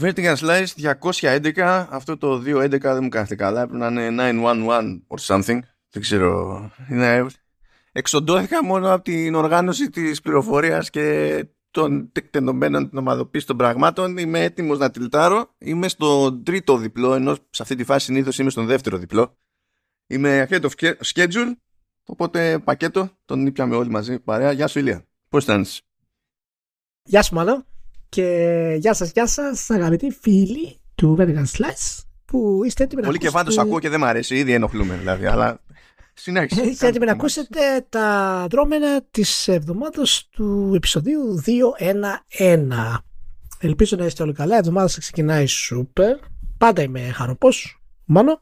Vertical Slice 211. Αυτό το 211 δεν μου κάθεται καλά. Πρέπει να είναι 911 or something. Δεν ξέρω. Είναι... Εξοντώθηκα μόνο από την οργάνωση της πληροφορίας και των τεκτενωμένων την ομαδοποίηση των πραγμάτων. Είμαι έτοιμος να τυλτάρω. Είμαι στο τρίτο διπλό, ενώ σε αυτή τη φάση συνήθως είμαι στον δεύτερο διπλό. Είμαι ahead of schedule, οπότε πακέτο, τον ήπιαμε όλοι μαζί. Παρέα, γεια σου Ηλία. Πώς αισθάνεσαι. Γεια σου Μάνο και γεια σας, γεια σας αγαπητοί φίλοι του Vertical Slice που είστε έτοιμοι Πολύ να και ακούω και δεν μ' αρέσει, ήδη ενοχλούμε δηλαδή, αλλά συνέχισε. Είστε έτοιμοι να ακούσετε τα δρόμενα της εβδομάδας του επεισοδίου 2.1.1. Ελπίζω να είστε όλοι καλά, η εβδομάδα σας ξεκινάει σούπερ. Πάντα είμαι χαροπός, Μάνο.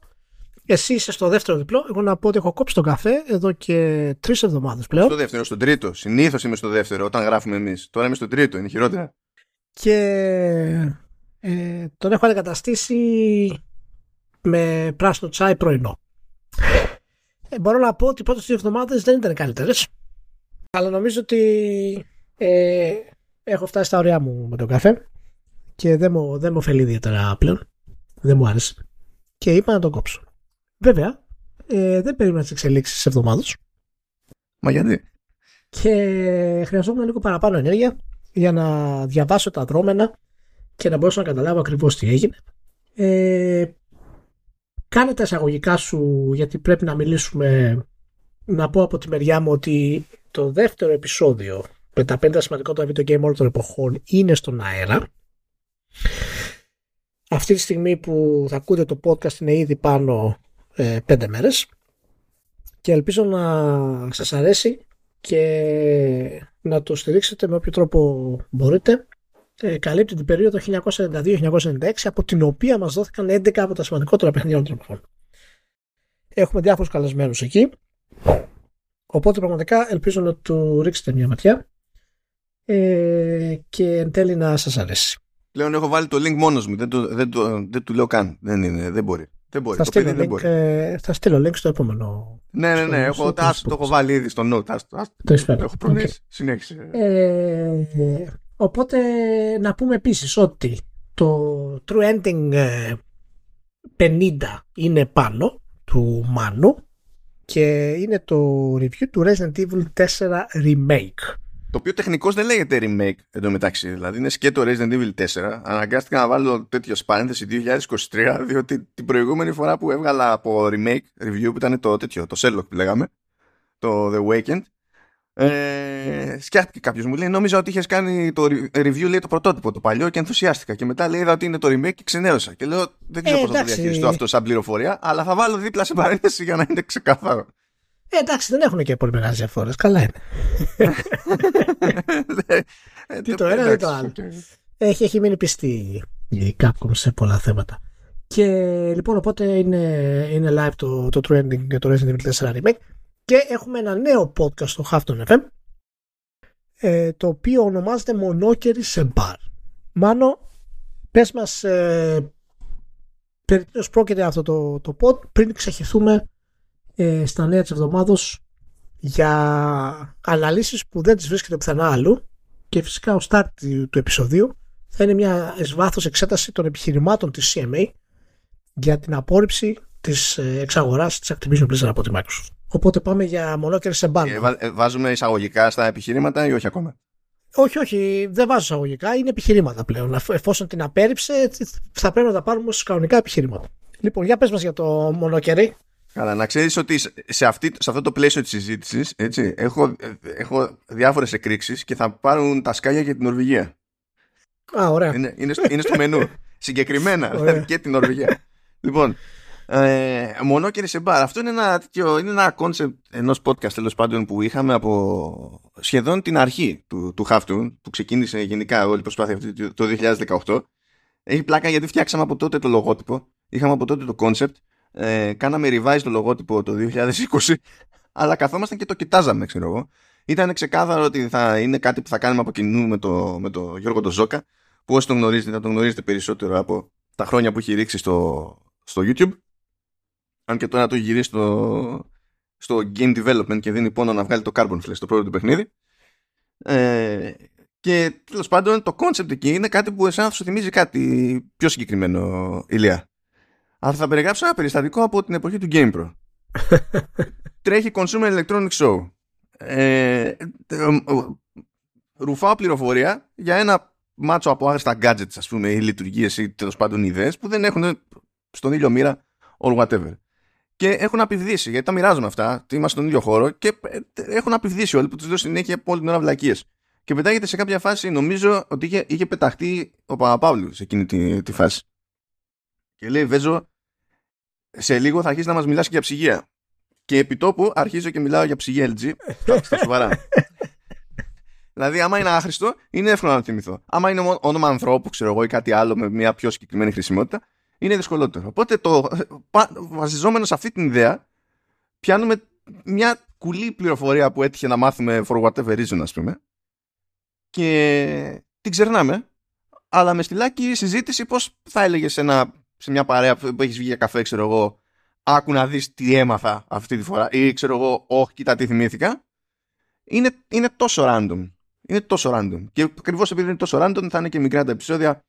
Εσύ είσαι στο δεύτερο διπλό. Εγώ να πω ότι έχω κόψει τον καφέ εδώ και τρεις εβδομάδες πλέον. Στο δεύτερο, στον τρίτο. Συνήθως είμαι στο δεύτερο όταν γράφουμε εμείς. Τώρα είμαι στο τρίτο, είναι χειρότερα. Και ε, τον έχω αντικαταστήσει με πράσινο τσάι πρωινό. Ε, μπορώ να πω ότι οι πρώτες δύο εβδομάδες δεν ήταν καλύτερες. Αλλά νομίζω ότι ε, έχω φτάσει στα ωριά μου με τον καφέ και δεν μου, δεν μου ωφελεί ιδιαίτερα πλέον. Δεν μου άρεσε. Και είπα να τον κόψω. Βέβαια, ε, δεν περίμενα τις εξελίξεις της εβδομάδας. Μα γιατί; Και χρειαζόμουν λίγο παραπάνω ενέργεια για να διαβάσω τα δρόμενα και να μπορέσω να καταλάβω ακριβώς τι έγινε. Ε, κάνε τα εισαγωγικά σου γιατί πρέπει να μιλήσουμε να πω από τη μεριά μου ότι το δεύτερο επεισόδιο με τα πέντε σημαντικότερα video game όλων των εποχών είναι στον αέρα. Αυτή τη στιγμή που θα ακούτε το podcast είναι ήδη πάνω ε, πέντε μέρες και ελπίζω να σας αρέσει και να το στηρίξετε με όποιο τρόπο μπορείτε. Ε, καλύπτει την περίοδο 1992-1996 από την οποία μας δόθηκαν 11 από τα σημαντικότερα παιχνίδια των εποχών. Έχουμε διάφορους καλεσμένους εκεί οπότε πραγματικά ελπίζω να του ρίξετε μια ματιά ε, και εν τέλει να σας αρέσει. Πλέον έχω βάλει το link μόνος μου, δεν, το, δεν, το, δεν του λέω καν, δεν, είναι, δεν μπορεί. Δεν μπορεί. Θα, το στείλω link, δεν μπορεί. Ε, θα στείλω link στο επόμενο. Ναι, ναι, ναι. Έχω, το, το έχω βάλει ήδη στο note. Άστο, άστο, το, το έχω προνοήσει. Okay. Συνέχισε. Ε, οπότε να πούμε επίσης ότι το True Ending 50 είναι πάνω του Μάνου και είναι το review του Resident Evil 4 Remake. Το οποίο τεχνικώς δεν λέγεται remake εντωμεταξύ. Δηλαδή είναι σκέτο Resident Evil 4. Αναγκάστηκα να βάλω τέτοιο παρένθεση 2023, διότι την προηγούμενη φορά που έβγαλα από remake review που ήταν το τέτοιο, το Sherlock που λέγαμε, το The Weekend, ε, σκιάχτηκε κάποιος μου λέει: Νόμιζα ότι είχες κάνει το review, λέει το πρωτότυπο, το παλιό και ενθουσιάστηκα. Και μετά λέει: Είδα ότι είναι το remake και ξενέρωσα. Και λέω: Δεν ξέρω ε, πώς θα το διαχειριστώ αυτό σαν πληροφορία, αλλά θα βάλω δίπλα σε παρένθεση για να είναι ξεκάθαρο. Ε, εντάξει, δεν έχουν και πολύ μεγάλες διαφορές. Καλά είναι. Ε, τι το ένα, δεν το άλλο. Έχει, έχει μείνει πιστή η Capcom σε πολλά θέματα. Και λοιπόν, οπότε είναι, είναι live το, το trending για το Resident Evil 4 Remake. Και έχουμε ένα νέο podcast στο Hafton FM ε, το οποίο ονομάζεται Μονόκερη σε μπαρ. Μάνο, πες μας ε, περί πρόκειται αυτό το, το pod πριν ξεχυθούμε ε, στα νέα της εβδομάδος για αναλύσεις που δεν τις βρίσκεται πουθενά αλλού και φυσικά ο start του, επεισοδίου θα είναι μια εσβάθος εξέταση των επιχειρημάτων της CMA για την απόρριψη της ε, εξαγοράς της Activision Blizzard από τη Microsoft. Οπότε πάμε για μονόκερη σε μπάνο. Ε, ε, βάζουμε εισαγωγικά στα επιχειρήματα ή όχι ακόμα; Όχι, όχι, δεν βάζω εισαγωγικά. Είναι επιχειρήματα πλέον. Εφόσον την απέρριψε, θα πρέπει να τα πάρουμε ως κανονικά επιχειρήματα. Λοιπόν, για πες μας για το μονόκερη. Καλά, να ξέρεις ότι σε, αυτή, σε αυτό το πλαίσιο της συζήτησης έτσι, έχω, έχω διάφορες εκρήξεις και θα πάρουν τα σκάλια για την Νορβηγία. Α, ωραία. Είναι, είναι, στο, είναι στο μενού. Συγκεκριμένα, δηλαδή και την Νορβηγία. λοιπόν, ε, μονόκερη σε μπαρ. Αυτό είναι ένα, είναι ένα concept ενός podcast τέλος πάντων που είχαμε από σχεδόν την αρχή του, του που ξεκίνησε γενικά όλη η προσπάθεια αυτή το 2018. Έχει πλάκα γιατί φτιάξαμε από τότε το λογότυπο. Είχαμε από τότε το concept ε, κάναμε revise το λογότυπο το 2020, αλλά καθόμασταν και το κοιτάζαμε, ξέρω εγώ. Ήταν ξεκάθαρο ότι θα είναι κάτι που θα κάνουμε από κοινού με το, με το Γιώργο το Ζώκα, που όσοι τον γνωρίζετε θα τον γνωρίζετε περισσότερο από τα χρόνια που έχει ρίξει στο, στο YouTube. Αν και τώρα το έχει γυρίσει στο, στο game development και δίνει πόνο να βγάλει το Carbon Flash το πρώτο του παιχνίδι. Ε, Και τέλος πάντων το concept εκεί είναι κάτι που εσένα θα σου θυμίζει κάτι πιο συγκεκριμένο, Ηλία. Αλλά θα περιγράψω ένα περιστατικό από την εποχή του GamePro. Τρέχει Consumer Electronic Show. Ε, ε, ρουφάω πληροφορία για ένα μάτσο από άγριστα gadgets, ας πούμε, ή λειτουργίες ή τέλος πάντων ιδέες που δεν έχουν στον ήλιο μοίρα or whatever. Και έχουν απειβδίσει, γιατί τα μοιράζουμε αυτά, είμαστε στον ίδιο χώρο και ε, έχουν απειβδίσει όλοι που τους λέω συνέχεια από όλη την ώρα βλακίες. Και πετάγεται σε κάποια φάση, νομίζω ότι είχε, είχε πεταχτεί ο Παπαπαύλου σε εκείνη τη, τη φάση. Και λέει, Βέζο, σε λίγο θα αρχίσεις να μας μιλάσει για ψυγεία. Και επί τόπου αρχίζω και μιλάω για ψυγεία LG. Στα σοβαρά. δηλαδή, άμα είναι άχρηστο, είναι εύκολο να το θυμηθώ. Άμα είναι όνομα ανθρώπου, ξέρω εγώ, ή κάτι άλλο με μια πιο συγκεκριμένη χρησιμότητα, είναι δυσκολότερο. Οπότε, το, βασιζόμενος σε αυτή την ιδέα, πιάνουμε μια κουλή πληροφορία που έτυχε να μάθουμε for whatever reason, ας πούμε, και την ξερνάμε. Αλλά με στυλάκι συζήτηση πώς θα έλεγες σε, ένα, σε μια παρέα που έχεις βγει για καφέ, ξέρω εγώ, άκου να δεις τι έμαθα αυτή τη φορά ή ξέρω εγώ, όχι, κοίτα τι θυμήθηκα. Είναι, είναι τόσο random. Είναι τόσο random. Και ακριβώς επειδή είναι τόσο random θα είναι και μικρά τα επεισόδια.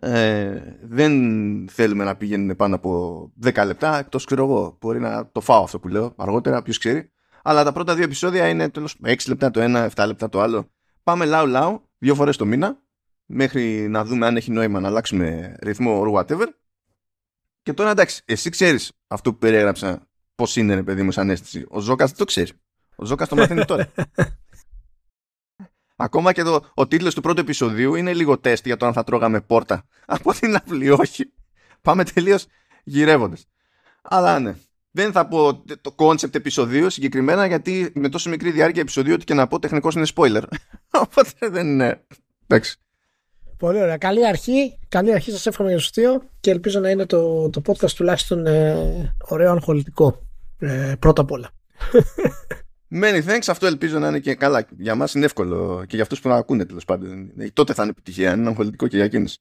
Ε, δεν θέλουμε να πηγαίνουν πάνω από 10 λεπτά εκτός ξέρω εγώ μπορεί να το φάω αυτό που λέω αργότερα ποιος ξέρει αλλά τα πρώτα δύο επεισόδια είναι τέλος 6 λεπτά το ένα 7 λεπτά το άλλο πάμε λαού λαού δύο φορές το μήνα μέχρι να δούμε αν έχει νόημα να αλλάξουμε ρυθμό or whatever και τώρα εντάξει εσύ ξέρεις αυτό που περιέγραψα πώς είναι ρε παιδί μου σαν αίσθηση ο Ζώκας δεν το ξέρει ο Ζώκας το μαθαίνει τώρα Ακόμα και το, ο τίτλος του πρώτου επεισοδίου είναι λίγο τεστ για το αν θα τρώγαμε πόρτα. Από την αυλή, όχι. Πάμε τελείως γυρεύοντας. Αλλά ναι. Δεν θα πω το concept επεισοδίου συγκεκριμένα γιατί με τόσο μικρή διάρκεια επεισοδίου ότι και να πω τεχνικός είναι spoiler. Οπότε δεν είναι. Εντάξει. Πολύ ωραία. Καλή αρχή. Καλή αρχή σας εύχομαι για το στείο και ελπίζω να είναι το, το podcast τουλάχιστον ε, ωραίο αγχολητικό. Ε, πρώτα απ' όλα. Many thanks. Αυτό ελπίζω να είναι και καλά. Για μας είναι εύκολο και για αυτούς που να ακούνε τέλος πάντων. Ε, τότε θα είναι επιτυχία. Είναι αγχολητικό και για εκείνους.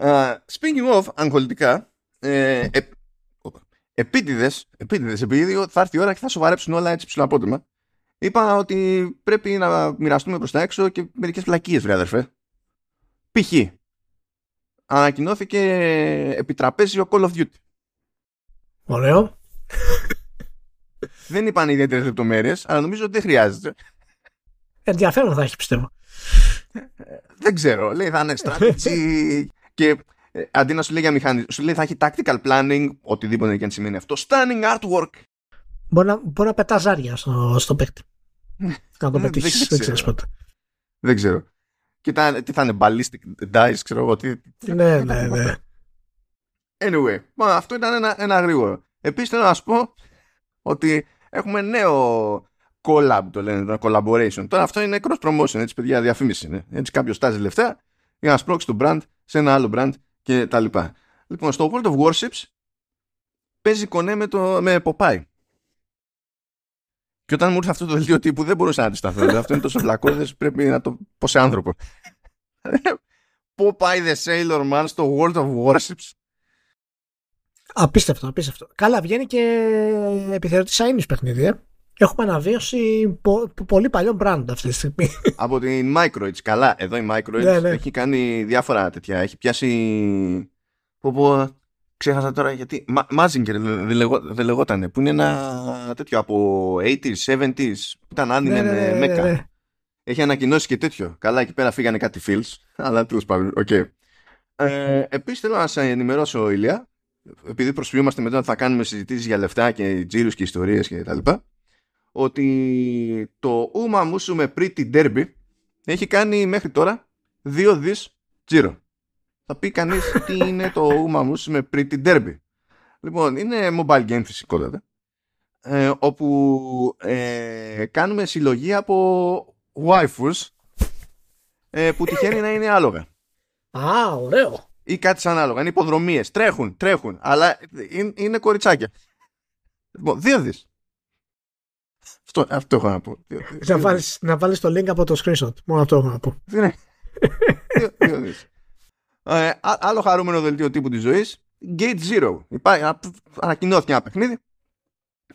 Uh, speaking of αγχολητικά, ε, ε, επίτηδες, επίτηδες, επειδή θα έρθει η ώρα και θα σοβαρέψουν όλα έτσι ψηλοαπότομα, είπα ότι πρέπει να μοιραστούμε προς τα έξω και μερικές βλακίες, βρε αδερφέ. Π.χ. Ανακοινώθηκε επιτραπέζιο Call of Duty. Ωραίο. δεν είπαν ιδιαίτερες λεπτομέρειες, αλλά νομίζω ότι δεν χρειάζεται. Ενδιαφέρον θα έχει, πιστεύω. δεν ξέρω. Λέει θα είναι strategy και ε, αντί να σου λέει για μηχανισμό, σου λέει θα έχει tactical planning, οτιδήποτε και αν σημαίνει αυτό. Stunning artwork. Μπορεί να, μπορεί να πετά ζάρια στο, στο παίκτη. να το πετύχεις. δεν, ξέρω πότε. Δεν ξέρω. Κοίτα, τι θα είναι, ballistic dice, ξέρω εγώ. Τι, ναι, ναι, ναι. Anyway, αυτό ήταν ένα, ένα γρήγορο. Επίσης θέλω να σου πω ότι έχουμε νέο collab, το λένε, το collaboration. Τώρα αυτό είναι cross promotion, έτσι παιδιά, διαφήμιση είναι. Έτσι κάποιος στάζει λεφτά για να σπρώξει το brand σε ένα άλλο brand και τα λοιπά. Λοιπόν, στο World of Warships παίζει κονέ με, το, με Popeye. Και όταν μου ήρθε αυτό το δελτίο τύπου δεν μπορούσα να αντισταθώ. Δηλαδή, αυτό είναι τόσο φλακώδε, πρέπει να το πω σε άνθρωπο. Popeye the Sailor Man στο World of Warships; Απίστευτο, απίστευτο. Καλά, βγαίνει και επιθεωρητή Σαΐνης παιχνίδι, ε. Έχουμε αναβίωση πο, πολύ παλιό brand αυτή τη στιγμή. Από την Microids. Καλά, εδώ η Microids ναι, ναι. έχει κάνει διάφορα τέτοια. Έχει πιάσει. Πω, πω, ξέχασα τώρα γιατί. Μάζιγκερ δεν λεγότανε. Που είναι ένα τέτοιο από 80s, 70s. Που ήταν άνιμε ναι, ναι, μέκα. Ναι, έχει ανακοινώσει και τέτοιο. Καλά, εκεί πέρα φύγανε κάτι feels. Αλλά τέλος πάντων. Okay. Ε, Επίσης θέλω να σα ενημερώσω, Ηλία, επειδή προσποιούμαστε μετά ότι θα κάνουμε συζητήσεις για λεφτά και τζίρους και ιστορίες και τα λοιπά, ότι το Uma με Pretty Derby έχει κάνει μέχρι τώρα δύο δις τζίρο. Θα πει κανείς τι είναι το Uma με Pretty Derby. Λοιπόν, είναι mobile game φυσικότατα, ε, όπου ε, κάνουμε συλλογή από waifus ε, που τυχαίνει να είναι άλογα. Α, ωραίο ή κάτι σαν ανάλογα. Είναι υποδρομίες. Τρέχουν, τρέχουν. Αλλά είναι, είναι κοριτσάκια. Λοιπόν, δύο δις. Αυτό, αυτό έχω να πω. Να βάλεις, να βάλεις το link από το screenshot. Μόνο αυτό έχω να πω. Ναι. δύο, δύο ε, άλλο χαρούμενο δελτίο τύπου της ζωής. Gate Zero. Υπάρχει, ανακοινώθηκε ένα παιχνίδι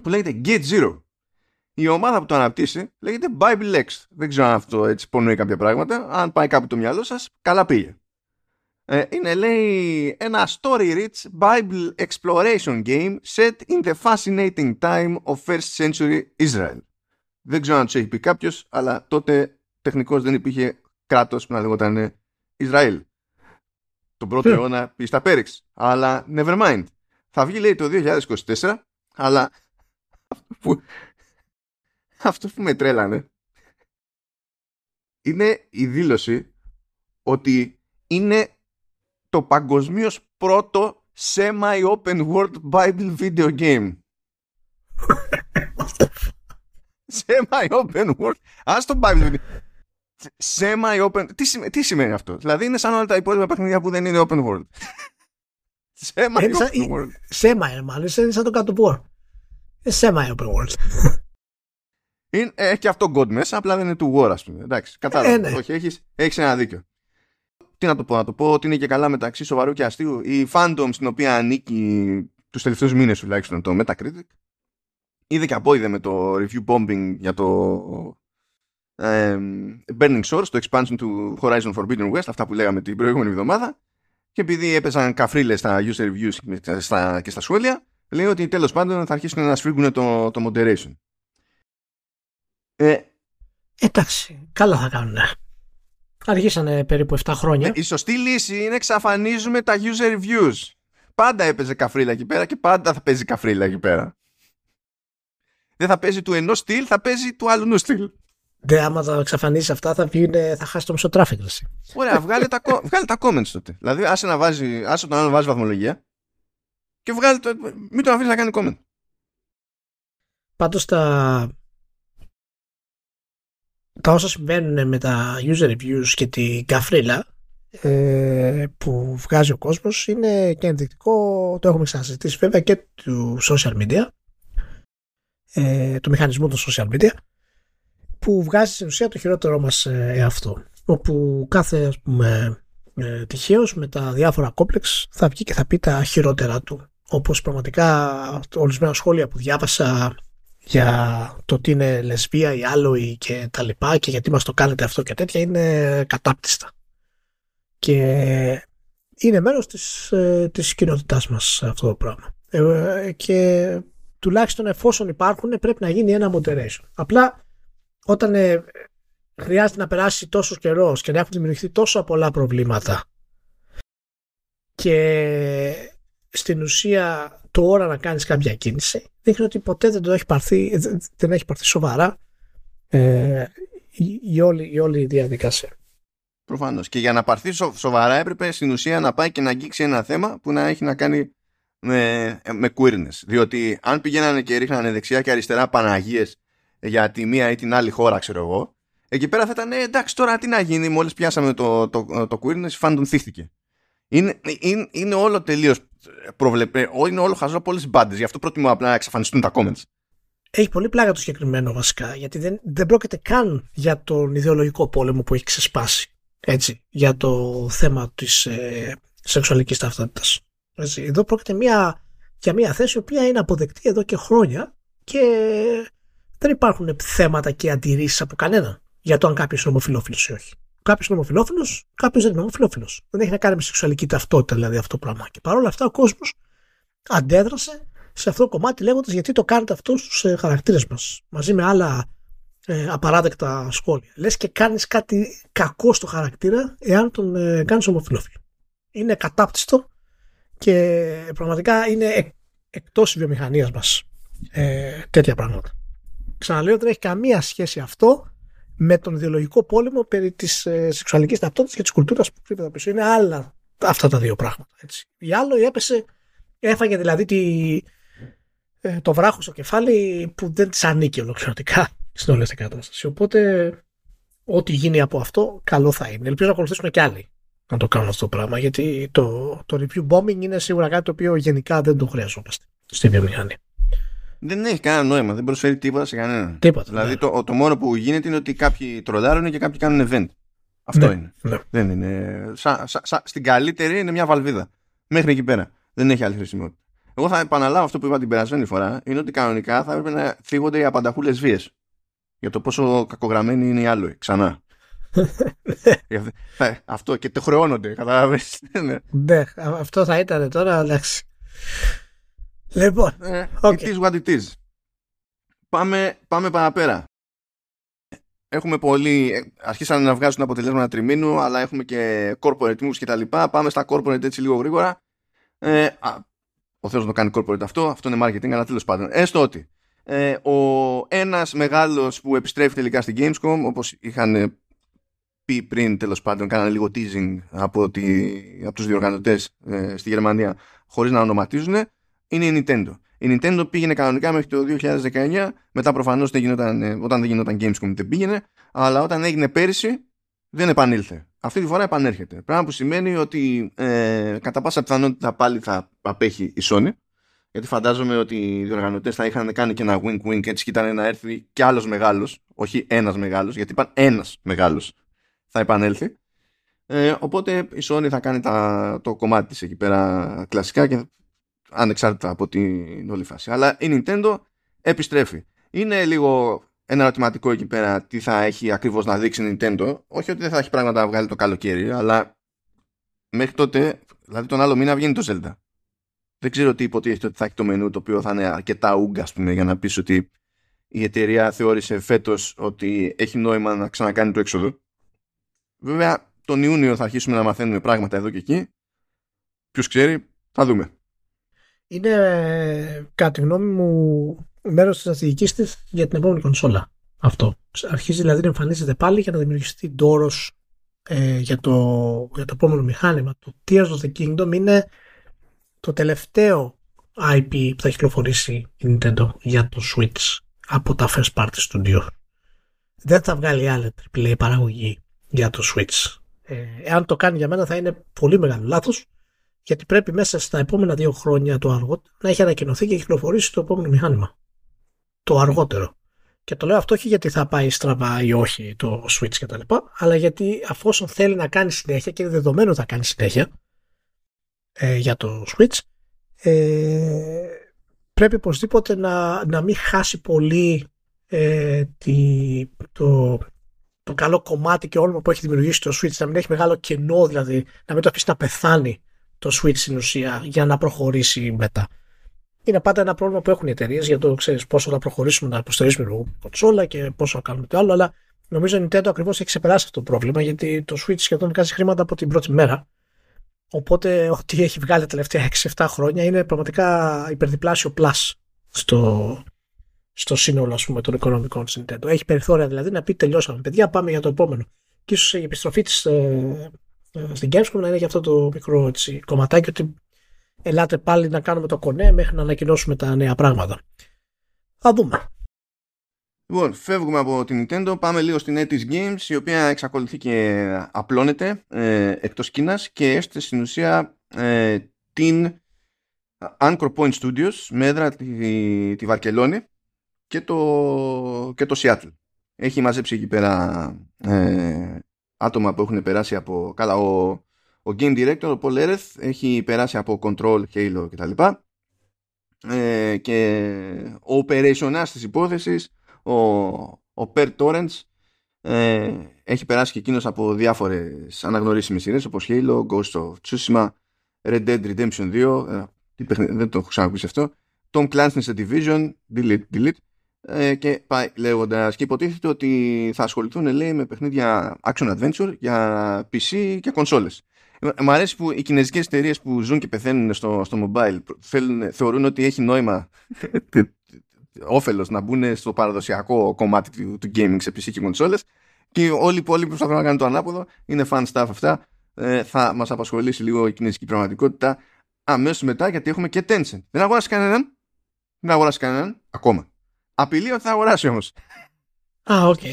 που λέγεται Gate Zero. η ομάδα που το αναπτύσσει λέγεται Bible X. Δεν ξέρω αν αυτό έτσι υπονοεί κάποια πράγματα. Αν πάει κάπου το μυαλό σας, καλά πήγε. Ε, είναι λέει ένα story-rich Bible exploration game set in the fascinating time of first century Israel. Δεν ξέρω αν του έχει πει κάποιος, αλλά τότε τεχνικώ δεν υπήρχε κράτος που να λεγόταν Ισραήλ. Τον πρώτο yeah. αιώνα πει στα Πέριξ. Αλλά never mind. Θα βγει λέει το 2024, αλλά αυτό που, αυτό που με τρέλανε είναι η δήλωση ότι είναι το παγκοσμίως πρώτο semi-open world Bible video game. semi-open world. Ας το Bible Semi-open. Τι, τι σημαίνει αυτό; Δηλαδή είναι σαν όλα τα υπόλοιπα παιχνίδια που δεν είναι open world. Semi-open world. Semi, μάλλον. Είναι σαν το κάτω πόρ. Semi-open world. Είναι, έχει και αυτό God μέσα, απλά δεν είναι του War, ας πούμε. Εντάξει, κατάλαβα. Ε, ναι. Όχι, έχεις, έχεις ένα δίκιο τι να το πω, να το πω ότι είναι και καλά μεταξύ σοβαρού και αστείου. Η fandom στην οποία ανήκει τους τελευταίους μήνες τουλάχιστον το Metacritic είδε και απόειδε με το review bombing για το ε, Burning Source, το expansion του Horizon Forbidden West, αυτά που λέγαμε την προηγούμενη εβδομάδα. Και επειδή έπαιζαν καφρίλες στα user reviews και στα, και στα σχόλια, λέει ότι τέλος πάντων θα αρχίσουν να σφίγγουν το, το moderation. Ε, Εντάξει, καλά θα κάνουν. Αργήσανε περίπου 7 χρόνια. Ε, η σωστή λύση είναι εξαφανίζουμε τα user reviews. Πάντα έπαιζε καφρίλα εκεί πέρα και πάντα θα παίζει καφρίλα εκεί πέρα. Δεν θα παίζει του ενός στυλ, θα παίζει του άλλου στυλ. Δεν, άμα τα εξαφανίσεις αυτά, θα, βγει, θα χάσει το μισό traffic. Ωραία, βγάλε τα, βγάλε τα comments τότε. Δηλαδή, άσε, να βάζει, άσε τον άλλο να βάζει βαθμολογία και βγάλε το, μην τον αφήσει να κάνει comment. Πάντως τα, τα όσα συμβαίνουν με τα user reviews και την καφρίλα ε, που βγάζει ο κόσμος είναι και ενδεικτικό, το έχουμε ξανασυζητήσει βέβαια και του social media, ε, του μηχανισμού των social media, που βγάζει στην ουσία το χειρότερό μας ε, εαυτό. Όπου κάθε ας πούμε, ε, τυχαίος με τα διάφορα κόμπλεξ θα βγει και θα πει τα χειρότερα του. Όπως πραγματικά ορισμένα σχόλια που διάβασα για το ότι είναι λεσβία ή άλοη και τα λοιπά και γιατί μας το κάνετε αυτό και τέτοια είναι κατάπτυστα. Και είναι μέρος της, ε, της κοινότητάς μας αυτό το πράγμα. Ε, και τουλάχιστον εφόσον υπάρχουν πρέπει να γίνει ένα moderation. Απλά όταν ε, χρειάζεται να περάσει τόσος καιρός και να έχουν δημιουργηθεί τόσο πολλά προβλήματα και στην ουσία τώρα να κάνεις κάποια κίνηση δείχνει ότι ποτέ δεν το έχει πάρθει, δεν έχει πάρθει σοβαρά ε, η, η, όλη, η όλη διαδικασία. Προφανώς. Και για να πάρθει σοβαρά έπρεπε στην ουσία να πάει και να αγγίξει ένα θέμα που να έχει να κάνει με, με queerness. Διότι αν πηγαίνανε και ρίχνανε δεξιά και αριστερά Παναγίες για τη μία ή την άλλη χώρα, ξέρω εγώ, εκεί πέρα θα ήταν ε, εντάξει τώρα τι να γίνει, μόλις πιάσαμε το, το, το, το queerness, φάντον θύχτηκε. Είναι, είναι, είναι όλο τελείως προβλεπέ, είναι όλο χαζό από όλες τις μπάντες. Γι' αυτό προτιμώ απλά να εξαφανιστούν τα comments. Έχει πολύ πλάκα το συγκεκριμένο βασικά, γιατί δεν, δεν πρόκειται καν για τον ιδεολογικό πόλεμο που έχει ξεσπάσει. Έτσι, για το θέμα της ε, σεξουαλικής ταυτότητας. Εδώ πρόκειται μια, για μια θέση η οποία είναι αποδεκτή εδώ και χρόνια και δεν υπάρχουν θέματα και αντιρρήσεις από κανέναν για το αν κάποιος είναι ομοφυλόφιλος ή όχι. Κάποιος είναι ομοφυλόφιλος, κάποιος δεν είναι ομοφυλόφιλος. Δεν έχει να κάνει με σεξουαλική ταυτότητα δηλαδή αυτό το πράγμα. Και παρόλα αυτά ο κόσμος αντέδρασε σε αυτό το κομμάτι λέγοντας γιατί το κάνετε αυτό στους ε, χαρακτήρες μας. Μαζί με άλλα ε, απαράδεκτα σχόλια. Λες και κάνεις κάτι κακό στο χαρακτήρα εάν τον ε, κάνεις ομοφυλόφιλο. Είναι κατάπτυστο και πραγματικά είναι εκ, εκτός βιομηχανίας μας ε, τέτοια πράγματα. Ξαναλέω δεν έχει καμία σχέση αυτό με τον ιδεολογικό πόλεμο περί της ε, σεξουαλικής ταυτότητας και της κουλτούρας που κρύβεται πίσω. Είναι άλλα αυτά τα δύο πράγματα. Έτσι. Η άλλο έπεσε, έφαγε δηλαδή τη, ε, το βράχος στο κεφάλι που δεν της ανήκει ολοκληρωτικά στην όλη αυτή κατάσταση. Οπότε, ό,τι γίνει από αυτό, καλό θα είναι. Ελπίζω να ακολουθήσουν και άλλοι να το κάνουν αυτό το πράγμα, γιατί το, το review bombing είναι σίγουρα κάτι το οποίο γενικά δεν το χρειαζόμαστε στη βιομηχανία δεν έχει κανένα νόημα, δεν προσφέρει τίποτα σε κανέναν. Τίποτα. Δηλαδή ναι. το, το μόνο που γίνεται είναι ότι κάποιοι τρολάρουν και κάποιοι κάνουν event. Αυτό ναι, είναι. Ναι. Δεν είναι. Σα, σα, σα, στην καλύτερη είναι μια βαλβίδα. Μέχρι εκεί πέρα. Δεν έχει άλλη χρησιμότητα. Εγώ θα επαναλάβω αυτό που είπα την περασμένη φορά. Είναι ότι κανονικά θα έπρεπε να θίγονται οι απανταχούλες βίες. Για το πόσο κακογραμμένοι είναι οι άλλοι. Ξανά. Ε, αυτό και το χρεώνονται, κατάλαβε. Ναι. ναι, αυτό θα ήταν τώρα, εντάξει. Λοιπόν, ε, okay. it is what it is. Πάμε, πάμε παραπέρα. Έχουμε πολύ, ε, αρχίσαν να βγάζουν αποτελέσματα τριμήνου, αλλά έχουμε και corporate moves και τα λοιπά. Πάμε στα corporate έτσι λίγο γρήγορα. Ε, α, ο Θεός να το κάνει corporate αυτό, αυτό είναι marketing, αλλά τέλος πάντων. Έστω ότι ε, ο ένας μεγάλος που επιστρέφει τελικά στην Gamescom, όπως είχαν πει πριν τέλος πάντων, κάνανε λίγο teasing από, τη, από τους διοργανωτές ε, στη Γερμανία, χωρίς να ονοματίζουν, είναι η Nintendo. Η Nintendo πήγαινε κανονικά μέχρι το 2019, μετά προφανώς δεν γινόταν, ε, όταν δεν γινόταν Gamescom δεν πήγαινε, αλλά όταν έγινε πέρυσι δεν επανήλθε. Αυτή τη φορά επανέρχεται. Πράγμα που σημαίνει ότι ε, κατά πάσα πιθανότητα πάλι θα απέχει η Sony. Γιατί φαντάζομαι ότι οι διοργανωτές θα είχαν κάνει και ένα wink-wink έτσι και ήταν να έρθει κι άλλος μεγάλος, όχι ένας μεγάλος, γιατί είπαν ένας μεγάλος θα επανέλθει. Ε, οπότε η Sony θα κάνει τα, το κομμάτι της εκεί πέρα κλασικά και ανεξάρτητα από την όλη φάση. Αλλά η Nintendo επιστρέφει. Είναι λίγο ένα ερωτηματικό εκεί πέρα τι θα έχει ακριβώς να δείξει η Nintendo. Όχι ότι δεν θα έχει πράγματα να βγάλει το καλοκαίρι, αλλά μέχρι τότε, δηλαδή τον άλλο μήνα βγαίνει το Zelda. Δεν ξέρω τι υποτίθεται ότι θα έχει το μενού το οποίο θα είναι αρκετά ούγκα, πούμε, για να πεις ότι η εταιρεία θεώρησε φέτος ότι έχει νόημα να ξανακάνει το έξοδο. Βέβαια, τον Ιούνιο θα αρχίσουμε να μαθαίνουμε πράγματα εδώ και εκεί. Ποιος ξέρει, θα δούμε. Είναι, κατά τη γνώμη μου, μέρος της στρατηγικής της για την επόμενη κονσόλα. Αυτό. Αρχίζει δηλαδή να εμφανίζεται πάλι για να δημιουργηθεί τόρο ε, για, το, για το επόμενο μηχάνημα. Το Tears of the Kingdom είναι το τελευταίο IP που θα κυκλοφορήσει η Nintendo για το Switch από τα first party studio. Δεν θα βγάλει άλλη AAA παραγωγή για το Switch. Ε, εάν το κάνει για μένα θα είναι πολύ μεγάλο λάθος γιατί πρέπει μέσα στα επόμενα δύο χρόνια το αργότερο να έχει ανακοινωθεί και κυκλοφορήσει το επόμενο μηχάνημα. Το αργότερο. Και το λέω αυτό όχι γιατί θα πάει στραβά ή όχι το Switch κτλ. Αλλά γιατί αφόσον θέλει να κάνει συνέχεια και είναι δεδομένο θα κάνει συνέχεια ε, για το Switch ε, πρέπει οπωσδήποτε να, να μην χάσει πολύ ε, τη, το, το καλό κομμάτι και όλο που έχει δημιουργήσει το Switch, να μην έχει μεγάλο κενό δηλαδή, να μην το αφήσει να πεθάνει το Switch στην ουσία για να προχωρήσει μετά. Είναι πάντα ένα πρόβλημα που έχουν οι εταιρείες για το ξέρεις πόσο θα προχωρήσουμε να υποστηρίζουμε το κονσόλα και πόσο θα κάνουμε το άλλο. Αλλά νομίζω η Nintendo ακριβώς έχει ξεπεράσει αυτό το πρόβλημα γιατί το Switch σχεδόν βγάζει χρήματα από την πρώτη μέρα. Οπότε ό,τι έχει βγάλει τα τελευταία 6-7 χρόνια είναι πραγματικά υπερδιπλάσιο plus στο, στο σύνολο ας πούμε, των οικονομικών της Nintendo. Έχει περιθώρια δηλαδή να πει τελειώσαμε παιδιά πάμε για το επόμενο. Και ίσως η επιστροφή της ε, ε, στην Gamescom να είναι για αυτό το μικρό έτσι, κομματάκι ότι ελάτε πάλι να κάνουμε το κονέ μέχρι να ανακοινώσουμε τα νέα πράγματα. Θα δούμε. Λοιπόν, φεύγουμε από την Nintendo, πάμε λίγο στην Etis Games, η οποία εξακολουθεί και απλώνεται ε, εκτός Κίνας και έστε στην ουσία ε, την Anchor Point Studios με έδρα τη, τη Βαρκελόνη και το, και το Seattle. Έχει μαζέψει εκεί πέρα ε, άτομα που έχουν περάσει από... Καλά, ο, ο Game Director, ο Paul Ereth, έχει περάσει από Control, Halo κτλ. Ε, και ο operationάς της υπόθεσης, ο, ο Per Torrents, ε, έχει περάσει και εκείνος από διάφορες αναγνωρίσιμες σειρές όπως Halo, Ghost of Tsushima, Red Dead Redemption 2, ε, δεν το έχω ξανακούσει αυτό, Tom Clancy's Division, delete, delete, ε, και πάει λέγοντα. Και υποτίθεται ότι θα ασχοληθούν, λέει, με παιχνίδια action adventure για PC και κονσόλες. Μ' αρέσει που οι κινέζικες εταιρείες που ζουν και πεθαίνουν στο, στο mobile θέλουν, θεωρούν ότι έχει νόημα όφελος να μπουν στο παραδοσιακό κομμάτι του, του gaming σε PC και κονσόλες και όλοι οι υπόλοιποι που προσπαθούν να κάνουν το ανάποδο είναι fun stuff αυτά ε, θα μας απασχολήσει λίγο η κινέζικη πραγματικότητα αμέσως μετά γιατί έχουμε και Tencent δεν αγοράσει κανέναν δεν αγοράσει κανέναν ακόμα Απειλεί ότι θα αγοράσει όμως. Α, οκ.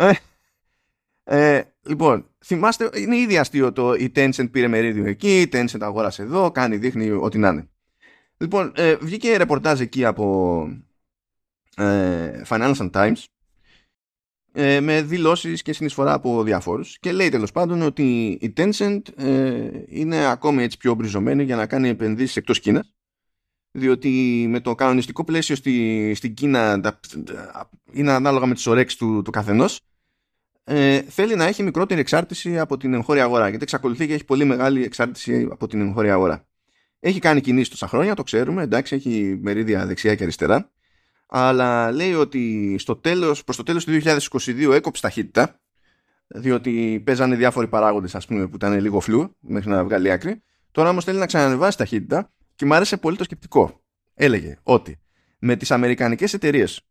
Ε, ε, λοιπόν, θυμάστε, είναι ήδη αστείο το η Tencent πήρε μερίδιο εκεί, η Tencent αγόρασε εδώ, κάνει, δείχνει ό,τι να είναι. Λοιπόν, ε, βγήκε ρεπορτάζ εκεί από ε, Financial Times ε, με δηλώσεις και συνεισφορά από διάφορους και λέει τέλος πάντων ότι η Tencent ε, είναι ακόμη έτσι πιο μπριζωμένη για να κάνει επενδύσεις εκτός Κίνας διότι με το κανονιστικό πλαίσιο στη, στην Κίνα είναι ανάλογα με τις ορέξεις του, του καθενός ε, θέλει να έχει μικρότερη εξάρτηση από την εγχώρια αγορά γιατί εξακολουθεί και έχει πολύ μεγάλη εξάρτηση από την εγχώρια αγορά. Έχει κάνει κινήσεις τόσα χρόνια, το ξέρουμε, εντάξει, έχει μερίδια δεξιά και αριστερά αλλά λέει ότι στο τέλος, προς το τέλος του 2022 έκοψε ταχύτητα διότι παίζανε διάφοροι παράγοντες ας πούμε που ήταν λίγο φλού μέχρι να βγάλει άκρη τώρα όμως θέλει να ξανανεβάσει ταχύτητα και μου άρεσε πολύ το σκεπτικό έλεγε ότι με τις αμερικανικές εταιρείες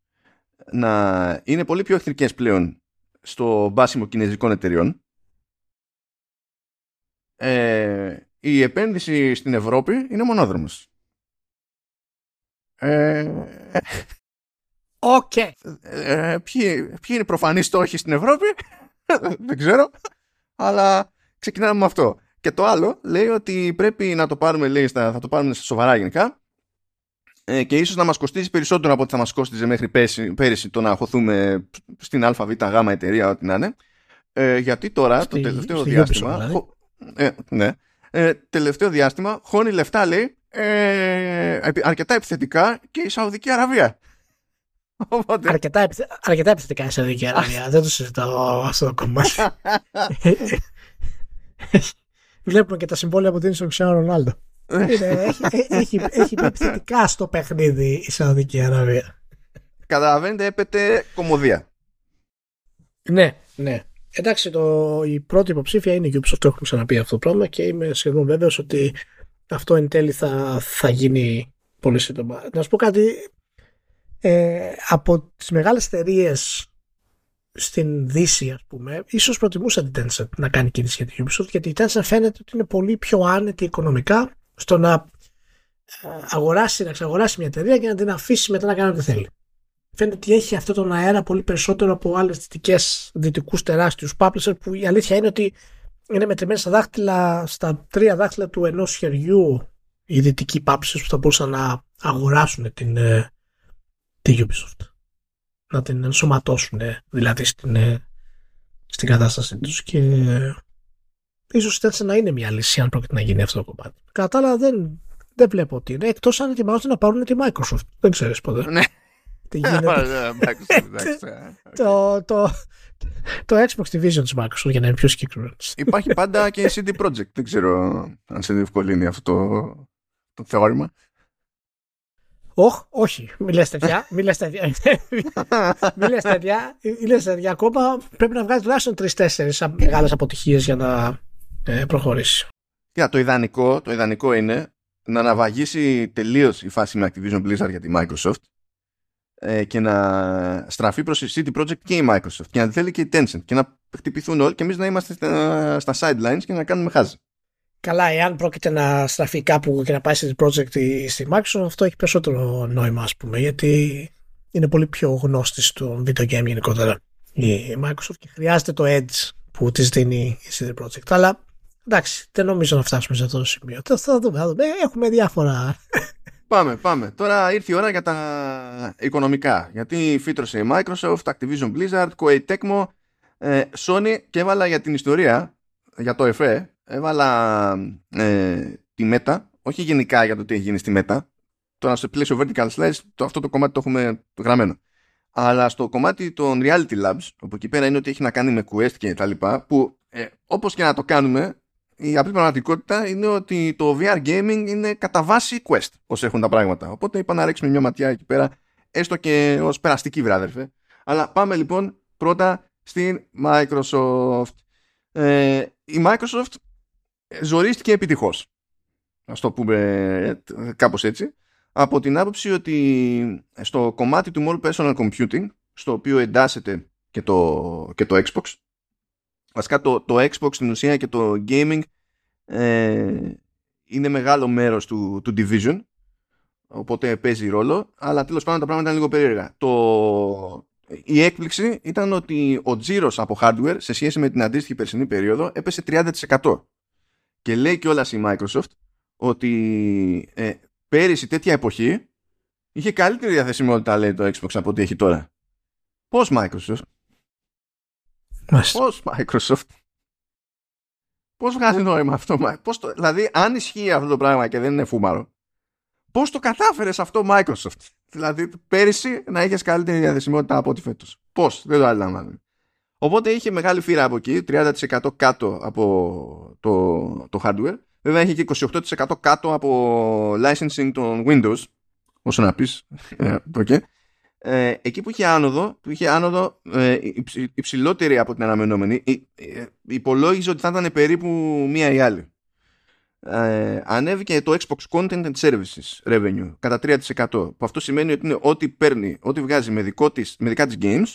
να είναι πολύ πιο εχθρικές πλέον στο μπάσιμο κινέζικων εταιρειών ε, η επένδυση στην Ευρώπη είναι μονόδρομος. Ε, OK. Okay. Ε, ποιοι, είναι οι προφανείς στόχοι στην Ευρώπη, δεν ξέρω, αλλά ξεκινάμε με αυτό. Και το άλλο λέει ότι πρέπει να το πάρουμε, λέει, στα, θα το πάρουμε στα σοβαρά γενικά ε, και ίσως να μας κοστίσει περισσότερο από ό,τι θα μας κόστιζε μέχρι πέρυσι, πέρυσι το να χωθούμε στην ΑΒ γάμα εταιρεία, ό,τι να είναι. Ε, γιατί τώρα, στη, το τελευταίο διάστημα, δηλαδή. ε, ναι, ε, τελευταίο διάστημα, χώνει λεφτά, λέει, ε, αρκετά επιθετικά και η Σαουδική Αραβία. Οπότε... Αρκετά, επιθε... αρκετά επιθετικά η Σαουδική Αραβία. Δεν το συζητάω αυτό το κομμάτι. Βλέπουμε και τα συμβόλαια που δίνει στον Ξένο Ρονάλντο. έχει, έχει, έχει επιθετικά στο παιχνίδι η Σαουδική Αραβία. Καταλαβαίνετε, έπεται κομμωδία. Ναι, ναι. Εντάξει, το, η πρώτη υποψήφια είναι η Ubisoft, το έχουμε ξαναπεί αυτό το πράγμα και είμαι σχεδόν βέβαιος ότι αυτό εν τέλει θα, θα γίνει πολύ σύντομα. Να σου πω κάτι, ε, από τις μεγάλες εταιρείες στην Δύση ας πούμε ίσως προτιμούσα την Tencent να κάνει κίνηση για την Ubisoft γιατί η Tencent φαίνεται ότι είναι πολύ πιο άνετη οικονομικά στο να ε, αγοράσει, να ξαγοράσει μια εταιρεία και να την αφήσει μετά να κάνει ό,τι θέλει. Φαίνεται ότι έχει αυτό τον αέρα πολύ περισσότερο από άλλες δυτικές δυτικούς τεράστιους publisher που η αλήθεια είναι ότι είναι μετρημένα στα δάχτυλα, στα τρία δάχτυλα του ενός χεριού οι δυτικοί publishers που θα μπορούσαν να αγοράσουν την, ε, τη Ubisoft. Να την ενσωματώσουν δηλαδή στην, ε, στην κατάστασή τους και ίσως έτσι να είναι μια λύση αν πρόκειται να γίνει αυτό το κομμάτι. Κατά άλλα δεν, δεν βλέπω ότι είναι, εκτός αν ετοιμάζονται να πάρουν τη Microsoft. Δεν ξέρεις ποτέ. Ναι. Τι γίνεται. το, το, το Xbox Division της Microsoft για να είναι πιο συγκεκριμένος. Υπάρχει πάντα και CD Projekt. Δεν ξέρω αν σε διευκολύνει αυτό το, το θεώρημα. Όχι, όχι, μη λες τέτοια, μη λες τέτοια, μη λες τέτοια, μη λες τέτοια ακόμα πρέπει να βγάλει τουλάχιστον τρεις-τέσσερις μεγάλες αποτυχίες για να ε, προχωρήσει. Για το ιδανικό, το ιδανικό είναι να αναβαγίσει τελείως η φάση με Activision Blizzard για τη Microsoft ε, και να στραφεί προς η CD Projekt και η Microsoft και να θέλει και η Tencent και να χτυπηθούν όλοι και εμείς να είμαστε στα, στα sidelines και να κάνουμε χάζι. Καλά, εάν πρόκειται να στραφεί κάπου και να πάει σε project στη Microsoft, αυτό έχει περισσότερο νόημα, ας πούμε, γιατί είναι πολύ πιο γνώστη στο video game γενικότερα η Microsoft και χρειάζεται το edge που της δίνει η CD Projekt. Αλλά εντάξει, δεν νομίζω να φτάσουμε σε αυτό το σημείο. Θα δούμε, θα δούμε. Έχουμε διάφορα. Πάμε, πάμε. Τώρα ήρθε η ώρα για τα οικονομικά. Γιατί φύτρωσε η Microsoft, Activision Blizzard, Koei Tecmo, ε, Sony και έβαλα για την ιστορία, για το ΕΦΕ, έβαλα ε, τη μέτα, όχι γενικά για το τι έχει γίνει στη μέτα. Τώρα στο πλαίσιο vertical slice το, αυτό το κομμάτι το έχουμε γραμμένο. Αλλά στο κομμάτι των reality labs, όπου εκεί πέρα είναι ότι έχει να κάνει με quest και τα λοιπά, που ε, όπως και να το κάνουμε, η απλή πραγματικότητα είναι ότι το VR gaming είναι κατά βάση quest, όσο έχουν τα πράγματα. Οπότε είπα να ρίξουμε μια ματιά εκεί πέρα, έστω και ως περαστική βράδερφε. Αλλά πάμε λοιπόν πρώτα στην Microsoft. Ε, η Microsoft ζορίστηκε επιτυχώς. Α το πούμε ε, κάπως έτσι. Από την άποψη ότι στο κομμάτι του More Personal Computing, στο οποίο εντάσσεται και το, και το Xbox, βασικά το, το Xbox στην ουσία και το gaming ε, είναι μεγάλο μέρος του, του Division, οπότε παίζει ρόλο, αλλά τέλος πάντων τα πράγματα είναι λίγο περίεργα. Το, η έκπληξη ήταν ότι ο τζίρος από hardware σε σχέση με την αντίστοιχη περσινή περίοδο έπεσε 30%. Και λέει και όλα η Microsoft ότι ε, πέρυσι τέτοια εποχή είχε καλύτερη διαθεσιμότητα λέει το Xbox από ό,τι έχει τώρα. Πώς Microsoft? Πώς Microsoft; Πώς βγάζει νόημα αυτό. Πώς το, δηλαδή αν ισχύει αυτό το πράγμα και δεν είναι φούμαρο. Πώς το κατάφερες αυτό Microsoft; Δηλαδή πέρυσι να έχεις καλύτερη διαθεσιμότητα από ό,τι φέτος. Πώς. Δεν το αντιλαμβάνομαι. Οπότε είχε μεγάλη φύρα από εκεί, 30% κάτω από το, το hardware. Βέβαια είχε και 28% κάτω από licensing των Windows, όσο να πεις, okay. ε, εκεί που είχε άνοδο, που είχε άνοδο ε, υψηλότερη από την αναμενόμενη, ε, υπολόγιζε ότι θα ήταν περίπου μία ή άλλη. Ε, ανέβηκε το Xbox Content and Services revenue κατά 3% που αυτό σημαίνει ότι είναι ό,τι παίρνει, ό,τι βγάζει με, δικό της, με δικά της games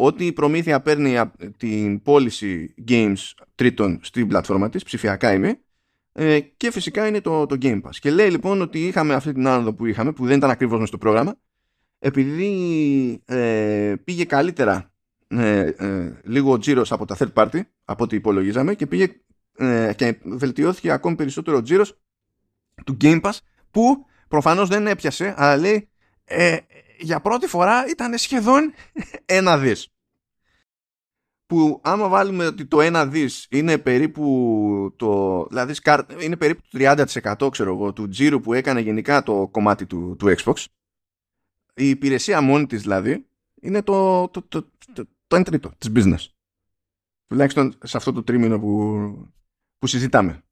ότι η προμήθεια παίρνει την πώληση games τρίτων στην πλατφόρμα της, ψηφιακά είμαι, ε, και φυσικά είναι το, το Game Pass. Και λέει λοιπόν ότι είχαμε αυτή την άνοδο που είχαμε, που δεν ήταν ακριβώς μέσα στο πρόγραμμα, επειδή ε, πήγε καλύτερα ε, ε, λίγο ο τζίρος από τα third party, από ό,τι υπολογίζαμε, και πήγε ε, και βελτιώθηκε ακόμη περισσότερο ο τζίρος του Game Pass, που προφανώς δεν έπιασε, αλλά λέει για πρώτη φορά ήταν σχεδόν ένα δις. Που άμα βάλουμε ότι το ένα δις είναι περίπου το, δηλαδή είναι περίπου το 30% ξέρω εγώ, του τζίρου που έκανε γενικά το κομμάτι του, του Xbox, η υπηρεσία μόνη της δηλαδή είναι το, το, το, το, το 1 τρίτο της business. Τουλάχιστον σε αυτό το τρίμηνο που, που συζητάμε.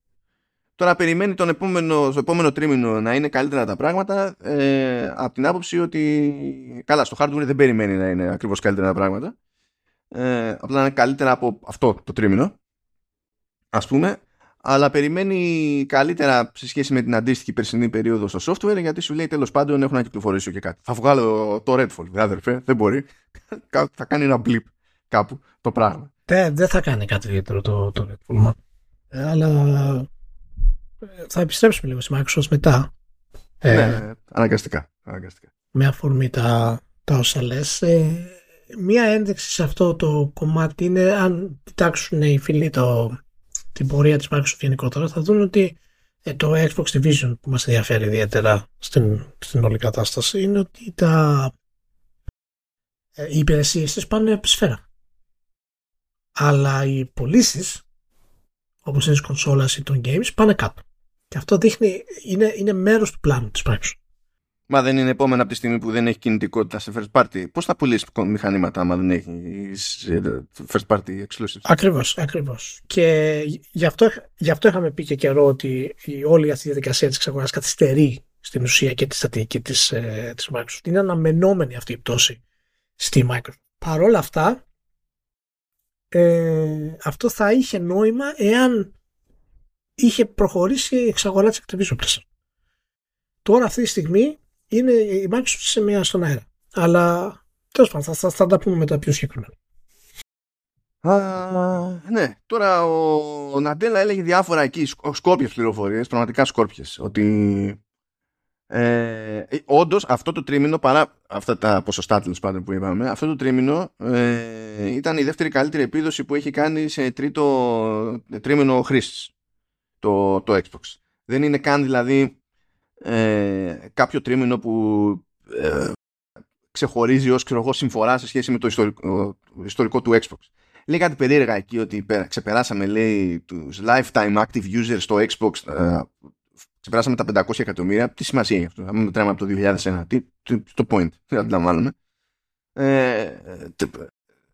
Τώρα περιμένει τον επόμενο, στο επόμενο τρίμηνο να είναι καλύτερα τα πράγματα ε, από την άποψη ότι καλά στο hardware δεν περιμένει να είναι ακριβώς καλύτερα τα πράγματα ε, απλά να είναι καλύτερα από αυτό το τρίμηνο ας πούμε αλλά περιμένει καλύτερα σε σχέση με την αντίστοιχη περσινή περίοδο στο software γιατί σου λέει τέλος πάντων έχουν να κυκλοφορήσω και κάτι. Θα βγάλω το Redfall, αδερφέ, δεν μπορεί. θα κάνει ένα blip κάπου το πράγμα. Δεν θα κάνει κάτι ιδιαίτερο το, το Redfall. Ε, αλλά θα επιστρέψουμε λίγο στη Microsoft μετά. Ε, ναι, αναγκαστικά, αναγκαστικά. Με αφορμή τα, τα όσα λες. Ε, μία ένδειξη σε αυτό το κομμάτι είναι αν κοιτάξουν οι φίλοι το, την πορεία της Microsoft γενικότερα θα δουν ότι ε, το Xbox Division που μας ενδιαφέρει ιδιαίτερα στην, στην όλη κατάσταση είναι ότι τα, ε, οι υπηρεσίες της πάνε σφαίρα. Αλλά οι πωλήσεις όπως είναι στις κονσόλας ή των games πάνε κάτω. Και αυτό δείχνει, είναι, είναι μέρος του πλάνου της πράξης. Μα δεν είναι επόμενα από τη στιγμή που δεν έχει κινητικότητα σε first party. Πώς θα πουλήσεις μηχανήματα άμα δεν έχει first party exclusive. Ακριβώς, ακριβώς. Και γι' αυτό, γι αυτό είχαμε πει και καιρό ότι η όλη αυτή η διαδικασία της εξαγοράς καθυστερεί στην ουσία και τη στατική της, ε, της Microsoft. Είναι αναμενόμενη αυτή η πτώση στη Microsoft. Παρ' όλα αυτά, ε, αυτό θα είχε νόημα εάν είχε προχωρήσει η εξαγορά της Activision Blizzard. Τώρα αυτή τη στιγμή είναι η Microsoft σε μια στον αέρα. Αλλά τέλος πάντων θα, θα, τα πούμε μετά πιο συγκεκριμένα. ναι, τώρα ο, ο Ναντέλα έλεγε διάφορα εκεί, σκόρπιες πληροφορίες, πραγματικά σκόρπιες, ότι ε, ε, όντως αυτό το τρίμηνο παρά αυτά τα ποσοστά τέλος πάντων που είπαμε αυτό το τρίμηνο ε, ήταν η δεύτερη καλύτερη επίδοση που έχει κάνει σε τρίτο τρίμηνο χρήσης το, το Xbox. Δεν είναι καν δηλαδή ε, κάποιο τρίμηνο που ε, ξεχωρίζει ως ξέρω, συμφορά σε σχέση με το ιστορικό, ιστορικό του Xbox. Λέει κάτι περίεργα εκεί ότι ξεπεράσαμε λέει τους lifetime active users στο Xbox ε, ξεπεράσαμε τα 500 εκατομμύρια. Τι σημασία έχει αυτό, αν μετράμε από το 2001. Τι, το point, δεν αντιλαμβάνομαι. Ε,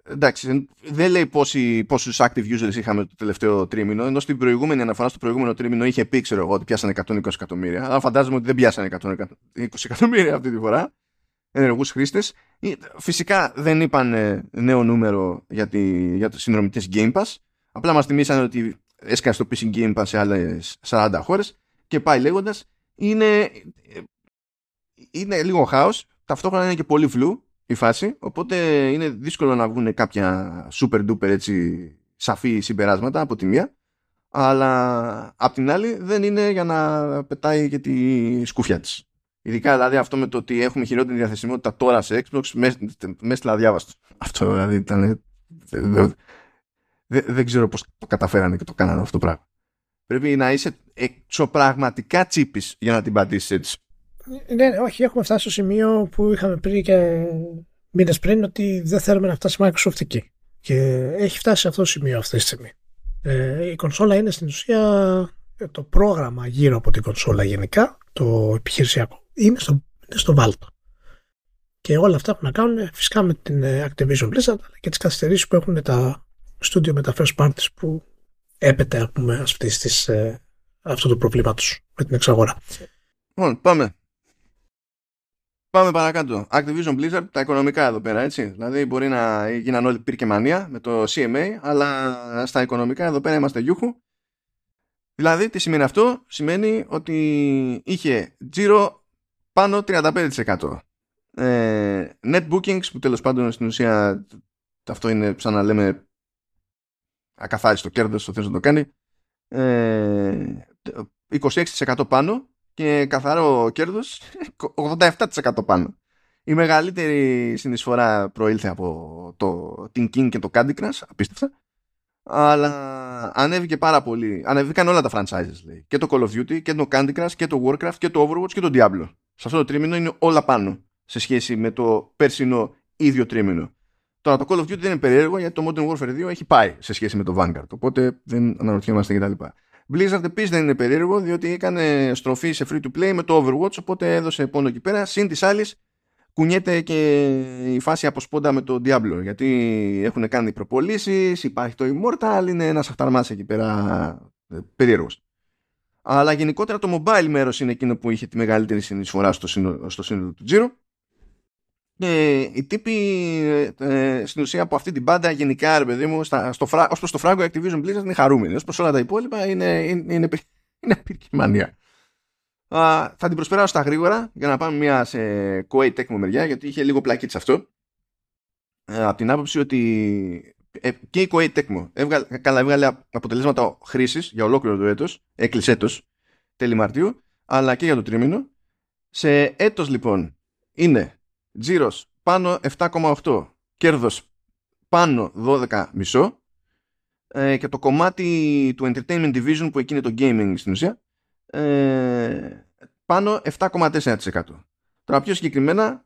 εντάξει, δεν λέει πόσοι, πόσους active users είχαμε το τελευταίο τρίμηνο, ενώ στην προηγούμενη αναφορά στο προηγούμενο τρίμηνο είχε πει, ξέρω εγώ, ότι πιάσανε 120 εκατομμύρια. Αλλά φαντάζομαι ότι δεν πιάσανε 120 εκατομμύρια αυτή τη φορά ενεργούς χρήστες. Φυσικά δεν είπαν νέο νούμερο για, τη, για τους συνδρομητές Game Pass. Απλά μας θυμίσανε ότι έσκασε το PC Game Pass σε άλλες 40 χώρες και πάει λέγοντας. Είναι, είναι λίγο χάος, ταυτόχρονα είναι και πολύ φλού η φάση, οπότε είναι δύσκολο να βγουν κάποια super duper έτσι σαφή συμπεράσματα από τη μία, αλλά απ' την άλλη δεν είναι για να πετάει και τη σκούφια της. Ειδικά δηλαδή αυτό με το ότι έχουμε χειρότερη διαθεσιμότητα τώρα σε Xbox μέσα στην αδιάβαστο. Αυτό δηλαδή ήταν... Δεν, δεν, ξέρω πώς το καταφέρανε και το κάνανε αυτό το πράγμα. Πρέπει να είσαι εξωπραγματικά τσίπης για να την πατήσεις έτσι. Ναι, ναι, όχι, έχουμε φτάσει στο σημείο που είχαμε πει και μήνες πριν ότι δεν θέλουμε να φτάσει Microsoft εκεί. Και έχει φτάσει σε αυτό το σημείο αυτή τη στιγμή. Ε, η κονσόλα είναι στην ουσία ε, το πρόγραμμα γύρω από την κονσόλα γενικά, το επιχειρησιακό, είναι στο, είναι στο βάλτο. Και όλα αυτά που να κάνουν φυσικά με την ε, Activision Blizzard αλλά και τις καθυστερήσεις που έχουν τα στούντιο με τα first parties που έπεται ας πούμε αυτής της, ε, αυτού τους προβλήματος με την εξαγορά. Λοιπόν, πάμε. Πάμε παρακάτω. Activision Blizzard, τα οικονομικά εδώ πέρα, έτσι. Δηλαδή μπορεί να γίναν όλοι πυρ και μανία με το CMA, αλλά στα οικονομικά εδώ πέρα είμαστε γιούχου. Δηλαδή, τι σημαίνει αυτό, σημαίνει ότι είχε τζίρο πάνω 35%. Ε, net bookings, που τέλος πάντων στην ουσία αυτό είναι σαν να λέμε ακαθάριστο κέρδος, το θες να το κάνει. Ε, 26% πάνω και καθαρό κέρδος 87% πάνω. Η μεγαλύτερη συνεισφορά προήλθε από το την King και το Candy Crush, απίστευτα. Αλλά ανέβηκε πάρα πολύ. Ανέβηκαν όλα τα franchises, λέει. Και το Call of Duty, και το Candy Crush, και το Warcraft, και το Overwatch, και το Diablo. Σε αυτό το τρίμηνο είναι όλα πάνω σε σχέση με το περσινό ίδιο τρίμηνο. Τώρα το Call of Duty δεν είναι περίεργο γιατί το Modern Warfare 2 έχει πάει σε σχέση με το Vanguard. Οπότε δεν αναρωτιόμαστε κτλ. Blizzard επίσης δεν είναι περίεργο διότι έκανε στροφή σε free to play με το Overwatch οπότε έδωσε πόνο εκεί πέρα. Συν της άλλης κουνιέται και η φάση από σπόντα με το Diablo γιατί έχουν κάνει προπολίσει, υπάρχει το Immortal, είναι ένας αχταρμάς εκεί πέρα ε, περίεργος. Αλλά γενικότερα το mobile μέρος είναι εκείνο που είχε τη μεγαλύτερη συνεισφορά στο σύνολο, στο σύνολο του Giro και οι τύποι ε, στην ουσία από αυτή την πάντα γενικά ρε παιδί μου στα, στο, ως προς το φράγκο Activision Blizzard είναι χαρούμενοι. Ως προς όλα τα υπόλοιπα είναι, είναι, είναι, είναι μανία. Θα την προσπεράσω στα γρήγορα για να πάμε μια σε Kuwait Tecmo μεριά γιατί είχε λίγο πλακίτ σε αυτό. Ε, από την άποψη ότι ε, και η Kuwait Tecmo έβγαλε, καλά έβγαλε αποτελέσματα χρήσης για ολόκληρο το έτος έκλεισε έτος τέλη Μαρτίου αλλά και για το τρίμηνο. Σε έτος λοιπόν είναι Τζίρος πάνω 7,8. Κέρδος πάνω 12,5. Ε, και το κομμάτι του Entertainment Division που εκεί είναι το gaming στην ουσία ε, πάνω 7,4%. Τώρα πιο συγκεκριμένα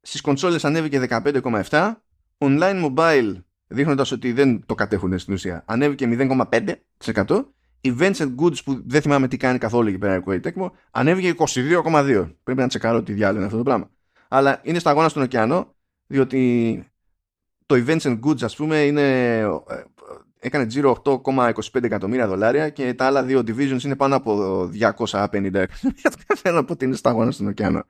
στις κονσόλες ανέβηκε 15,7%. Online mobile δείχνοντας ότι δεν το κατέχουν στην ουσία ανέβηκε 0,5%. Events and goods που δεν θυμάμαι τι κάνει καθόλου εκεί πέρα η Tecmo ανέβηκε 22,2%. Πρέπει να τσεκάρω τι διάλογο είναι αυτό το πράγμα αλλά είναι σταγόνα στον ωκεανό, διότι το Events and Goods, ας πούμε, είναι, ε, έκανε τζίρο 8,25 εκατομμύρια δολάρια και τα άλλα δύο divisions είναι πάνω από 250 εκατομμύρια το καθένα, οπότε είναι σταγόνα στον ωκεανό.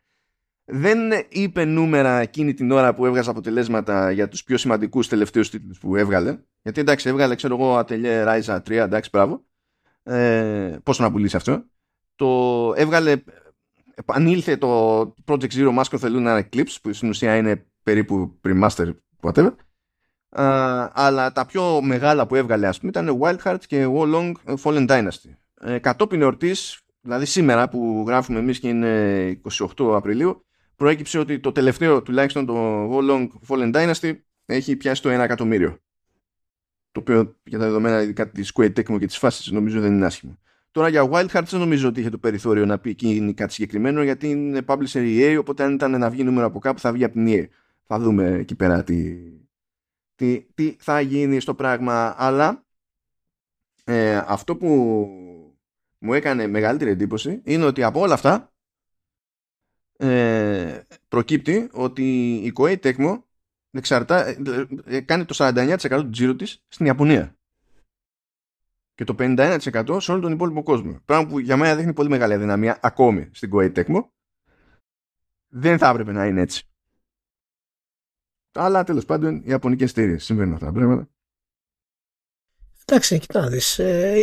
Δεν είπε νούμερα εκείνη την ώρα που έβγαζε αποτελέσματα για τους πιο σημαντικούς τελευταίους τίτλους που έβγαλε. Γιατί εντάξει, έβγαλε, ξέρω εγώ, Atelier Ryza 3, εντάξει, μπράβο. Ε, πόσο να πουλήσει αυτό. Το έβγαλε επανήλθε το Project Zero Mask of the Lunar Eclipse που στην ουσία είναι περίπου pre-master whatever. Αλλά τα πιο μεγάλα που έβγαλε ας πούμε ήταν Wild Hearts και Wolong Fallen Dynasty. Ε, κατόπιν εορτής δηλαδή σήμερα που γράφουμε εμείς και είναι 28 Απριλίου προέκυψε ότι το τελευταίο τουλάχιστον το Wolong Fallen Dynasty έχει πιάσει το 1 εκατομμύριο. Το οποίο για τα δεδομένα ειδικά της Quake Tecmo και της φάσης νομίζω δεν είναι άσχημο Τώρα για Wild Hearts δεν νομίζω ότι είχε το περιθώριο να πει εκείνη κάτι συγκεκριμένο γιατί είναι publisher EA οπότε αν ήταν να βγει νούμερο από κάπου θα βγει από την EA. Θα δούμε εκεί πέρα τι, τι, τι θα γίνει στο πράγμα αλλά ε, αυτό που μου έκανε μεγαλύτερη εντύπωση είναι ότι από όλα αυτά ε, προκύπτει ότι η Koei Tecmo εξαρτά, ε, ε, κάνει το 49% του τζίρου της στην Ιαπωνία και το 51% σε όλο τον υπόλοιπο κόσμο. Πράγμα που για μένα δείχνει πολύ μεγάλη αδυναμία ακόμη στην Kuwait Tecmo. Δεν θα έπρεπε να είναι έτσι. Αλλά τέλος πάντων οι Ιαπωνικές εταιρείες συμβαίνουν αυτά τα πράγματα. Εντάξει, κοιτά ε,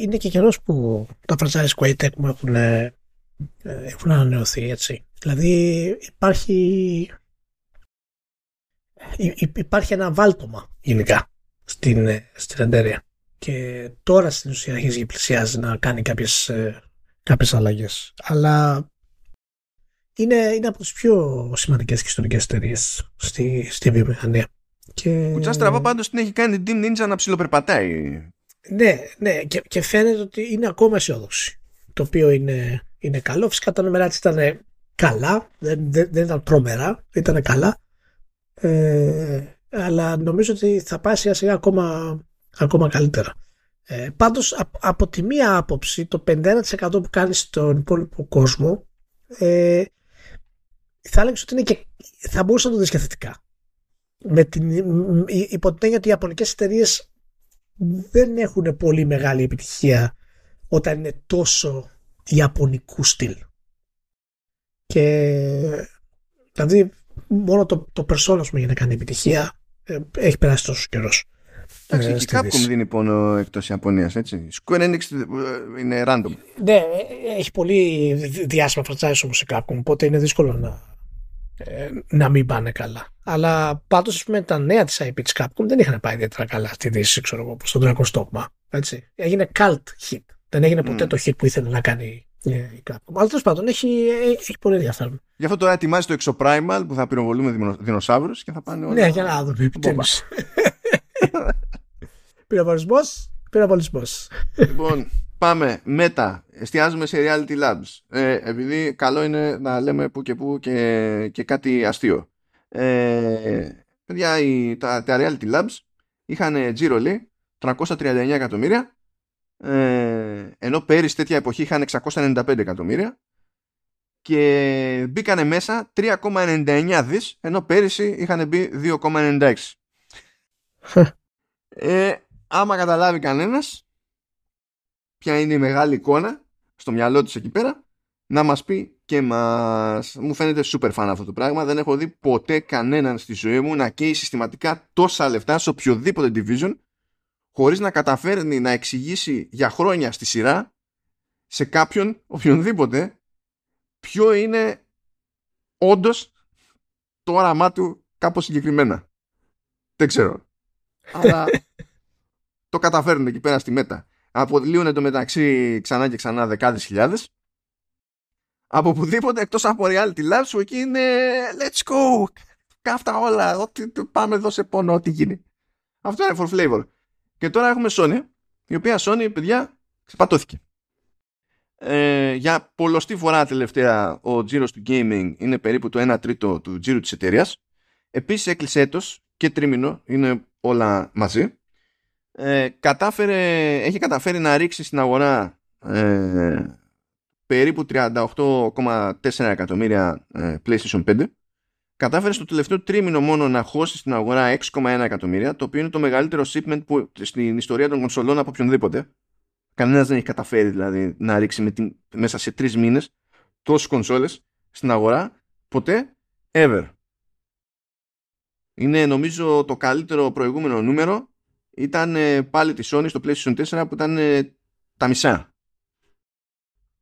είναι και καιρός που τα franchise Kuwait Tecmo έχουν, ε, έχουν ανανεωθεί έτσι. Δηλαδή υπάρχει υπάρχει ένα βάλτομα γενικά στην, ε, στην εταιρεία και τώρα στην ουσία αρχίζει και πλησιάζει να κάνει κάποιες, ε, κάποιες αλλαγές. Αλλά είναι, είναι από τις πιο σημαντικές και ιστορικές εταιρείες στη, στη βιομηχανία. Και... Κουτσά στραβά πάντως την έχει κάνει Team Ninja να ψιλοπερπατάει. Ναι, ναι και, και φαίνεται ότι είναι ακόμα αισιόδοξη. Το οποίο είναι, είναι καλό. Φυσικά τα νούμερα της ήταν καλά, δεν, δεν, δεν ήταν τρομερά, ήταν καλά. Ε, αλλά νομίζω ότι θα πάει σιγά σιγά ακόμα, ακόμα καλύτερα. Ε, πάντως από τη μία άποψη το 51% που κάνει στον υπόλοιπο κόσμο ε, θα έλεγες ότι είναι και, θα μπορούσε να το δεις και θετικά. Με την, υπό την έννοια ότι οι ιαπωνικές εταιρείες δεν έχουν πολύ μεγάλη επιτυχία όταν είναι τόσο ιαπωνικού στυλ. Και δηλαδή μόνο το, το persona για να κάνει επιτυχία ε, έχει περάσει τόσος καιρός. Εντάξει, ε, και η Capcom δίνει πόνο εκτός Ιαπωνίας, έτσι. Square Enix ε, είναι random. Ναι, έχει πολύ διάσημα franchise όμως η Capcom, οπότε είναι δύσκολο να, να μην πάνε καλά. Αλλά πάντως, ας πούμε, τα νέα της IP της Capcom δεν είχαν πάει ιδιαίτερα καλά στη Δύση, ξέρω εγώ, στον Dragon Dogma. Έτσι. Έγινε cult hit. Δεν έγινε ποτέ mm. το hit που ήθελε να κάνει η Capcom. Αλλά τέλος πάντων έχει, έχει πολύ ενδιαφέρον. Γι' αυτό τώρα ετοιμάζει το Exoprimal που θα πυροβολούμε δεινοσαύρους και θα πάνε όλα. Ναι, για να δούμε επιτέλους. Πυροβολισμός, πυροβολισμός. Λοιπόν, πάμε μετά. Εστιάζουμε σε reality labs. Ε, επειδή καλό είναι να λέμε που και που και, και κάτι αστείο. Ε, παιδιά, οι, τα, τα reality labs είχαν τζίρολι 339 εκατομμύρια ε, ενώ πέρυσι τέτοια εποχή είχαν 695 εκατομμύρια και μπήκανε μέσα 3,99 δις ενώ πέρυσι είχαν μπει 2,96 ε, άμα καταλάβει κανένας ποια είναι η μεγάλη εικόνα στο μυαλό του εκεί πέρα να μας πει και μας μου φαίνεται super fan αυτό το πράγμα δεν έχω δει ποτέ κανέναν στη ζωή μου να καίει συστηματικά τόσα λεφτά σε οποιοδήποτε division χωρίς να καταφέρνει να εξηγήσει για χρόνια στη σειρά σε κάποιον, οποιονδήποτε, ποιο είναι όντως το όραμά του κάπως συγκεκριμένα. Δεν ξέρω. Αλλά το καταφέρνουν εκεί πέρα στη μέτα. Απολύουν το μεταξύ ξανά και ξανά δεκάδες χιλιάδες. Από οπουδήποτε εκτός από reality labs σου εκεί είναι let's go. Κάφτα όλα. Ό,τι πάμε εδώ σε πόνο, ό,τι γίνει. Αυτό είναι for flavor. Και τώρα έχουμε Sony, η οποία Sony, παιδιά, ξεπατώθηκε. Ε, για πολλωστή φορά τελευταία ο τζίρος του gaming είναι περίπου το 1 τρίτο του τζίρου της εταιρείας. Επίσης έκλεισε έτος και τρίμηνο, είναι όλα μαζί. Ε, κατάφερε, έχει καταφέρει να ρίξει στην αγορά ε, περίπου 38,4 εκατομμύρια ε, PlayStation 5 κατάφερε στο τελευταίο τρίμηνο μόνο να χώσει στην αγορά 6,1 εκατομμύρια, το οποίο είναι το μεγαλύτερο shipment που, στην ιστορία των κονσολών από οποιονδήποτε. Κανένας δεν έχει καταφέρει δηλαδή να ρίξει με την, μέσα σε τρεις μήνες τόσες κονσόλες στην αγορά ποτέ, ever. Είναι νομίζω το καλύτερο προηγούμενο νούμερο ήταν ε, πάλι της Sony στο PlayStation 4 που ήταν ε, τα μισά.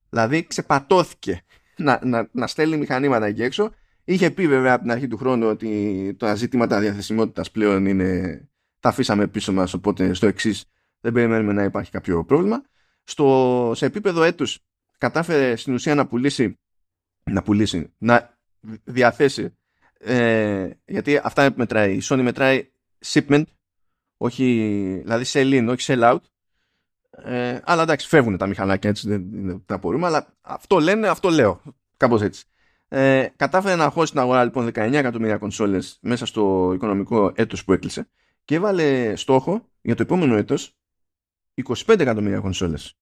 Δηλαδή ξεπατώθηκε να, να, να στέλνει μηχανήματα εκεί έξω Είχε πει βέβαια από την αρχή του χρόνου ότι τα ζητήματα διαθεσιμότητας πλέον είναι τα αφήσαμε πίσω μας οπότε στο εξής δεν περιμένουμε να υπάρχει κάποιο πρόβλημα. Στο, σε επίπεδο έτους κατάφερε στην ουσία να πουλήσει να πουλήσει, να διαθέσει ε, γιατί αυτά μετράει, η Sony μετράει shipment όχι, δηλαδή sell in, όχι sell out ε, αλλά εντάξει φεύγουν τα μηχανάκια έτσι δεν, τα απορούμε αλλά αυτό λένε, αυτό λέω. Κάπως έτσι. Ε, κατάφερε να χώσει την αγορά λοιπόν 19 εκατομμύρια κονσόλες μέσα στο οικονομικό έτος που έκλεισε και έβαλε στόχο για το επόμενο έτος 25 εκατομμύρια κονσόλες.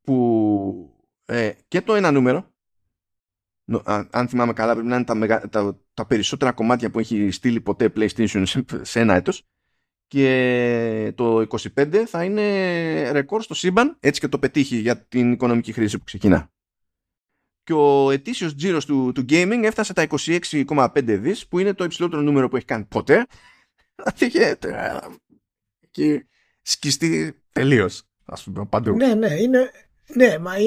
Που ε, και το ένα νούμερο αν θυμάμαι καλά πρέπει να είναι τα, τα, τα περισσότερα κομμάτια που έχει στείλει ποτέ PlayStation σε, ένα έτος και το 25 θα είναι ρεκόρ στο σύμπαν έτσι και το πετύχει για την οικονομική χρήση που ξεκινά. Και ο ετήσιος τζίρος του, του gaming έφτασε τα 26,5 δις που είναι το υψηλότερο νούμερο που έχει κάνει ποτέ. Και σκιστεί τελείως. ας πούμε παντού. Ναι ναι είναι, ναι, μα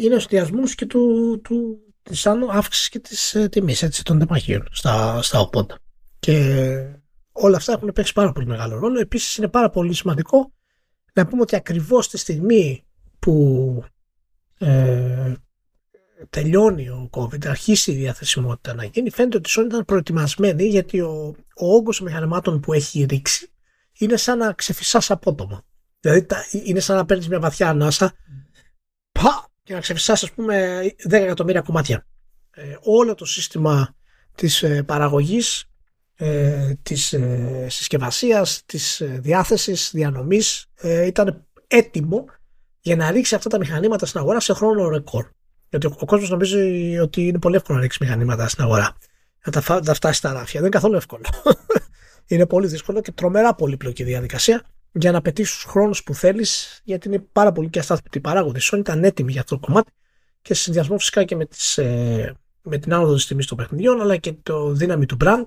είναι ο εστιασμός και του, του, της αύξησης και της ε, τιμής έτσι, των τεμαχίων στα, στα 80 και όλα αυτά έχουν παίξει πάρα πολύ μεγάλο ρόλο επίσης είναι πάρα πολύ σημαντικό να πούμε ότι ακριβώς τη στιγμή που ε, τελειώνει ο COVID, αρχίσει η διαθεσιμότητα να γίνει, φαίνεται ότι η Sony ήταν προετοιμασμένη γιατί ο, ο όγκος μηχανημάτων που έχει ρίξει είναι σαν να ξεφυσάς απότομα. Δηλαδή είναι σαν να παίρνεις μια βαθιά ανάσα πα, και να ξεφυσάς ας πούμε 10 εκατομμύρια κομμάτια. Ε, όλο το σύστημα της ε, παραγωγής ε, της ε, συσκευασίας, της ε, διάθεσης, διανομής ε, ήταν έτοιμο για να ρίξει αυτά τα μηχανήματα στην αγορά σε χρόνο ρεκόρ. Γιατί ο, ο κόσμος νομίζει ότι είναι πολύ εύκολο να ρίξει μηχανήματα στην αγορά. Να τα, τα φτάσει στα ράφια. Δεν είναι καθόλου εύκολο. είναι πολύ δύσκολο και τρομερά πολύπλοκη διαδικασία για να πετύχεις τους χρόνους που θέλεις, γιατί είναι πάρα πολύ και αστάθμητοι παράγοντε. Η Sony ήταν έτοιμη για αυτό το κομμάτι και σε συνδυασμό φυσικά και με, τις, ε, με την άνοδο της τιμής των παιχνιδιών, αλλά και το δύναμη του brand,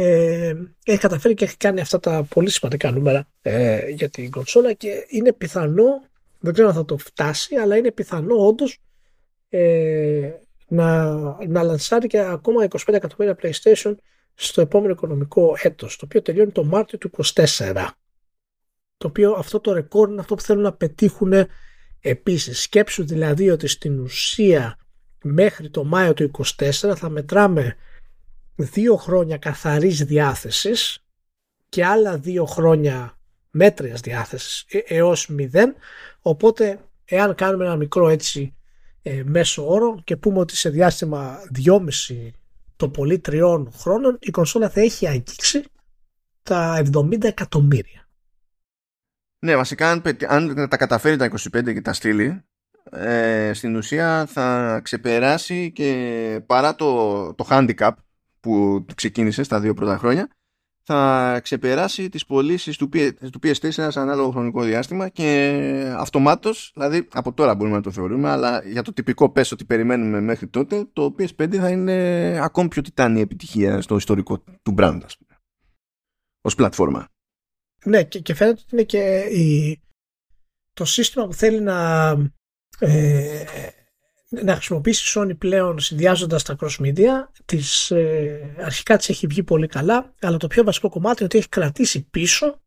ε, έχει καταφέρει και έχει κάνει αυτά τα πολύ σημαντικά νούμερα ε, για την κονσόλα και είναι πιθανό, δεν ξέρω αν θα το φτάσει, αλλά είναι πιθανό όντως ε, να, να λανσάρει και ακόμα 25 εκατομμύρια PlayStation στο επόμενο οικονομικό έτος, το οποίο τελειώνει το Μάρτιο του 24. Το οποίο αυτό το ρεκόρ είναι αυτό που θέλουν να πετύχουν επίσης. Σκέψου δηλαδή ότι στην ουσία μέχρι το Μάιο του 24 θα μετράμε δύο χρόνια καθαρής διάθεσης και άλλα δύο χρόνια μέτριας διάθεσης ε, έως μηδέν οπότε εάν κάνουμε ένα μικρό έτσι ε, μέσο όρο και πούμε ότι σε διάστημα 2,5 το πολύ τριών χρόνων η κονσόλα θα έχει αγγίξει τα 70 εκατομμύρια. Ναι, βασικά αν, αν τα καταφέρει τα 25 και τα στείλει ε, στην ουσία θα ξεπεράσει και παρά το, το handicap που ξεκίνησε στα δύο πρώτα χρόνια θα ξεπεράσει τις πωλήσεις του, του PS4 σε ανάλογο χρονικό διάστημα και αυτομάτως, δηλαδή από τώρα μπορούμε να το θεωρούμε, αλλά για το τυπικό πέσο ότι περιμένουμε μέχρι τότε, το PS5 θα είναι ακόμη πιο τιτάνια επιτυχία στο ιστορικό του brand, ας πούμε, ως πλατφόρμα. Ναι, και, και φαίνεται ότι είναι και η, το σύστημα που θέλει να ε, να χρησιμοποιήσει η Sony πλέον συνδυάζοντας τα cross media της, ε, αρχικά της έχει βγει πολύ καλά αλλά το πιο βασικό κομμάτι είναι ότι έχει κρατήσει πίσω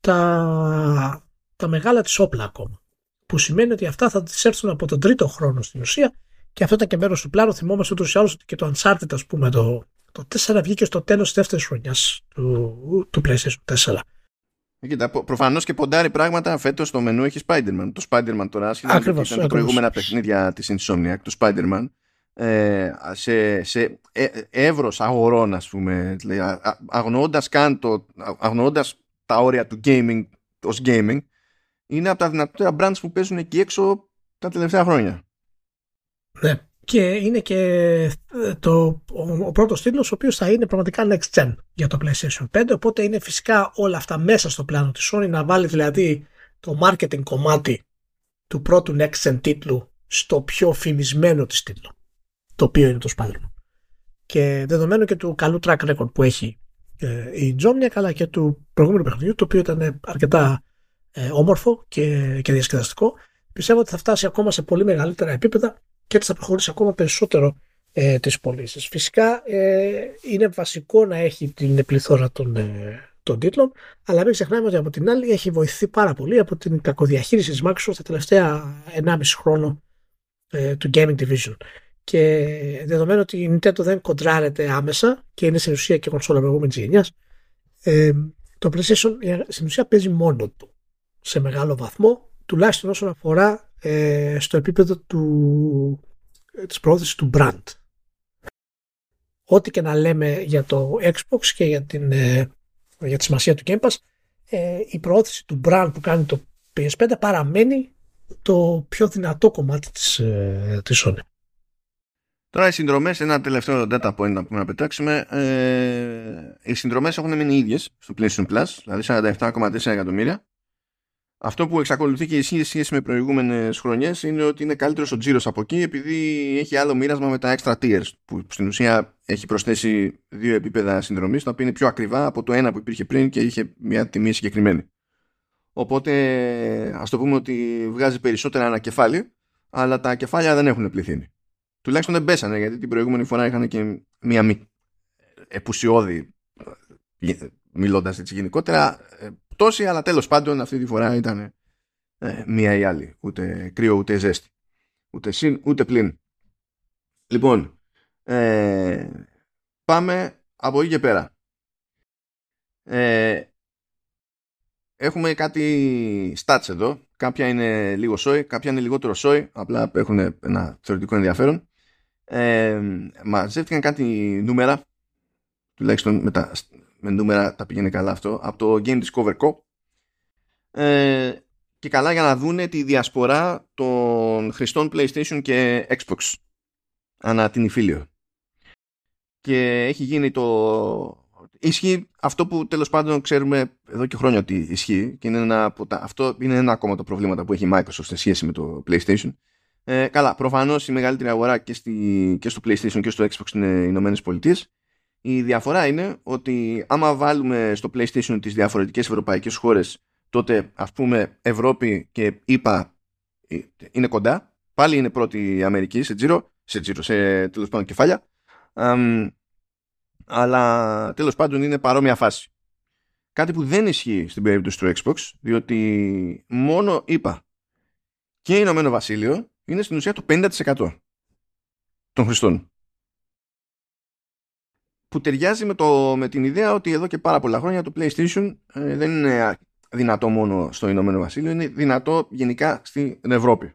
τα, τα μεγάλα της όπλα ακόμα που σημαίνει ότι αυτά θα τις έρθουν από τον τρίτο χρόνο στην ουσία και αυτό ήταν και μέρος του πλάνου. Θυμόμαστε ούτως ή άλλως ότι και το Uncharted ας πούμε το, το 4 βγήκε στο τέλος της δεύτερης χρονιάς του, του PlayStation 4 Κοίτα, προφανώς και ποντάρει πράγματα φέτος στο μενού έχει Spider-Man. Το Spider-Man τώρα, σχεδόν ήταν τα προηγούμενα παιχνίδια της Insomniac, το Spider-Man. Ε, σε, σε ε, εύρος αγορών, ας πούμε, αγνοώντας καν το, αγνοώντας τα όρια του gaming ως gaming, είναι από τα δυνατότερα brands που παίζουν εκεί έξω τα τελευταία χρόνια. Ναι και είναι και ε, το, ο, ο πρώτος τίτλος ο οποίος θα είναι πραγματικά next gen για το PlayStation 5 οπότε είναι φυσικά όλα αυτά μέσα στο πλάνο της Sony να βάλει δηλαδή το marketing κομμάτι του πρώτου next gen τίτλου στο πιο φημισμένο της τίτλου το οποίο είναι το Spider-Man. Και δεδομένου και του καλού track record που έχει ε, η Insomniac αλλά και του προηγούμενου παιχνιδιού το οποίο ήταν αρκετά ε, όμορφο και, και διασκεδαστικό πιστεύω ότι θα φτάσει ακόμα σε πολύ μεγαλύτερα επίπεδα και έτσι θα προχωρήσει ακόμα περισσότερο ε, τις πωλήσεις. Φυσικά ε, είναι βασικό να έχει την πληθώρα των, ε, των τίτλων, αλλά μην ξεχνάμε ότι από την άλλη έχει βοηθηθεί πάρα πολύ από την κακοδιαχείριση της Microsoft τα τελευταία 1,5 χρόνο ε, του Gaming Division. Και δεδομένου ότι η Nintendo δεν κοντράρεται άμεσα και είναι στην ουσία και κονσόλα προηγούμενης γενιάς, ε, το PlayStation ε, στην ουσία παίζει μόνο του σε μεγάλο βαθμό, τουλάχιστον όσον αφορά ε, στο επίπεδο του, ε, της πρόθεσης του brand. Ό,τι και να λέμε για το Xbox και για, την, ε, για τη σημασία του Game Pass, ε, η πρόθεση του brand που κάνει το PS5 παραμένει το πιο δυνατό κομμάτι της, ε, της Sony. Τώρα οι συνδρομές, ένα τελευταίο data point να πούμε να πετάξουμε. Ε, οι συνδρομές έχουν μείνει ίδιες στο PlayStation Plus, δηλαδή 47,4 εκατομμύρια. Αυτό που εξακολουθεί και ισχύει σχέση με προηγούμενες χρονιές είναι ότι είναι καλύτερος ο τζίρος από εκεί επειδή έχει άλλο μοίρασμα με τα extra tiers που στην ουσία έχει προσθέσει δύο επίπεδα συνδρομής τα οποία είναι πιο ακριβά από το ένα που υπήρχε πριν και είχε μια τιμή συγκεκριμένη. Οπότε ας το πούμε ότι βγάζει περισσότερα ένα κεφάλι αλλά τα κεφάλια δεν έχουν πληθύνει. Τουλάχιστον δεν πέσανε γιατί την προηγούμενη φορά είχαν και μια επουσιώδη μιλώντας έτσι γενικότερα ε, πτώση, αλλά τέλος πάντων αυτή τη φορά ήταν ε, μία ή άλλη. Ούτε κρύο ούτε ζέστη. Ούτε συν ούτε πλην. Λοιπόν, ε, πάμε από εκεί και πέρα. Ε, έχουμε κάτι stats εδώ. Κάποια είναι λίγο σόι, κάποια είναι λιγότερο σόι. Απλά έχουν ένα θεωρητικό ενδιαφέρον. Ε, μαζεύτηκαν κάτι νούμερα τουλάχιστον με, τα, με νούμερα τα πήγαινε καλά αυτό, από το Game Discover Co. Ε, και καλά για να δούνε τη διασπορά των χρηστών PlayStation και Xbox ανά την Ιφίλιο. Και έχει γίνει το... Ισχύει αυτό που τέλος πάντων ξέρουμε εδώ και χρόνια ότι ισχύει και είναι ένα από τα... αυτό είναι ένα ακόμα το προβλήματα που έχει η Microsoft σε σχέση με το PlayStation. Ε, καλά, προφανώς η μεγαλύτερη αγορά και, στη... και στο PlayStation και στο Xbox είναι οι Ηνωμένες Πολιτείες. Η διαφορά είναι ότι άμα βάλουμε στο PlayStation τις διαφορετικές ευρωπαϊκές χώρες τότε ας πούμε Ευρώπη και ΗΠΑ ε, είναι κοντά. Πάλι είναι πρώτη η Αμερική σε τζίρο, σε τζίρο, σε τέλος πάντων κεφάλια. αλλά τέλος πάντων είναι παρόμοια φάση. Κάτι που δεν ισχύει στην περίπτωση του Xbox, διότι μόνο ΗΠΑ και Ηνωμένο Βασίλειο είναι στην ουσία το 50% των χρηστών. Που ταιριάζει με, το, με την ιδέα ότι εδώ και πάρα πολλά χρόνια το PlayStation ε, δεν είναι δυνατό μόνο στο Ηνωμένο Βασίλειο, είναι δυνατό γενικά στην Ευρώπη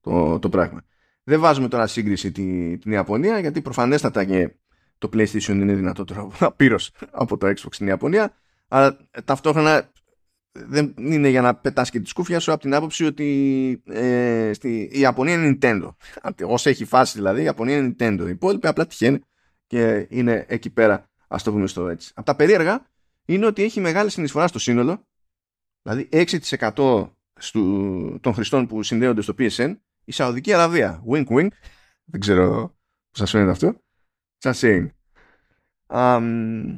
το, το πράγμα. Δεν βάζουμε τώρα σύγκριση τη, την Ιαπωνία, γιατί προφανέστατα και το PlayStation είναι δυνατότερο απείρως από το Xbox στην Ιαπωνία, αλλά ταυτόχρονα δεν είναι για να πετάς και τη σκούφια σου από την άποψη ότι ε, στη, η Ιαπωνία είναι Nintendo. Όσο έχει φάση δηλαδή, η Ιαπωνία είναι Nintendo. Οι υπόλοιποι απλά τυχαίνει και είναι εκεί πέρα, ας το πούμε στο έτσι. Από τα περίεργα είναι ότι έχει μεγάλη συνεισφορά στο σύνολο Δηλαδή 6% στου, των χρηστών που συνδέονται στο PSN η Σαουδική Αραβία. Wink wink. Δεν ξέρω πώς σας φαίνεται αυτό. Just saying. Um,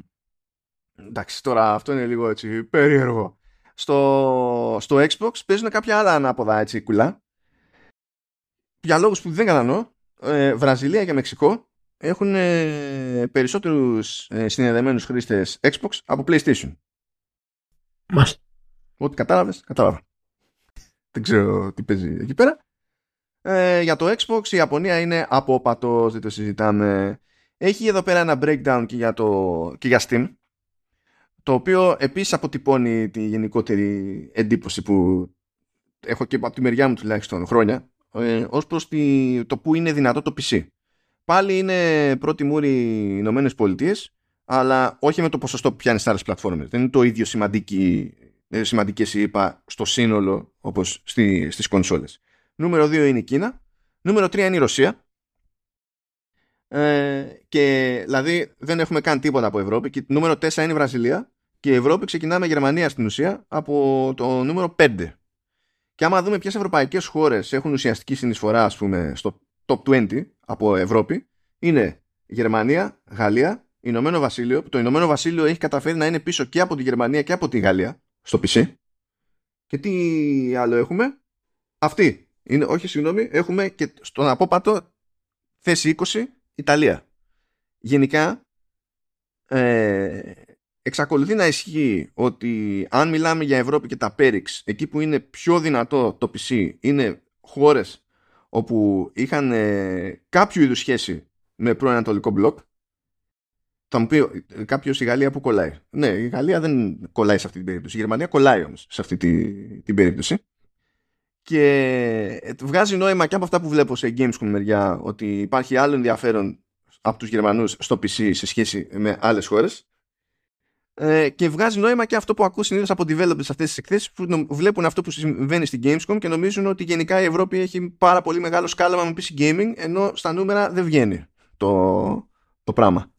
εντάξει, τώρα αυτό είναι λίγο έτσι περίεργο. Στο, στο Xbox παίζουν κάποια άλλα ανάποδα έτσι κουλά. Για λόγους που δεν κατανοώ, ε, Βραζιλία και Μεξικό έχουν ε, περισσότερους ε, συνδεδεμένους χρήστες Xbox από PlayStation. Μάλιστα. Ό,τι κατάλαβες, κατάλαβα. Δεν ξέρω τι παίζει εκεί πέρα. Ε, για το Xbox η Ιαπωνία είναι από πατός, δεν το συζητάμε. Έχει εδώ πέρα ένα breakdown και για, το, και για Steam το οποίο επίσης αποτυπώνει τη γενικότερη εντύπωση που έχω και από τη μεριά μου τουλάχιστον χρόνια ε, ως προς το που είναι δυνατό το PC. Πάλι είναι πρώτη μούρη οι Ηνωμένες Πολιτείες, αλλά όχι με το ποσοστό που πιάνεις σε άλλες πλατφόρμες. Δεν είναι το ίδιο σημαντική ε, σημαντικές είπα στο σύνολο όπως στι, στις κονσόλες. Νούμερο 2 είναι η Κίνα. Νούμερο 3 είναι η Ρωσία. Ε, και δηλαδή δεν έχουμε καν τίποτα από Ευρώπη. Και νούμερο 4 είναι η Βραζιλία. Και η Ευρώπη ξεκινάμε Γερμανία στην ουσία από το νούμερο 5. Και άμα δούμε ποιες ευρωπαϊκές χώρες έχουν ουσιαστική συνεισφορά ας πούμε στο top 20 από Ευρώπη είναι Γερμανία, Γαλλία, Ηνωμένο Βασίλειο. Το Ηνωμένο Βασίλειο έχει καταφέρει να είναι πίσω και από τη Γερμανία και από τη Γαλλία στο PC. Και τι άλλο έχουμε; Αυτή. Είναι, όχι, συγγνώμη, έχουμε και στον απόπατο θέση 20 Ιταλία. Γενικά, ε, εξακολουθεί να ισχύει ότι αν μιλάμε για Ευρώπη και τα Πέριξ, εκεί που είναι πιο δυνατό το PC, είναι χώρες όπου είχαν ε, κάποιο είδους σχέση με προανατολικό μπλοκ θα μου πει κάποιος η Γαλλία που κολλάει. Ναι, η Γαλλία δεν κολλάει σε αυτή την περίπτωση. Η Γερμανία κολλάει όμως σε αυτή την, την περίπτωση. Και ε, βγάζει νόημα και από αυτά που βλέπω σε Gamescom μεριά ότι υπάρχει άλλο ενδιαφέρον από τους Γερμανούς στο PC σε σχέση με άλλες χώρες ε, και βγάζει νόημα και αυτό που ακούω συνήθως από developers σε αυτές τις εκθέσεις που βλέπουν αυτό που συμβαίνει στην Gamescom και νομίζουν ότι γενικά η Ευρώπη έχει πάρα πολύ μεγάλο σκάλαμα με PC gaming ενώ στα νούμερα δεν βγαίνει το, το πράγμα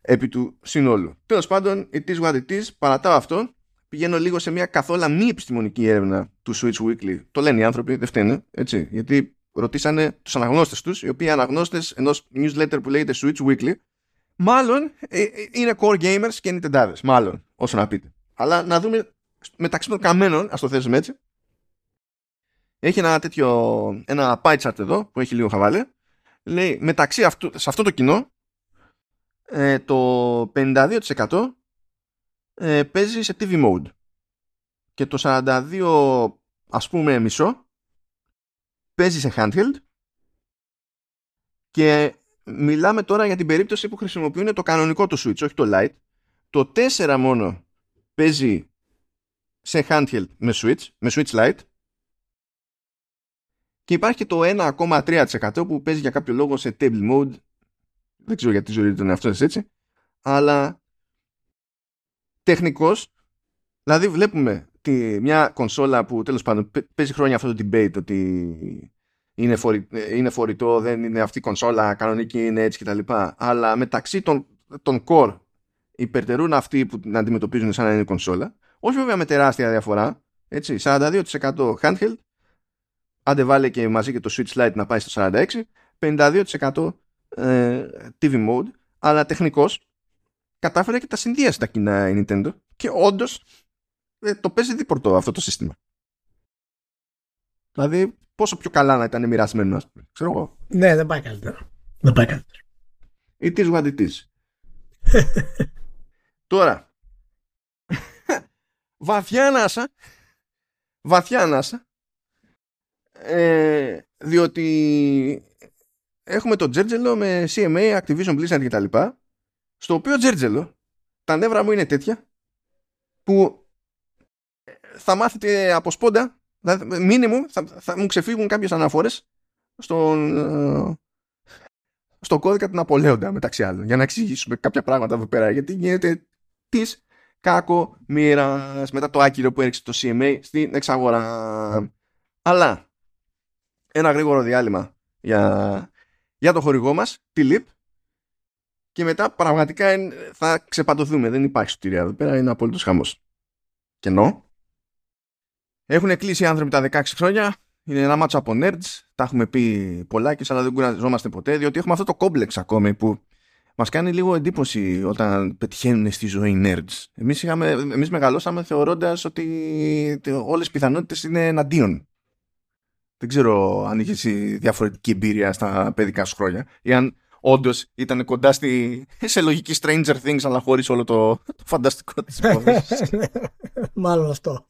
επί του συνόλου. Τέλος πάντων, it is what it is. Παρατάω αυτό. Πηγαίνω λίγο σε μια καθόλου μη επιστημονική έρευνα του Switch Weekly. Το λένε οι άνθρωποι, δεν φταίνε. Έτσι, γιατί ρωτήσανε τους αναγνώστες τους, οι οποίοι αναγνώστες ενός newsletter που λέγεται Switch Weekly, μάλλον ε, ε, είναι core gamers και είναι τεντάδες. Μάλλον, όσο να πείτε. Αλλά να δούμε μεταξύ των καμένων, ας το θέσουμε έτσι. Έχει ένα τέτοιο, ένα pie chart εδώ που έχει λίγο χαβάλε. Λέει μεταξύ αυτού, σε αυτό το κοινό ε, το 52% ε, παίζει σε TV mode και το 42% ας πούμε μισό παίζει σε handheld και μιλάμε τώρα για την περίπτωση που χρησιμοποιούν το κανονικό το Switch, όχι το Lite. Το 4 μόνο παίζει σε handheld με Switch, με Switch Lite και υπάρχει και το 1,3% που παίζει για κάποιο λόγο σε table mode δεν ξέρω γιατί ζωή τον εαυτό έτσι. αλλά τεχνικός δηλαδή βλέπουμε τη, μια κονσόλα που τέλος πάντων παίζει χρόνια αυτό το debate ότι είναι, φορη, είναι φορητό, δεν είναι αυτή η κονσόλα κανονική, είναι έτσι κτλ. Αλλά μεταξύ των, των core υπερτερούν αυτοί που την αντιμετωπίζουν σαν να είναι κονσόλα. Όχι βέβαια με τεράστια διαφορά. Έτσι, 42% handheld, άντε βάλε και μαζί και το Switch Lite να πάει στο 46, 52% ε, TV mode, αλλά τεχνικός κατάφερε και τα συνδύασε τα κοινά η Nintendo και όντως ε, το παίζει δίπορτο αυτό το σύστημα. Δηλαδή, πόσο πιο καλά να ήταν μοιρασμένος, α πούμε. Ξέρω εγώ. Ναι, δεν πάει καλύτερα. Δεν πάει καλύτερα. It is what it is. Τώρα, βαθιά ανάσα, βαθιά ανάσα, ε, διότι έχουμε το Τζέρτζελο με CMA, Activision Blizzard κτλ. Στο οποίο Τζέρτζελο, τα νεύρα μου είναι τέτοια που θα μάθετε από σπόντα, μήνυμου θα, θα μου ξεφύγουν κάποιες αναφορές στον, ε, στο κώδικα του Ναπολέοντα μεταξύ άλλων για να εξηγήσουμε κάποια πράγματα εδώ πέρα γιατί γίνεται της κακομοίρας μετά το άκυρο που έριξε το CMA στην εξαγορά. Αλλά ένα γρήγορο διάλειμμα για, για το χορηγό μας, τη LIP και μετά πραγματικά θα ξεπατωθούμε. Δεν υπάρχει σωτηρία εδώ πέρα, είναι απολύτως χαμός. Κενό. Έχουν κλείσει οι άνθρωποι τα 16 χρόνια. Είναι ένα μάτσο από nerds. Τα έχουμε πει πολλά και αλλά δεν κουραζόμαστε ποτέ, διότι έχουμε αυτό το κόμπλεξ ακόμη που μας κάνει λίγο εντύπωση όταν πετυχαίνουν στη ζωή nerds. Εμείς εμείς μεγαλώσαμε θεωρώντας ότι όλες οι πιθανότητες είναι εναντίον. Δεν ξέρω αν είχες διαφορετική εμπειρία στα παιδικά σου χρόνια ή αν όντως ήταν κοντά στη, σε λογική Stranger Things αλλά χωρίς όλο το, το φανταστικό της υπόθεσης. Μάλλον αυτό.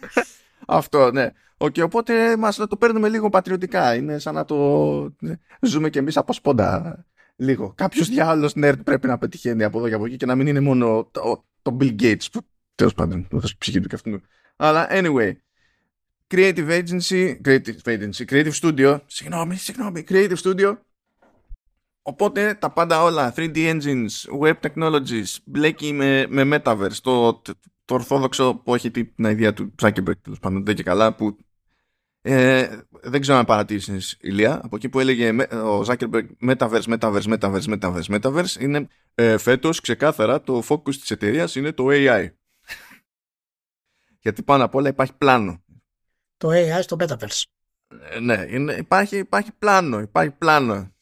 Ναι. Αυτό, ναι. Okay, οπότε μας το παίρνουμε λίγο πατριωτικά. Είναι σαν να το ναι, ζούμε κι εμείς από σπόντα λίγο. Κάποιος διάλογο nerd πρέπει να πετυχαίνει από εδώ και από εκεί και να μην είναι μόνο το, το Bill Gates που τέλος πάντων θα σου ψυχή του και αυτού. Αλλά anyway, creative agency, creative agency, creative studio, συγγνώμη, συγγνώμη, creative studio. Οπότε τα πάντα όλα, 3D engines, web technologies, μπλέκει με, με metaverse, το, το, ορθόδοξο που έχει την ιδέα του Zuckerberg, τέλος πάντων, δεν και καλά, που ε, δεν ξέρω αν παρατήρησε ηλία. Από εκεί που έλεγε ο Zuckerberg Metaverse, Metaverse, Metaverse, Metaverse, Metaverse είναι ε, φέτος ξεκάθαρα το focus της εταιρείας είναι το AI. Γιατί πάνω απ' όλα υπάρχει πλάνο. Το AI στο Metaverse. Ε, ναι, είναι, υπάρχει, υπάρχει πλάνο. Υπάρχει πλάνο.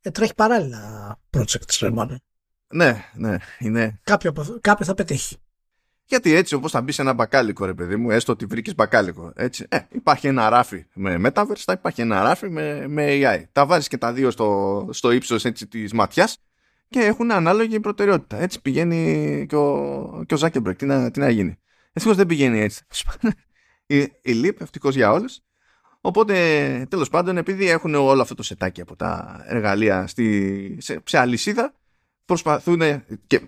Ε, τρέχει παράλληλα project, ρε Ναι, ναι, είναι. Κάποιο, κάποιο θα πετύχει. Γιατί έτσι όπως θα μπεις σε ένα μπακάλικο ρε παιδί μου, έστω ότι βρήκες μπακάλικο. Έτσι. Ε, υπάρχει ένα ράφι με Metaverse, θα υπάρχει ένα ράφι με, με AI. Τα βάζεις και τα δύο στο, στο ύψος έτσι, της ματιάς και έχουν ανάλογη προτεραιότητα. Έτσι πηγαίνει και ο, και ο Zuckerberg. Τι να, τι να γίνει. Ευτυχώς δεν πηγαίνει έτσι. η, η Leap, ευτυχώς για όλους. Οπότε, τέλος πάντων, επειδή έχουν όλο αυτό το σετάκι από τα εργαλεία στη, σε, σε αλυσίδα, προσπαθούν και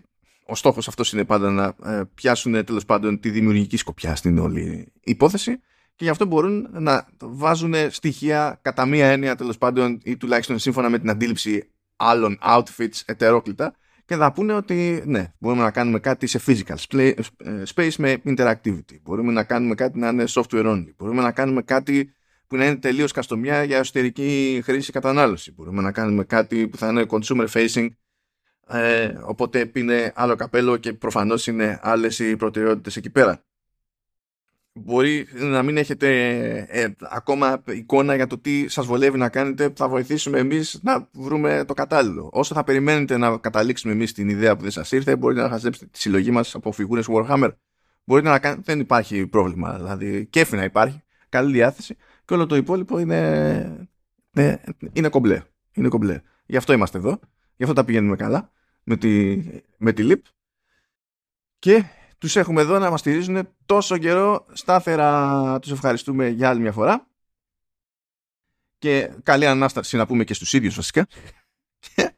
ο στόχος αυτός είναι πάντα να ε, πιάσουν τέλος πάντων τη δημιουργική σκοπιά στην όλη υπόθεση και γι' αυτό μπορούν να βάζουν στοιχεία κατά μία έννοια τέλος πάντων ή τουλάχιστον σύμφωνα με την αντίληψη άλλων outfits ετερόκλητα και θα πούνε ότι ναι, μπορούμε να κάνουμε κάτι σε physical ε, space με interactivity. Μπορούμε να κάνουμε κάτι να είναι software only. Μπορούμε να κάνουμε κάτι που να είναι τελείως καστομιά για εσωτερική χρήση κατανάλωση. Μπορούμε να κάνουμε κάτι που θα είναι consumer facing ε, οπότε είναι άλλο καπέλο και προφανώς είναι άλλες οι προτεραιότητες εκεί πέρα. Μπορεί να μην έχετε ε, ακόμα εικόνα για το τι σας βολεύει να κάνετε, θα βοηθήσουμε εμείς να βρούμε το κατάλληλο. Όσο θα περιμένετε να καταλήξουμε εμείς την ιδέα που δεν σας ήρθε, μπορείτε να χαζέψετε τη συλλογή μας από φιγούρες Warhammer. Μπορείτε να κάνετε, δεν υπάρχει πρόβλημα, δηλαδή κέφι να υπάρχει, καλή διάθεση και όλο το υπόλοιπο είναι, είναι, είναι κομπλέ. Είναι κομπλέ. Γι' αυτό είμαστε εδώ, γι' αυτό τα πηγαίνουμε καλά με τη, με τη LIP και τους έχουμε εδώ να μας στηρίζουν τόσο καιρό. Στάθερα τους ευχαριστούμε για άλλη μια φορά. Και καλή ανάσταση να πούμε και στους ίδιους βασικά. Και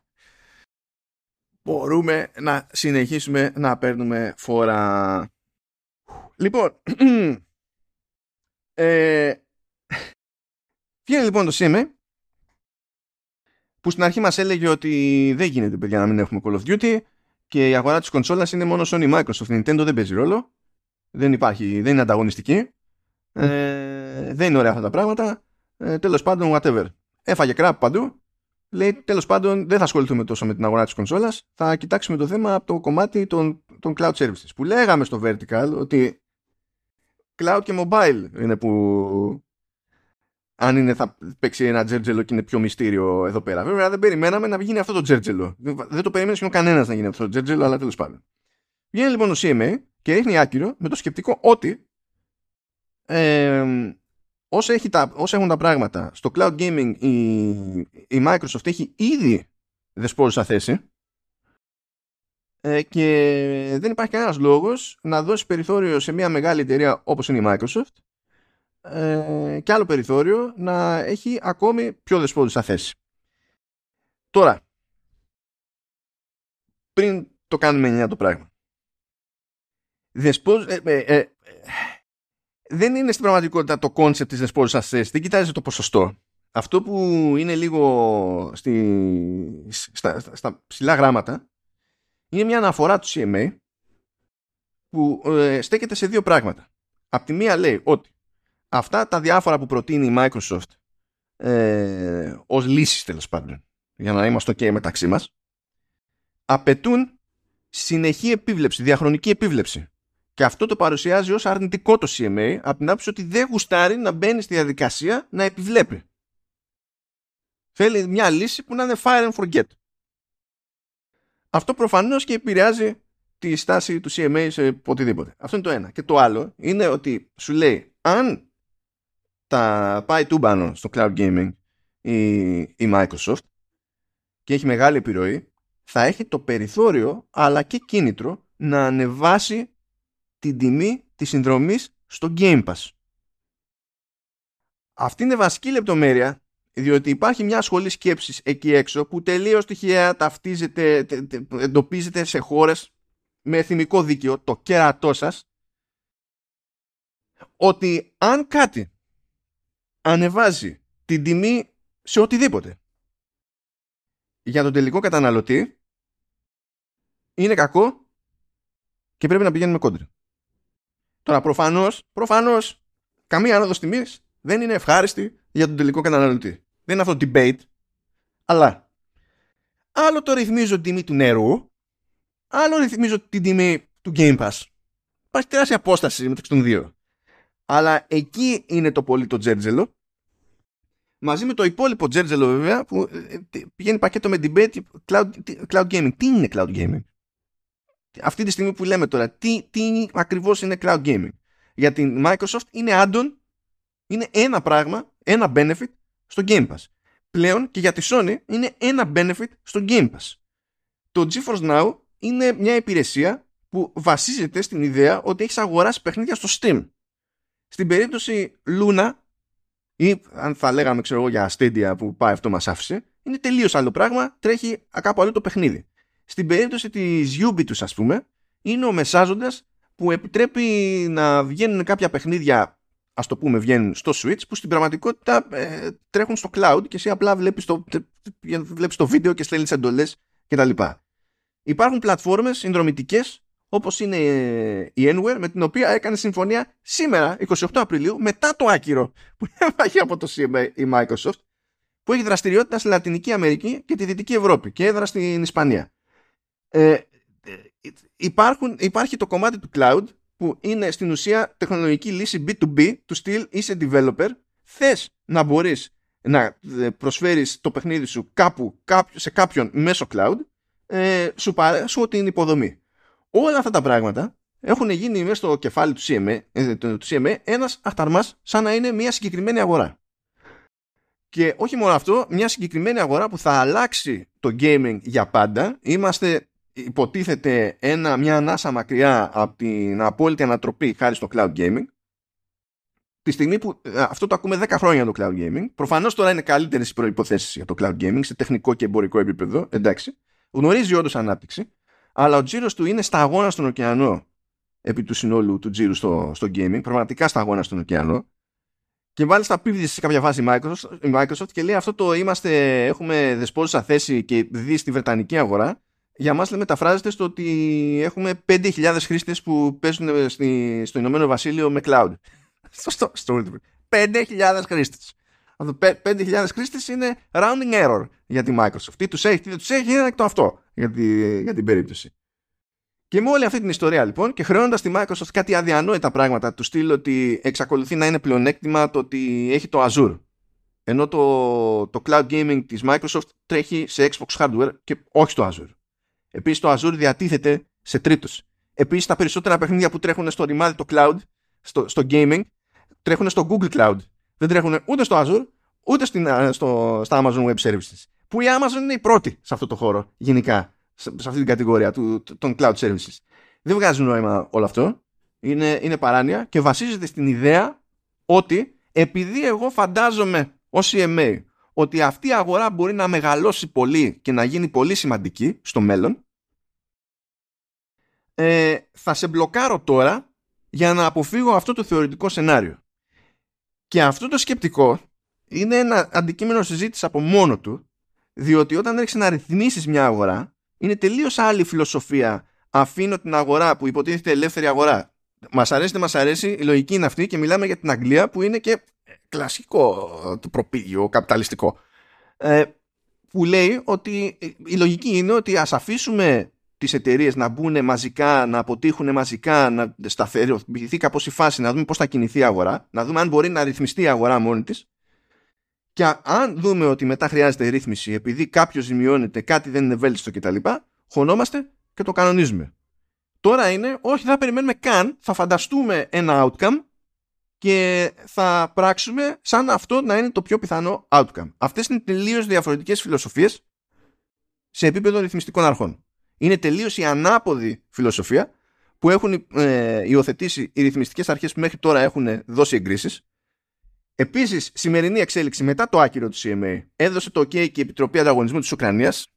μπορούμε να συνεχίσουμε να παίρνουμε φορά. Λοιπόν ε, βγαίνει λοιπόν το CMA που στην αρχή μας έλεγε ότι δεν γίνεται παιδιά να μην έχουμε Call of Duty και η αγορά της κονσόλας είναι μόνο Sony Microsoft. Nintendo δεν παίζει ρόλο. Δεν υπάρχει, δεν είναι ανταγωνιστική. Ε, δεν είναι ωραία αυτά τα πράγματα. Ε, τέλος πάντων, whatever. Έφαγε κράπ παντού. Λέει, τέλος πάντων, δεν θα ασχοληθούμε τόσο με την αγορά της κονσόλας. Θα κοιτάξουμε το θέμα από το κομμάτι των, των cloud services. Που λέγαμε στο Vertical ότι cloud και mobile είναι που αν είναι, θα παίξει ένα τζέρτζελο και είναι πιο μυστήριο εδώ πέρα. Βέβαια δεν περιμέναμε να γίνει αυτό το τζέρτζελο. Δεν το περίμενε σχεδόν κανένας να γίνει αυτό το τζέρτζελο, αλλά τέλος πάντων. Βγαίνει λοιπόν ο CMA και ρίχνει άκυρο με το σκεπτικό ότι ε, όσο, έχει τα, όσο έχουν τα πράγματα στο cloud gaming η, η Microsoft έχει ήδη δεσπόζουσα θέση ε, και δεν υπάρχει κανένας λόγος να δώσει περιθώριο σε μια μεγάλη εταιρεία όπως είναι η Microsoft ε, και άλλο περιθώριο να έχει ακόμη πιο δεσπόζουσα θέση. Τώρα, πριν το κάνουμε λιανά το πράγμα. Δεσπόζ, ε, ε, ε, δεν είναι στην πραγματικότητα το concept της δεσπόζουσας θέσης. Δεν κοιτάζει το ποσοστό. Αυτό που είναι λίγο στη, στα, στα ψιλά γράμματα είναι μια αναφορά του CMA που ε, στέκεται σε δύο πράγματα. Απ' τη μία λέει ότι αυτά τα διάφορα που προτείνει η Microsoft ε, ως λύσεις τέλος πάντων για να είμαστε ok μεταξύ μας απαιτούν συνεχή επίβλεψη, διαχρονική επίβλεψη και αυτό το παρουσιάζει ως αρνητικό το CMA από την άποψη ότι δεν γουστάρει να μπαίνει στη διαδικασία να επιβλέπει. Θέλει μια λύση που να είναι fire and forget. Αυτό προφανώς και επηρεάζει τη στάση του CMA σε οτιδήποτε. Αυτό είναι το ένα. Και το άλλο είναι ότι σου λέει αν τα πάει τούμπανο στο cloud gaming η, η Microsoft και έχει μεγάλη επιρροή θα έχει το περιθώριο αλλά και κίνητρο να ανεβάσει την τιμή της συνδρομής στο Game Pass. Αυτή είναι βασική λεπτομέρεια διότι υπάρχει μια σχολή σκέψης εκεί έξω που τελείως τυχαία ταυτίζεται, εντοπίζεται σε χώρες με εθνικό δίκαιο, το κέρατό σας, ότι αν κάτι ανεβάζει την τιμή σε οτιδήποτε για τον τελικό καταναλωτή είναι κακό και πρέπει να πηγαίνουμε κόντρα. Τώρα προφανώς, προφανώς καμία άνοδος τιμής δεν είναι ευχάριστη για τον τελικό καταναλωτή. Δεν είναι αυτό το debate, αλλά άλλο το ρυθμίζω την τιμή του νερού, άλλο ρυθμίζω την τιμή του Game Pass. Υπάρχει τεράστια απόσταση μεταξύ των δύο. Αλλά εκεί είναι το πολύ το τζέρτζελο. Μαζί με το υπόλοιπο τζέρτζελο βέβαια που ε, ε, πηγαίνει πακέτο με debate cloud, cloud gaming. Τι είναι cloud gaming? Αυτή τη στιγμή που λέμε τώρα, τι, τι ακριβώς είναι cloud gaming; Για την Microsoft είναι add-on, είναι ένα πράγμα, ένα benefit στο Game Pass. Πλέον και για τη Sony είναι ένα benefit στο Game Pass. Το GeForce Now είναι μια υπηρεσία που βασίζεται στην ιδέα ότι έχεις αγοράσει παιχνίδια στο Steam. Στην περίπτωση Luna ή αν θα λέγαμε ξέρω εγώ για Stadia που πάει αυτό μας άφησε είναι τελείως άλλο πράγμα, τρέχει κάπου άλλο το παιχνίδι. Στην περίπτωση της Ubisoft ας πούμε είναι ο μεσάζοντας που επιτρέπει να βγαίνουν κάποια παιχνίδια ας το πούμε βγαίνουν στο Switch που στην πραγματικότητα ε, τρέχουν στο cloud και εσύ απλά βλέπεις το, βλέπεις το βίντεο και στέλνεις εντολές κτλ. Υπάρχουν πλατφόρμες συνδρομητικές όπως είναι η Enware με την οποία έκανε συμφωνία σήμερα 28 Απριλίου μετά το άκυρο που έφαγε από το CMA η Microsoft που έχει δραστηριότητα στη Λατινική Αμερική και τη Δυτική Ευρώπη και έδρα στην Ισπανία. Ε, υπάρχουν, υπάρχει το κομμάτι του cloud που είναι στην ουσία τεχνολογική λύση B2B του στυλ είσαι developer θες να μπορείς να ε, προσφέρεις το παιχνίδι σου κάπου σε κάποιον μέσω cloud ε, σου παρέσουν την υποδομή όλα αυτά τα πράγματα έχουν γίνει μέσα στο κεφάλι του CMA, ε, του CMA ένας αχταρμάς σαν να είναι μια συγκεκριμένη αγορά. Και όχι μόνο αυτό, μια συγκεκριμένη αγορά που θα αλλάξει το gaming για πάντα. Είμαστε υποτίθεται ένα, μια ανάσα μακριά από την απόλυτη ανατροπή χάρη στο cloud gaming. Τη στιγμή που ε, αυτό το ακούμε 10 χρόνια το cloud gaming, προφανώς τώρα είναι καλύτερες οι προποθέσει για το cloud gaming σε τεχνικό και εμπορικό επίπεδο, εντάξει. Γνωρίζει όντως ανάπτυξη, αλλά ο τζίρος του είναι σταγόνα στον ωκεανό επί του συνόλου του τζίρου στο, στο gaming, πραγματικά σταγόνα στον ωκεανό. Και μάλιστα πήδησε σε κάποια φάση η Microsoft, η Microsoft και λέει αυτό το είμαστε, έχουμε δεσπόζουσα θέση και δει στη Βρετανική αγορά. Για μας λέει μεταφράζεται στο ότι έχουμε 5.000 χρήστες που παίζουν στη, στο Ηνωμένο Βασίλειο με cloud. στο, στο, 5.000 χρήστες. Αυτό 5.000 χρήστες είναι rounding error για τη Microsoft. Τι τους έχει, τι δεν τους έχει, είναι το αυτό για, τη, για την περίπτωση. Και με όλη αυτή την ιστορία λοιπόν και χρεώνοντας τη Microsoft κάτι αδιανόητα πράγματα του στυλ ότι εξακολουθεί να είναι πλεονέκτημα το ότι έχει το Azure. Ενώ το, το cloud gaming της Microsoft τρέχει σε Xbox hardware και όχι στο Azure. Επίσης το Azure διατίθεται σε τρίτους. Επίσης τα περισσότερα παιχνίδια που τρέχουν στο ρημάδι το cloud, στο, στο gaming, τρέχουν στο Google Cloud. Δεν τρέχουν ούτε στο Azure, ούτε στην, στο, στα Amazon Web Services. Που η Amazon είναι η πρώτη σε αυτό το χώρο γενικά σε αυτή την κατηγορία του, των cloud services. Δεν βγάζει νόημα όλο αυτό. Είναι, είναι παράνοια και βασίζεται στην ιδέα ότι επειδή εγώ φαντάζομαι ως EMA ότι αυτή η αγορά μπορεί να μεγαλώσει πολύ και να γίνει πολύ σημαντική στο μέλλον ε, θα σε μπλοκάρω τώρα για να αποφύγω αυτό το θεωρητικό σενάριο. Και αυτό το σκεπτικό είναι ένα αντικείμενο συζήτησης από μόνο του διότι όταν έρχεσαι να ρυθμίσεις μια αγορά είναι τελείως άλλη φιλοσοφία. Αφήνω την αγορά που υποτίθεται ελεύθερη αγορά. Μας αρέσει, δεν μας αρέσει, η λογική είναι αυτή και μιλάμε για την Αγγλία που είναι και κλασικό το προπήγιο καπιταλιστικό. Ε, που λέει ότι η λογική είναι ότι ας αφήσουμε τις εταιρείες να μπουν μαζικά, να αποτύχουν μαζικά, να σταθεροποιηθεί κάπως η φάση, να δούμε πώς θα κινηθεί η αγορά, να δούμε αν μπορεί να ρυθμιστεί η αγορά μόνη της. Και αν δούμε ότι μετά χρειάζεται ρύθμιση επειδή κάποιος ζημιώνεται, κάτι δεν είναι ευέλικτο κτλ., χωνόμαστε και το κανονίζουμε. Τώρα είναι, όχι, θα περιμένουμε καν, θα φανταστούμε ένα outcome και θα πράξουμε σαν αυτό να είναι το πιο πιθανό outcome. Αυτές είναι τελείως διαφορετικές φιλοσοφίες σε επίπεδο ρυθμιστικών αρχών. Είναι τελείως η ανάποδη φιλοσοφία που έχουν ε, υιοθετήσει οι ρυθμιστικές αρχές που μέχρι τώρα έχουν δώσει εγκρίσεις Επίσης, σημερινή εξέλιξη μετά το άκυρο του CMA έδωσε το OK και η Επιτροπή Ανταγωνισμού της Ουκρανίας.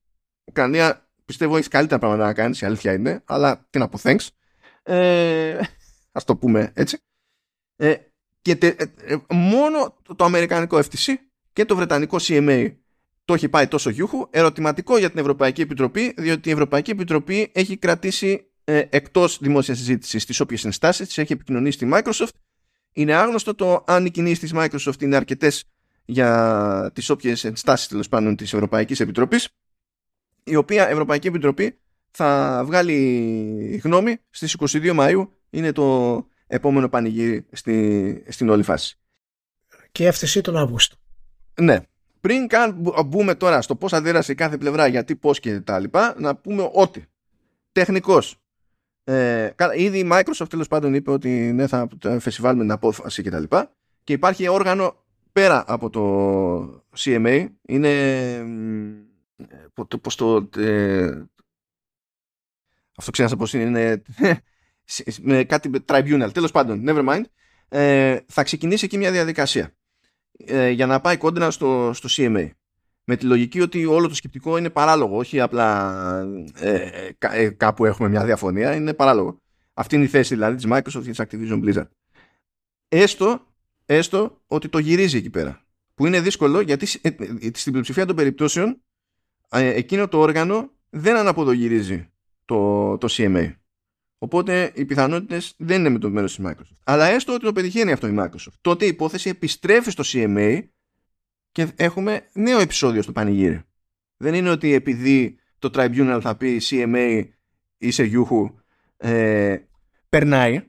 Ουκρανία πιστεύω έχει καλύτερα πράγματα να κάνει, η αλήθεια είναι, αλλά τι να πω, thanks. Ε, Α το πούμε έτσι. Ε, και τε, ε, ε, μόνο το, το αμερικανικό FTC και το βρετανικό CMA το έχει πάει τόσο γιούχου. Ερωτηματικό για την Ευρωπαϊκή Επιτροπή, διότι η Ευρωπαϊκή Επιτροπή έχει κρατήσει ε, εκτός δημόσιας συζήτησης τις όποιες ενστάσεις τη, έχει επικοινωνήσει στη Microsoft είναι άγνωστο το αν οι κινήσεις της Microsoft είναι αρκετές για τις όποιες ενστάσεις τέλος πάντων της Ευρωπαϊκής Επιτροπής η οποία Ευρωπαϊκή Επιτροπή θα βγάλει γνώμη στις 22 Μαΐου είναι το επόμενο πανηγύρι στη, στην όλη φάση. Και έφτιαξε τον Αύγουστο. Ναι. Πριν καν μπούμε τώρα στο πώς αντίδρασε κάθε πλευρά, γιατί, πώς και τα λοιπά, να πούμε ότι τεχνικός ε, ήδη η Microsoft τέλος πάντων είπε ότι ναι, θα φεσιβάλουμε την απόφαση κτλ. Και, και υπάρχει όργανο πέρα από το CMA. Είναι. Πώς το. Ε, αυτό ξέχασα πώς είναι. είναι με κάτι tribunal. Τέλος πάντων, never mind. Ε, θα ξεκινήσει εκεί μια διαδικασία ε, για να πάει κόντρα στο, στο CMA με τη λογική ότι όλο το σκεπτικό είναι παράλογο, όχι απλά ε, ε, κάπου έχουμε μια διαφωνία, είναι παράλογο. Αυτή είναι η θέση δηλαδή της Microsoft και της Activision Blizzard. Έστω, έστω ότι το γυρίζει εκεί πέρα. Που είναι δύσκολο γιατί ε, στην πλειοψηφία των περιπτώσεων εκείνο το όργανο δεν αναποδογυρίζει το, το CMA. Οπότε οι πιθανότητες δεν είναι με το μέρος της Microsoft. Αλλά έστω ότι το πετυχαίνει αυτό η Microsoft. Τότε η υπόθεση επιστρέφει στο CMA και έχουμε νέο επεισόδιο στο πανηγύρι. Δεν είναι ότι επειδή το Tribunal θα πει CMA είσαι γιούχου ε, περνάει.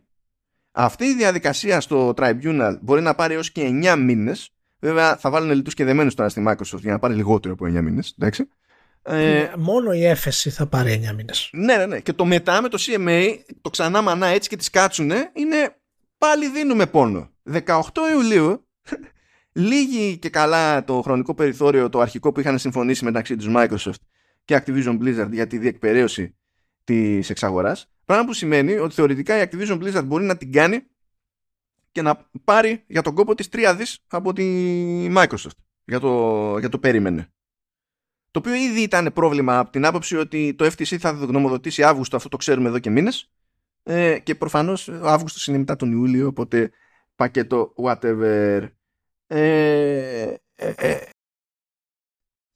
Αυτή η διαδικασία στο Tribunal μπορεί να πάρει έως και 9 μήνες. Βέβαια θα βάλουν λιτούς και δεμένους τώρα στη Microsoft για να πάρει λιγότερο από 9 μήνες. Εντάξει. Ε, ε, μόνο η έφεση θα πάρει 9 μήνες. Ναι, ναι, ναι. Και το μετά με το CMA, το ξανά μανά έτσι και τις κάτσουνε, είναι πάλι δίνουμε πόνο. 18 Ιουλίου Λίγη και καλά το χρονικό περιθώριο το αρχικό που είχαν συμφωνήσει μεταξύ τους Microsoft και Activision Blizzard για τη διεκπαιρέωση της εξαγοράς πράγμα που σημαίνει ότι θεωρητικά η Activision Blizzard μπορεί να την κάνει και να πάρει για τον κόπο της τρία δις από τη Microsoft για το, για το περίμενε το οποίο ήδη ήταν πρόβλημα από την άποψη ότι το FTC θα γνωμοδοτήσει Αύγουστο αυτό το ξέρουμε εδώ και μήνες ε, και προφανώς Αύγουστος είναι μετά τον Ιούλιο οπότε πακέτο whatever Ε, ε, ε,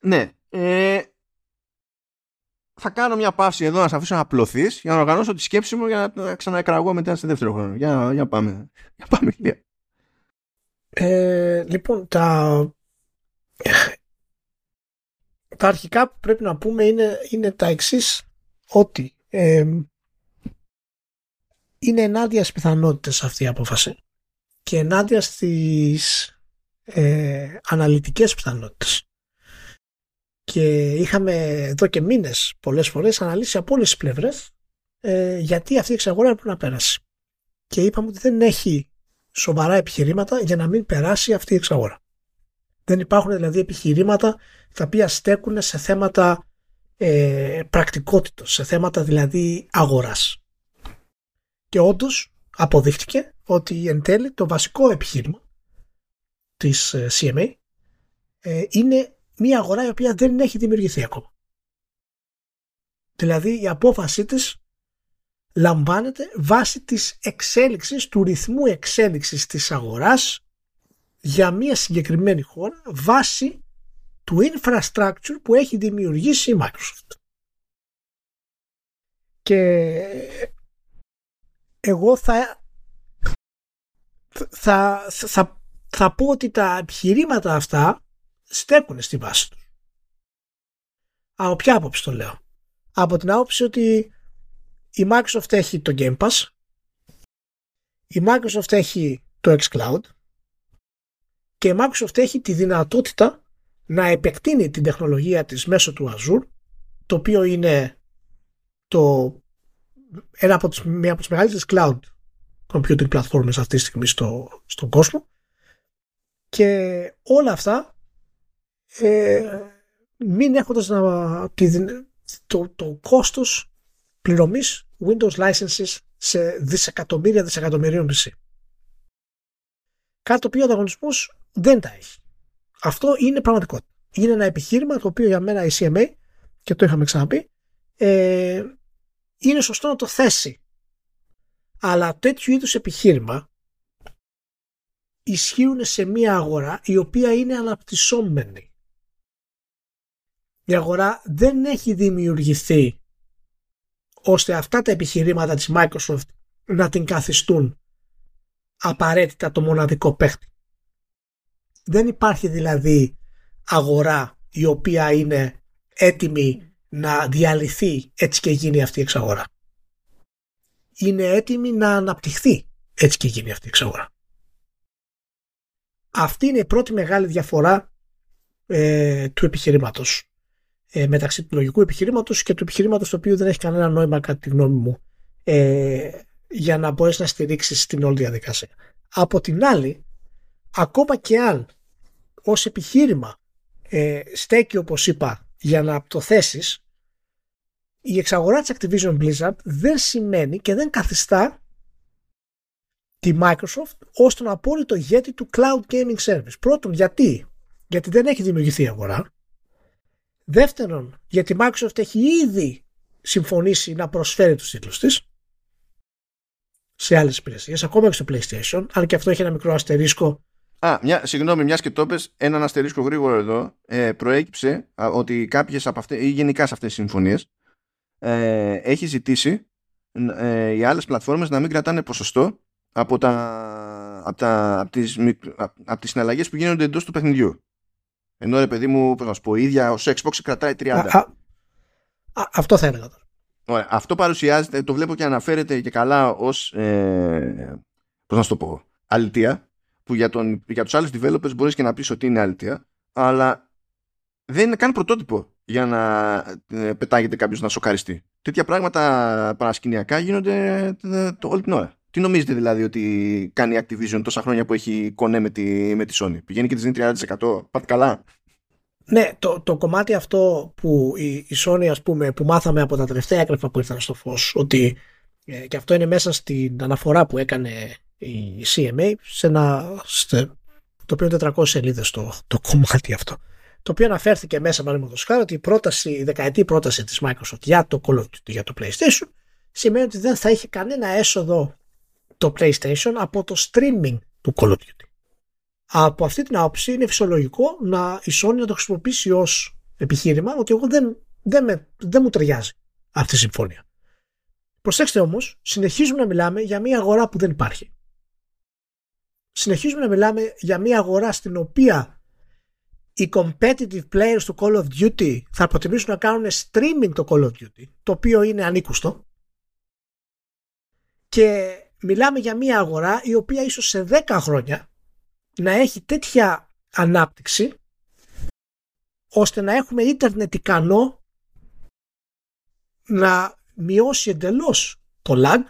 ναι. Ε, θα κάνω μια παύση εδώ να σε αφήσω να απλωθείς για να οργανώσω τη σκέψη μου για να ξαναεκραγώ μετά σε δεύτερο χρόνο. Για, για πάμε. Για πάμε, ε, λοιπόν, τα, τα αρχικά που πρέπει να πούμε είναι, είναι τα εξής ότι ε, είναι ενάντια στις πιθανότητες αυτή η απόφαση και ενάντια στις ε, αναλυτικές πιθανότητες. Και είχαμε εδώ και μήνες πολλές φορές αναλύσει από όλες τις πλευρές ε, γιατί αυτή η εξαγορά πρέπει να πέρασει. Και είπαμε ότι δεν έχει σοβαρά επιχειρήματα για να μην περάσει αυτή η εξαγορά. Δεν υπάρχουν δηλαδή επιχειρήματα τα οποία στέκουν σε θέματα ε, πρακτικότητος, σε θέματα δηλαδή αγοράς. Και όντως αποδείχτηκε ότι εν τέλει το βασικό επιχείρημα της ε, CMA ε, είναι μια αγορά η οποία δεν έχει δημιουργηθεί ακόμα. Δηλαδή η απόφασή της λαμβάνεται βάσει της εξέλιξης, του ρυθμού εξέλιξης της αγοράς για μια συγκεκριμένη χώρα βάσει του infrastructure που έχει δημιουργήσει η Microsoft. Και εγώ θα, θα, θα, θα πω ότι τα επιχειρήματα αυτά στέκουν στη βάση τους. Από ποια άποψη το λέω; Από την άποψη ότι η Microsoft έχει το Game Pass, η Microsoft έχει το xCloud και η Microsoft έχει τη δυνατότητα να επεκτείνει την τεχνολογία της μέσω του Azure, το οποίο είναι το, ένα από τις, μία από τις μεγαλύτερες cloud computing platforms αυτή τη στιγμή στο, στον κόσμο και όλα αυτά ε, μην έχοντας να, το, το κόστος πληρωμής Windows licenses σε δισεκατομμύρια δισεκατομμυρίων PC. Κάτι το οποίο ο ανταγωνισμός δεν τα έχει. Αυτό είναι πραγματικότητα. Είναι ένα επιχείρημα το οποίο για μένα η CMA και το είχαμε ξαναπεί ε, είναι σωστό να το θέσει. Αλλά τέτοιου είδους επιχείρημα ισχύουν σε μια αγορά η οποία είναι αναπτυσσόμενη. Η αγορά δεν έχει δημιουργηθεί ώστε αυτά τα επιχειρήματα της Microsoft να την καθιστούν απαραίτητα το μοναδικό παίχτη. Δεν υπάρχει δηλαδή αγορά η οποία είναι έτοιμη να διαλυθεί έτσι και γίνει αυτή η εξαγορά. Είναι έτοιμη να αναπτυχθεί έτσι και γίνει αυτή η εξαγορά. Αυτή είναι η πρώτη μεγάλη διαφορά ε, του επιχειρήματος ε, μεταξύ του λογικού επιχειρήματος και του επιχειρήματος το οποίο δεν έχει κανένα νόημα κατά τη γνώμη μου ε, για να μπορέσει να στηρίξεις την όλη διαδικασία. Από την άλλη, ακόμα και αν ως επιχείρημα ε, στέκει όπως είπα για να το θέσεις η εξαγορά της Activision Blizzard δεν σημαίνει και δεν καθιστά τη Microsoft ως τον απόλυτο ηγέτη του Cloud Gaming Service. Πρώτον, γιατί; Γιατί δεν έχει δημιουργηθεί η αγορά. Δεύτερον, γιατί η Microsoft έχει ήδη συμφωνήσει να προσφέρει τους τίτλους της σε άλλες υπηρεσίες, ακόμα και στο PlayStation, αν και αυτό έχει ένα μικρό αστερίσκο Α, μια, συγγνώμη, μιας και το πες, έναν αστερίσκο γρήγορο εδώ, ε, προέκυψε ότι κάποιες από αυτές, ή γενικά σε αυτές τις συμφωνίες, ε, έχει ζητήσει ε, οι άλλες πλατφόρμες να μην κρατάνε ποσοστό από, τα, από, τα, από, τις, από τις συναλλαγές που γίνονται εντός του παιχνιδιού. Ενώ ρε παιδί μου, πώς να σου πω, η ίδια ως Xbox κρατάει 30. Α, α, α, αυτό θα έλεγα τώρα. Ωραία, αυτό παρουσιάζεται, το βλέπω και αναφέρεται και καλά ως, ε, πώς να σου το πω, αλητία που για, τον, για τους άλλους developers μπορείς και να πεις ότι είναι αλήθεια, αλλά δεν είναι καν πρωτότυπο για να ε, πετάγεται κάποιος να σοκαριστεί. Τέτοια πράγματα παρασκηνιακά γίνονται ε, το, όλη την ώρα. Τι νομίζετε δηλαδή ότι κάνει η Activision τόσα χρόνια που έχει κονέ με τη, με τη Sony; Πηγαίνει και της δίνει 30%. Πάτε καλά. Ναι, το, το κομμάτι αυτό που η, η Sony ας πούμε που μάθαμε από τα τελευταία έγγραφα που ήρθαν στο φως ότι ε, και αυτό είναι μέσα στην αναφορά που έκανε η CMA σε ένα, το οποίο είναι 400 σελίδες το, το κομμάτι αυτό το οποίο αναφέρθηκε μέσα παραδείγματος χάρη ότι η πρόταση, η δεκαετή πρόταση της Microsoft για το Call of Duty, για το PlayStation σημαίνει ότι δεν θα είχε κανένα έσοδο το PlayStation από το streaming του Call of Duty. Από αυτή την άποψη είναι φυσιολογικό να η Sony να το χρησιμοποιήσει ως επιχείρημα ότι εγώ δεν, δεν, με, δεν μου ταιριάζει αυτή η συμφωνία. Προσέξτε όμως, συνεχίζουμε να μιλάμε για μια αγορά που δεν υπάρχει. Συνεχίζουμε να μιλάμε για μια αγορά στην οποία οι competitive players του Call of Duty θα προτιμήσουν να κάνουν streaming το Call of Duty, το οποίο είναι ανήκουστο. Και μιλάμε για μια αγορά η οποία ίσως σε 10 χρόνια να έχει τέτοια ανάπτυξη ώστε να έχουμε ίντερνετ ικανό να μειώσει εντελώς το lag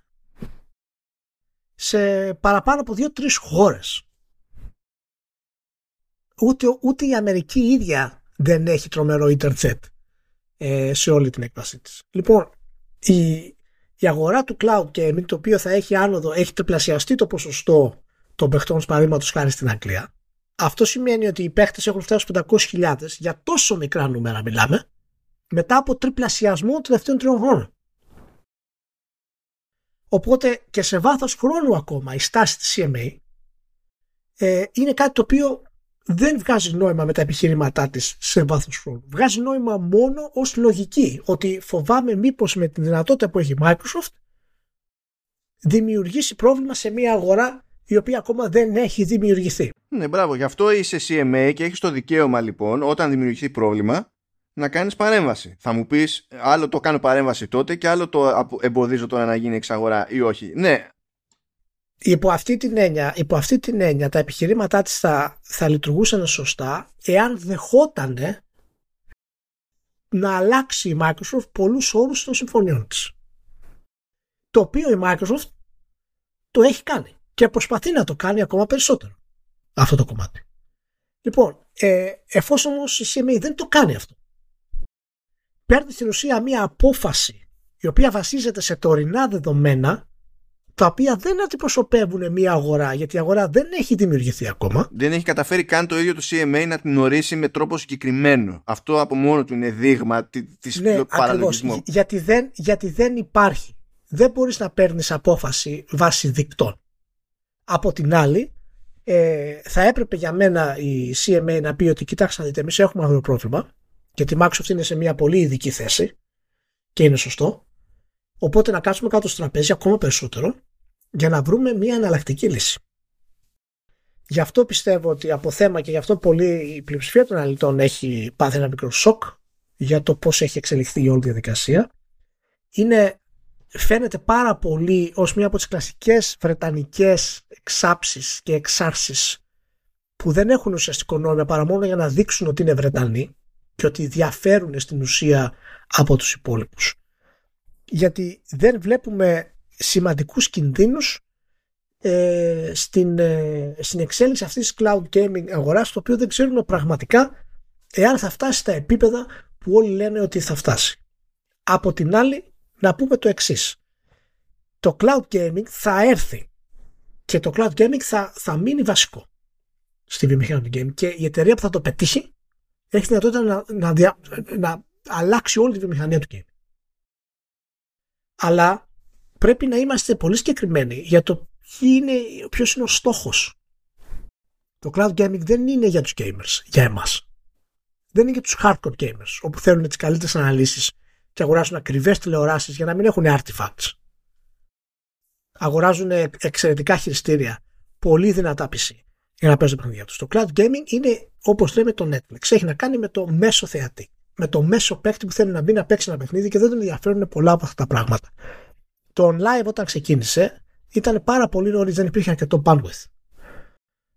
σε παραπάνω από δύο-τρεις χώρες. Ούτε, ούτε η Αμερική ίδια δεν έχει τρομερό ίντερνετ ε, σε όλη την έκβασή της. Λοιπόν, η, η αγορά του cloud gaming το οποίο θα έχει άνοδο, έχει τριπλασιαστεί το ποσοστό των παιχτών παραδείγματος χάρη στην Αγγλία. Αυτό σημαίνει ότι οι παίχτες έχουν φτάσει στους 500.000 για τόσο μικρά νούμερα μιλάμε μετά από τριπλασιασμό των τελευταίων τριών χρόνων. Οπότε και σε βάθος χρόνου ακόμα η στάση της CMA ε, είναι κάτι το οποίο δεν βγάζει νόημα με τα επιχειρήματά της σε βάθος χρόνου. Βγάζει νόημα μόνο ως λογική ότι φοβάμαι μήπως με την δυνατότητα που έχει η Microsoft δημιουργήσει πρόβλημα σε μια αγορά η οποία ακόμα δεν έχει δημιουργηθεί. Ναι, μπράβο. Γι' αυτό είσαι CMA και έχεις το δικαίωμα λοιπόν όταν δημιουργηθεί πρόβλημα να κάνεις παρέμβαση. Θα μου πεις άλλο το κάνω παρέμβαση τότε και άλλο το εμποδίζω τώρα να γίνει εξαγορά ή όχι. Ναι. Υπό αυτή την έννοια, υπό αυτή την έννοια τα επιχειρήματά της θα, θα λειτουργούσαν σωστά εάν δεχότανε να αλλάξει η Microsoft πολλούς όρους των συμφωνιών της. Το οποίο η Microsoft το έχει κάνει και προσπαθεί να το κάνει ακόμα περισσότερο αυτό το κομμάτι. Λοιπόν, ε, εφόσον όμως η CMA δεν το κάνει αυτό παίρνει στην ουσία μία απόφαση η οποία βασίζεται σε τωρινά δεδομένα τα οποία δεν αντιπροσωπεύουν μία αγορά γιατί η αγορά δεν έχει δημιουργηθεί ακόμα. Δεν έχει καταφέρει καν το ίδιο το CMA να την ορίσει με τρόπο συγκεκριμένο. Αυτό από μόνο του είναι δείγμα της ναι, παραλογισμού. Γιατί δεν, γιατί δεν υπάρχει. Δεν μπορείς να παίρνεις απόφαση βάσει δικτών. Από την άλλη, ε, θα έπρεπε για μένα η CMA να πει ότι κοιτάξτε να δείτε εμείς έχουμε αυτό το πρόβλημα γιατί η Microsoft είναι σε μια πολύ ειδική θέση και είναι σωστό. Οπότε να κάτσουμε κάτω στο τραπέζι ακόμα περισσότερο για να βρούμε μια εναλλακτική λύση. Γι' αυτό πιστεύω ότι από θέμα και γι' αυτό πολύ η πλειοψηφία των αναλυτών έχει πάθει ένα μικρό σοκ για το πώς έχει εξελιχθεί η όλη διαδικασία. Είναι, φαίνεται πάρα πολύ ως μία από τις κλασικές βρετανικές εξάψεις και εξάρσεις που δεν έχουν ουσιαστικό νόημα παρά μόνο για να δείξουν ότι είναι Βρετανοί και ότι διαφέρουν στην ουσία από τους υπόλοιπους. Γιατί δεν βλέπουμε σημαντικούς κινδύνους ε, στην, ε, στην εξέλιξη αυτής της cloud gaming αγοράς το οποίο δεν ξέρουμε πραγματικά εάν θα φτάσει στα επίπεδα που όλοι λένε ότι θα φτάσει. Από την άλλη να πούμε το εξής. Το cloud gaming θα έρθει και το cloud gaming θα, θα μείνει βασικό στη βιομηχανία του gaming και η εταιρεία που θα το πετύχει έχει δυνατότητα να, να, δια, να αλλάξει όλη τη βιομηχανία του game. Αλλά πρέπει να είμαστε πολύ συγκεκριμένοι για το είναι, ποιος είναι ο στόχος. Το cloud gaming δεν είναι για τους gamers, για εμάς. Δεν είναι για τους hardcore gamers, όπου θέλουν τις καλύτερες αναλύσεις και αγοράζουν ακριβές τηλεοράσεις για να μην έχουν artifacts. Αγοράζουν εξαιρετικά χειριστήρια, πολύ δυνατά PC για να παίζουν παιχνίδια τους. Το cloud gaming είναι όπως λέμε το Netflix. Έχει να κάνει με το μέσο θεατή. Με το μέσο παίκτη που θέλει να μπει να παίξει ένα παιχνίδι και δεν τον ενδιαφέρουν πολλά από αυτά τα πράγματα. Το online όταν ξεκίνησε ήταν πάρα πολύ νωρίς, δεν υπήρχε αρκετό bandwidth.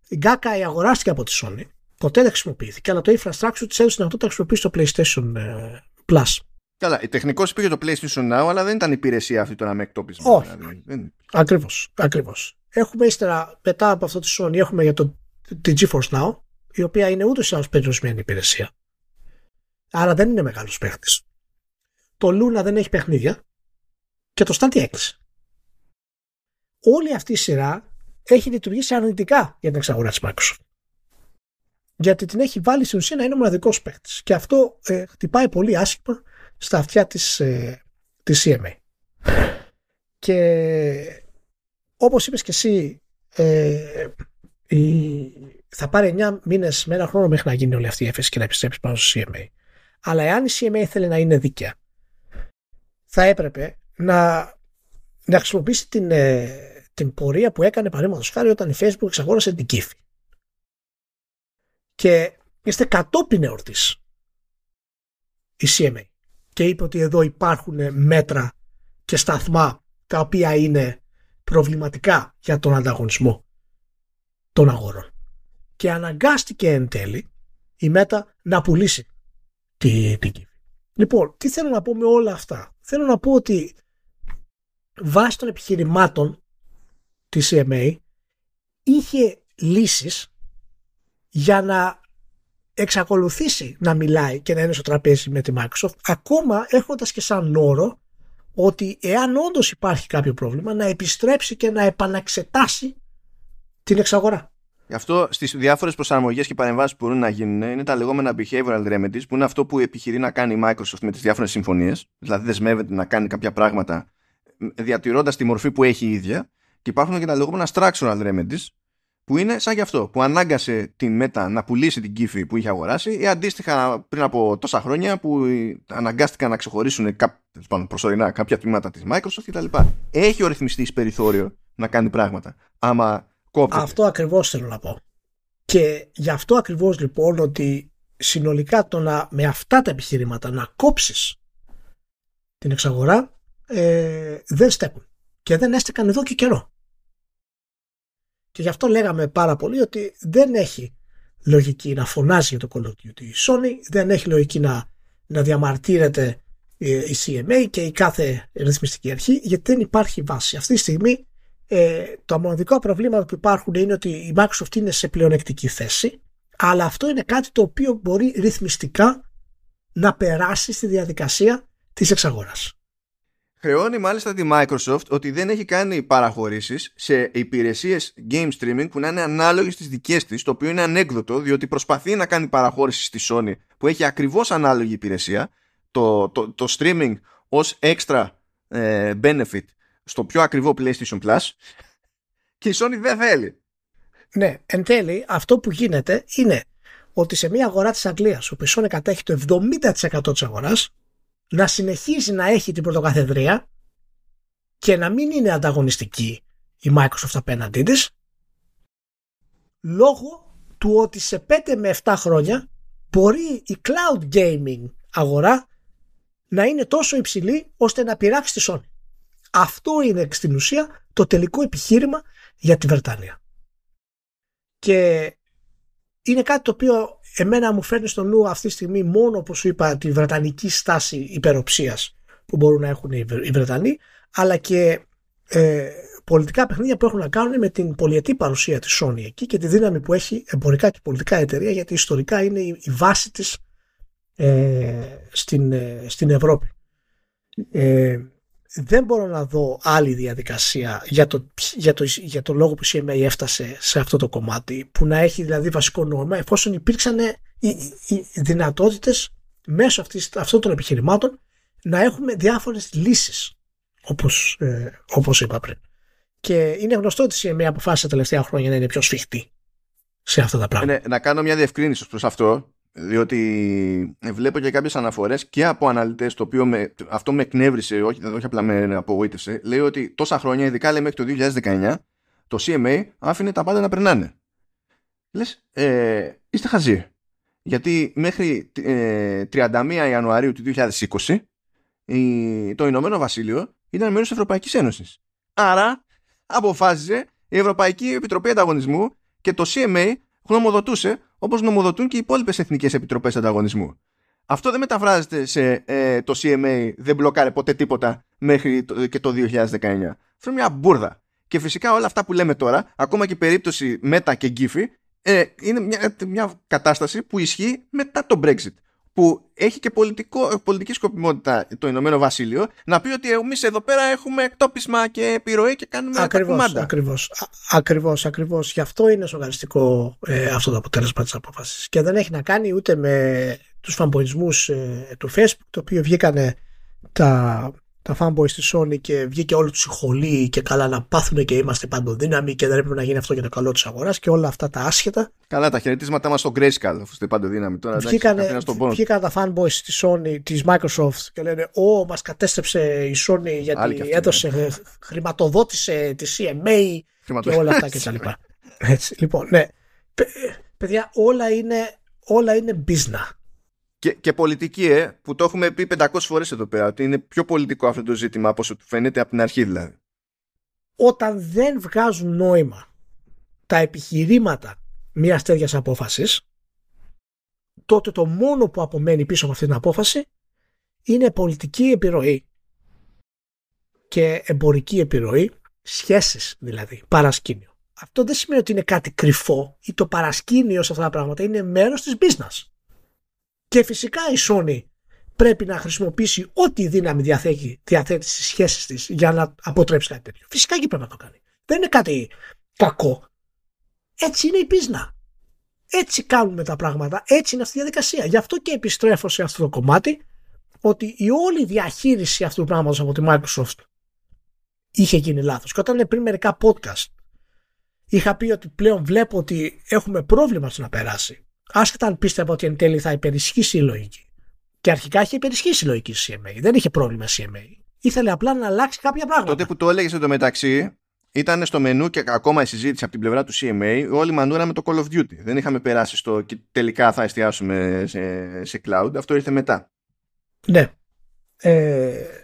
Η Gakai αγοράστηκε από τη Sony, ποτέ δεν χρησιμοποιήθηκε, αλλά το infrastructure της έδωσε να το χρησιμοποιήσει στο PlayStation ε, Plus. Καλά, η τεχνικός υπήρχε το PlayStation Now, αλλά δεν ήταν υπηρεσία αυτή το να με εκτόπισμα. Όχι. Δηλαδή. Ακριβώς. Ακριβώς. Έχουμε ύστερα, μετά από αυτό τη Sony, έχουμε για το, τη GeForce Now, η οποία είναι ούτως ή άλλως περιορισμένη υπηρεσία. Άρα δεν είναι μεγάλος παίχτης. Το Luna δεν έχει παιχνίδια και το Stadia έκλεισε. Όλη αυτή η σειρά έχει λειτουργήσει αρνητικά για την εξαγορά της Microsoft. Γιατί την έχει βάλει στην ουσία να είναι μοναδικός παίχτης. Και αυτό ε, χτυπάει πολύ άσχημα στα αυτιά της ε, της CMA. Και όπως είπες και εσύ, ε, η, θα πάρει 9 μήνες με ένα χρόνο μέχρι να γίνει όλη αυτή η έφεση και να επιστρέψει πάνω στο CMA. Αλλά εάν η CMA θέλει να είναι δίκαια, θα έπρεπε να, να χρησιμοποιήσει την, ε, την πορεία που έκανε παραδείγματος χάρη όταν η Facebook εξαγόρασε την Kifi. Και είστε κατόπιν εορτής η CMA και είπε ότι εδώ υπάρχουν μέτρα και σταθμά τα οποία είναι προβληματικά για τον ανταγωνισμό των αγορών. Και αναγκάστηκε εν τέλει η ΜΕΤΑ να πουλήσει την τη Λοιπόν, τι θέλω να πω με όλα αυτά; Θέλω να πω ότι βάσει των επιχειρημάτων της CMA είχε λύσεις για να εξακολουθήσει να μιλάει και να είναι στο τραπέζι με τη Microsoft ακόμα έχοντας και σαν όρο ότι εάν όντως υπάρχει κάποιο πρόβλημα να επιστρέψει και να επαναξετάσει την εξαγορά. Γι' αυτό στις διάφορες προσαρμογές και παρεμβάσεις που μπορούν να γίνουν είναι τα λεγόμενα behavioral remedies, που είναι αυτό που επιχειρεί να κάνει η Microsoft με τις διάφορες συμφωνίες. Δηλαδή, δεσμεύεται να κάνει κάποια πράγματα διατηρώντας τη μορφή που έχει η ίδια. Και υπάρχουν και τα λεγόμενα structural remedies, που είναι σαν γι' αυτό, που ανάγκασε την Meta να πουλήσει την Kifi που είχε αγοράσει ή αντίστοιχα πριν από τόσα χρόνια που αναγκάστηκαν να ξεχωρίσουν προσωρινά κάποια τμήματα της Microsoft κτλ. Έχει ο ρυθμιστής περιθώριο να κάνει πράγματα. Άμα κόπτεται. Αυτό ακριβώς θέλω να πω. Και γι' αυτό ακριβώς λοιπόν ότι συνολικά το να με αυτά τα επιχειρήματα να κόψεις την εξαγορά ε, δεν στέκουν. Και δεν έστεκαν εδώ και καιρό. Και γι' αυτό λέγαμε πάρα πολύ ότι δεν έχει λογική να φωνάζει για το Call of Duty η Sony, δεν έχει λογική να, να διαμαρτύρεται ε, η CMA και η κάθε ρυθμιστική αρχή, γιατί δεν υπάρχει βάση. Αυτή τη στιγμή ε, το μοναδικό προβλήμα που υπάρχουν είναι ότι η Microsoft είναι σε πλεονεκτική θέση, αλλά αυτό είναι κάτι το οποίο μπορεί ρυθμιστικά να περάσει στη διαδικασία της εξαγοράς. Χρεώνει μάλιστα τη Microsoft ότι δεν έχει κάνει παραχωρήσεις σε υπηρεσίες game streaming που να είναι ανάλογες στις δικές της, το οποίο είναι ανέκδοτο διότι προσπαθεί να κάνει παραχώρηση στη Sony που έχει ακριβώς ανάλογη υπηρεσία, το, το, το streaming ως extra ε, benefit στο πιο ακριβό PlayStation Plus και η Sony δεν θέλει. Ναι, εν τέλει αυτό που γίνεται είναι ότι σε μια αγορά της Αγγλίας όπου η Sony κατέχει το 70% της αγοράς να συνεχίζει να έχει την πρωτοκαθεδρία και να μην είναι ανταγωνιστική η Microsoft απέναντί της λόγω του ότι σε 5 με 7 χρόνια μπορεί η cloud gaming αγορά να είναι τόσο υψηλή ώστε να πειράξει τη Sony. Αυτό είναι στην ουσία το τελικό επιχείρημα για τη Βρετανία. Και είναι κάτι το οποίο εμένα μου φέρνει στο νου αυτή τη στιγμή μόνο όπως σου είπα τη βρετανική στάση υπεροψίας που μπορούν να έχουν οι Βρετανοί αλλά και ε, πολιτικά παιχνίδια που έχουν να κάνουν με την πολιετή παρουσία της Sony εκεί και τη δύναμη που έχει εμπορικά και πολιτικά εταιρεία γιατί ιστορικά είναι η, βάση της ε, στην, ε, στην Ευρώπη. Ε, δεν μπορώ να δω άλλη διαδικασία για το, για το, για το λόγο που η CMA έφτασε σε αυτό το κομμάτι που να έχει δηλαδή βασικό νόημα εφόσον υπήρξαν οι, οι δυνατότητες μέσω αυτής, αυτών των επιχειρημάτων να έχουμε διάφορες λύσεις όπως, ε, όπως είπα πριν. Και είναι γνωστό ότι η CMA αποφάσισε τα τελευταία χρόνια να είναι πιο σφιχτή σε αυτά τα πράγματα. Ναι, να κάνω μια διευκρίνηση προς αυτό διότι βλέπω και κάποιες αναφορές και από αναλυτές το οποίο με, αυτό με εκνεύρισε όχι, όχι απλά με απογοήτευσε. Λέει ότι τόσα χρόνια ειδικά λέει μέχρι το 2019 το CMA άφηνε τα πάντα να περνάνε. Λες ε, είστε χαζοί. Γιατί μέχρι ε, 31 Ιανουαρίου του 2020 η, το Ηνωμένο Βασίλειο ήταν μέρος της Ευρωπαϊκής Ένωσης. Άρα αποφάσισε η Ευρωπαϊκή Επιτροπή Ανταγωνισμού και το CMA γνωμοδοτούσε όπως νομοδοτούν και οι υπόλοιπες εθνικές επιτροπές ανταγωνισμού. Αυτό δεν μεταφράζεται σε ε, το CMA δεν μπλοκάρε ποτέ τίποτα μέχρι το, και το 2019. Αυτό είναι μια μπουρδα. Και φυσικά όλα αυτά που λέμε τώρα, ακόμα και η περίπτωση Meta και Giphy, ε, είναι μια, μια κατάσταση που ισχύει μετά το Brexit που έχει και πολιτικό, πολιτική σκοπιμότητα το Ηνωμένο Βασίλειο να πει ότι εμείς εδώ πέρα έχουμε εκτόπισμα και επιρροή και κάνουμε ακριβώς, τα Ακριβώς, ακριβώς, ακριβώς. Γι' αυτό είναι σογαριστικό ε, αυτό το αποτέλεσμα της απόφασης. Και δεν έχει να κάνει ούτε με τους φαμπορισμούς ε, του Facebook, το οποίο βγήκανε τα τα fanboys της Sony και βγήκε όλο τους η χολή και καλά να πάθουν και είμαστε παντοδύναμοι και δεν έπρεπε να γίνει αυτό για το καλό της αγοράς και όλα αυτά τα άσχετα. Καλά, τα χαιρετίσματά μας στο Grayscale, αφού είστε παντοδύναμοι τώρα. Βγήκανε, βγήκαν τα fanboys της Sony, της Microsoft και λένε Ω, μας κατέστρεψε η Sony γιατί αυτή, έδωσε, ναι. χρηματοδότησε τη CMA και όλα αυτά κτλ. Έτσι, λοιπόν, ναι. Παιδιά, όλα είναι, όλα είναι business. Και, και πολιτική, ε, που το έχουμε πει 500 φορές εδώ πέρα, ότι είναι πιο πολιτικό αυτό το ζήτημα από όσο του φαίνεται από την αρχή δηλαδή. Όταν δεν βγάζουν νόημα τα επιχειρήματα μιας τέτοιας απόφασης, τότε το μόνο που απομένει πίσω από αυτή την απόφαση είναι πολιτική επιρροή και εμπορική επιρροή, σχέσεις δηλαδή, παρασκήνιο. Αυτό δεν σημαίνει ότι είναι κάτι κρυφό ή το παρασκήνιο σε αυτά τα πράγματα είναι μέρος της business. Και φυσικά η Sony πρέπει να χρησιμοποιήσει ό,τι δύναμη διαθέτει, διαθέτει στις σχέσεις της για να αποτρέψει κάτι τέτοιο. Φυσικά και πρέπει να το κάνει. Δεν είναι κάτι κακό. Έτσι είναι η πίσνα. Έτσι κάνουμε τα πράγματα. Έτσι είναι αυτή η διαδικασία. Γι' αυτό και επιστρέφω σε αυτό το κομμάτι ότι η όλη διαχείριση αυτού του πράγματος από τη Microsoft είχε γίνει λάθος. Και όταν πριν μερικά podcast είχα πει ότι πλέον βλέπω ότι έχουμε πρόβλημα στο να περάσει άσχετα αν πίστευα ότι εν τέλει θα υπερισχύσει η λογική. Και αρχικά είχε υπερισχύσει η λογική CMA. Δεν είχε πρόβλημα CMA. Ήθελε απλά να αλλάξει κάποια πράγματα. Τότε που το έλεγες μεταξύ ήταν στο μενού και ακόμα η συζήτηση από την πλευρά του CMA όλη μανούρα με το Call of Duty. Δεν είχαμε περάσει στο και τελικά θα εστιάσουμε σε, σε cloud. Αυτό ήρθε μετά. Ναι. Ε,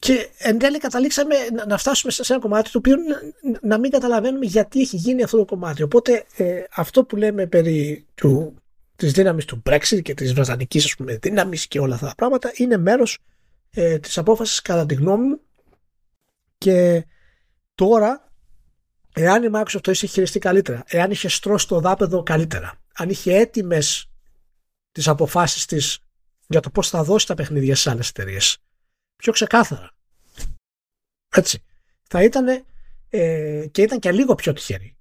και εν τέλει καταλήξαμε να φτάσουμε σε ένα κομμάτι το οποίο να μην καταλαβαίνουμε γιατί έχει γίνει αυτό το κομμάτι. Οπότε ε, αυτό που λέμε περί του, της δύναμης του Brexit και της βρετανικής ας πούμε δύναμης και όλα αυτά τα πράγματα είναι μέρος ε, της απόφασης κατά τη γνώμη μου και τώρα εάν η Microsoft το είχε χειριστεί καλύτερα, εάν είχε στρώσει το δάπεδο καλύτερα, αν είχε έτοιμες τις αποφάσεις της για το πώς θα δώσει τα παιχνίδια στις άλλες εταιρείες πιο ξεκάθαρα. Έτσι. Θα ήταν ε, και ήταν και λίγο πιο τυχερή.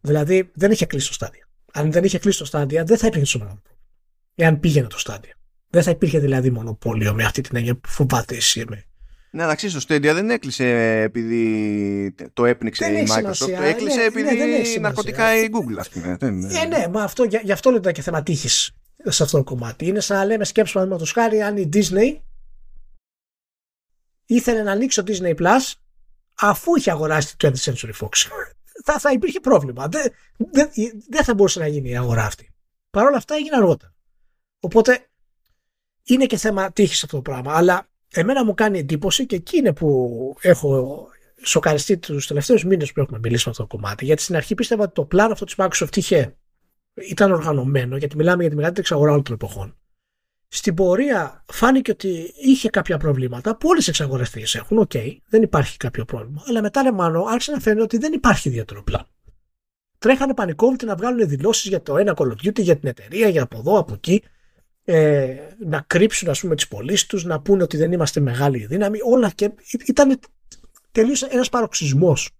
Δηλαδή δεν είχε κλείσει το στάδιο. Αν δεν είχε κλείσει το στάδιο, δεν θα υπήρχε τόσο μεγάλο πρόβλημα. Εάν πήγαινε το στάδιο. Δεν θα υπήρχε δηλαδή μονοπόλιο με αυτή την έννοια που φοβάται η CMA. Ναι, εντάξει, το Stadia δεν έκλεισε επειδή το έπνιξε η Microsoft. Το έκλεισε ναι, επειδή ναι, ναρκωτικά η Google, ας πούμε. Ε, ναι, μα αυτό, γι' αυτό λέτε και θέμα τύχης σε αυτό το κομμάτι. Είναι σαν να λέμε σκέψη παραδείγματο χάρη αν η Disney ήθελε να ανοίξει το Disney Plus αφού είχε αγοράσει το 20th Century Fox. θα, θα υπήρχε πρόβλημα. Δεν, δεν, δεν θα μπορούσε να γίνει η αγορά αυτή. Παρ' όλα αυτά έγινε αργότερα. Οπότε είναι και θέμα τύχης αυτό το πράγμα. Αλλά εμένα μου κάνει εντύπωση και εκεί είναι που έχω σοκαριστεί τους τελευταίους μήνες που έχουμε μιλήσει με αυτό το κομμάτι. Γιατί στην αρχή πίστευα ότι το πλάνο αυτό της Microsoft είχε, ήταν οργανωμένο, γιατί μιλάμε για τη μεγαλύτερη εξαγορά όλων των εποχών στην πορεία φάνηκε ότι είχε κάποια προβλήματα που όλες οι εξαγορές έχουν. OK, okay, δεν υπάρχει κάποιο πρόβλημα. Αλλά μετά λεμάνο άρχισε να φαίνεται ότι δεν υπάρχει ιδιαίτερο πλάνο. Τρέχανε πανικόβητοι να βγάλουν δηλώσεις για το ένα Call of Duty, για την εταιρεία, για από εδώ, από εκεί. Ε, να κρύψουν ας πούμε τις πωλήσεις τους, να πούνε ότι δεν είμαστε μεγάλη δύναμη. Όλα και ήταν τελείως ένας παροξυσμός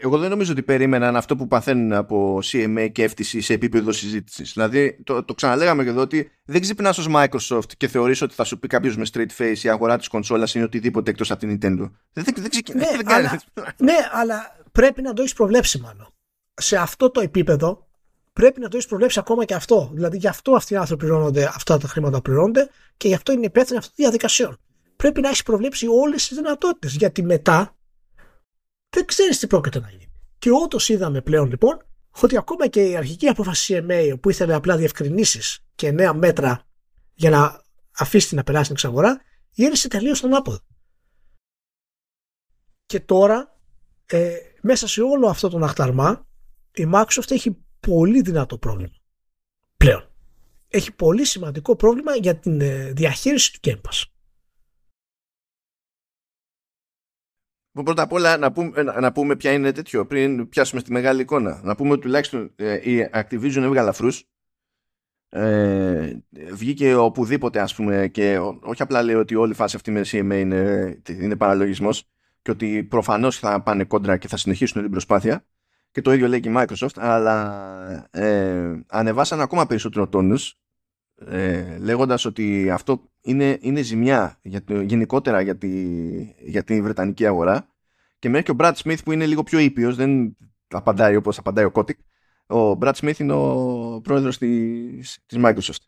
εγώ δεν νομίζω ότι περίμεναν αυτό που παθαίνουν από CMA και FTC σε επίπεδο συζήτησης. Δηλαδή, το, το ξαναλέγαμε και εδώ ότι δεν ξυπνάς ως Microsoft και θεωρείς ότι θα σου πει κάποιος με straight face η αγορά της κονσόλας είναι οτιδήποτε εκτός από την Nintendo. Δεν, δεν, δεν ξεκινάει. Ναι, αλλά, ναι, αλλά πρέπει να το έχεις προβλέψει μάλλον. Σε αυτό το επίπεδο πρέπει να το έχεις προβλέψει ακόμα και αυτό. Δηλαδή, γι' αυτό αυτοί οι άνθρωποι πληρώνονται, αυτά τα χρήματα πληρώνονται και γι' αυτό είναι υπεύθυνοι αυτών των διαδικασιών. Πρέπει να έχεις προβλέψει όλες τις δυνατότητες. Γιατί μετά δεν ξέρεις τι πρόκειται να γίνει. Και όντως είδαμε πλέον λοιπόν ότι ακόμα και η αρχική απόφαση CMA που ήθελε απλά διευκρινήσεις και νέα μέτρα για να αφήσει να περάσει την εξαγορά, γύρισε τελείως στον άποδο. Και τώρα, ε, μέσα σε όλο αυτό το αχταρμά, η Microsoft έχει πολύ δυνατό πρόβλημα. Πλέον. Έχει πολύ σημαντικό πρόβλημα για την ε, διαχείριση του Game Pass. Πρώτα απ' όλα να πούμε, να πούμε ποια είναι τέτοιο πριν πιάσουμε στη μεγάλη εικόνα. Να πούμε ότι τουλάχιστον ε, η Activision έβγαλε αφρούς. Ε, βγήκε οπουδήποτε ας πούμε και όχι απλά λέει ότι όλη η φάση αυτή με CMA είναι, είναι παραλογισμός και ότι προφανώς θα πάνε κόντρα και θα συνεχίσουν την προσπάθεια και το ίδιο λέει και η Microsoft αλλά ε, ανεβάσαν ακόμα περισσότερο τόνους ε, λέγοντας ότι αυτό είναι, είναι ζημιά για το, γενικότερα για τη, για τη Βρετανική αγορά. Και μέχρι και ο Brad Smith που είναι λίγο πιο ήπιος δεν απαντάει όπως απαντάει ο Kotick ο Brad Smith είναι ο πρόεδρος της, της Microsoft.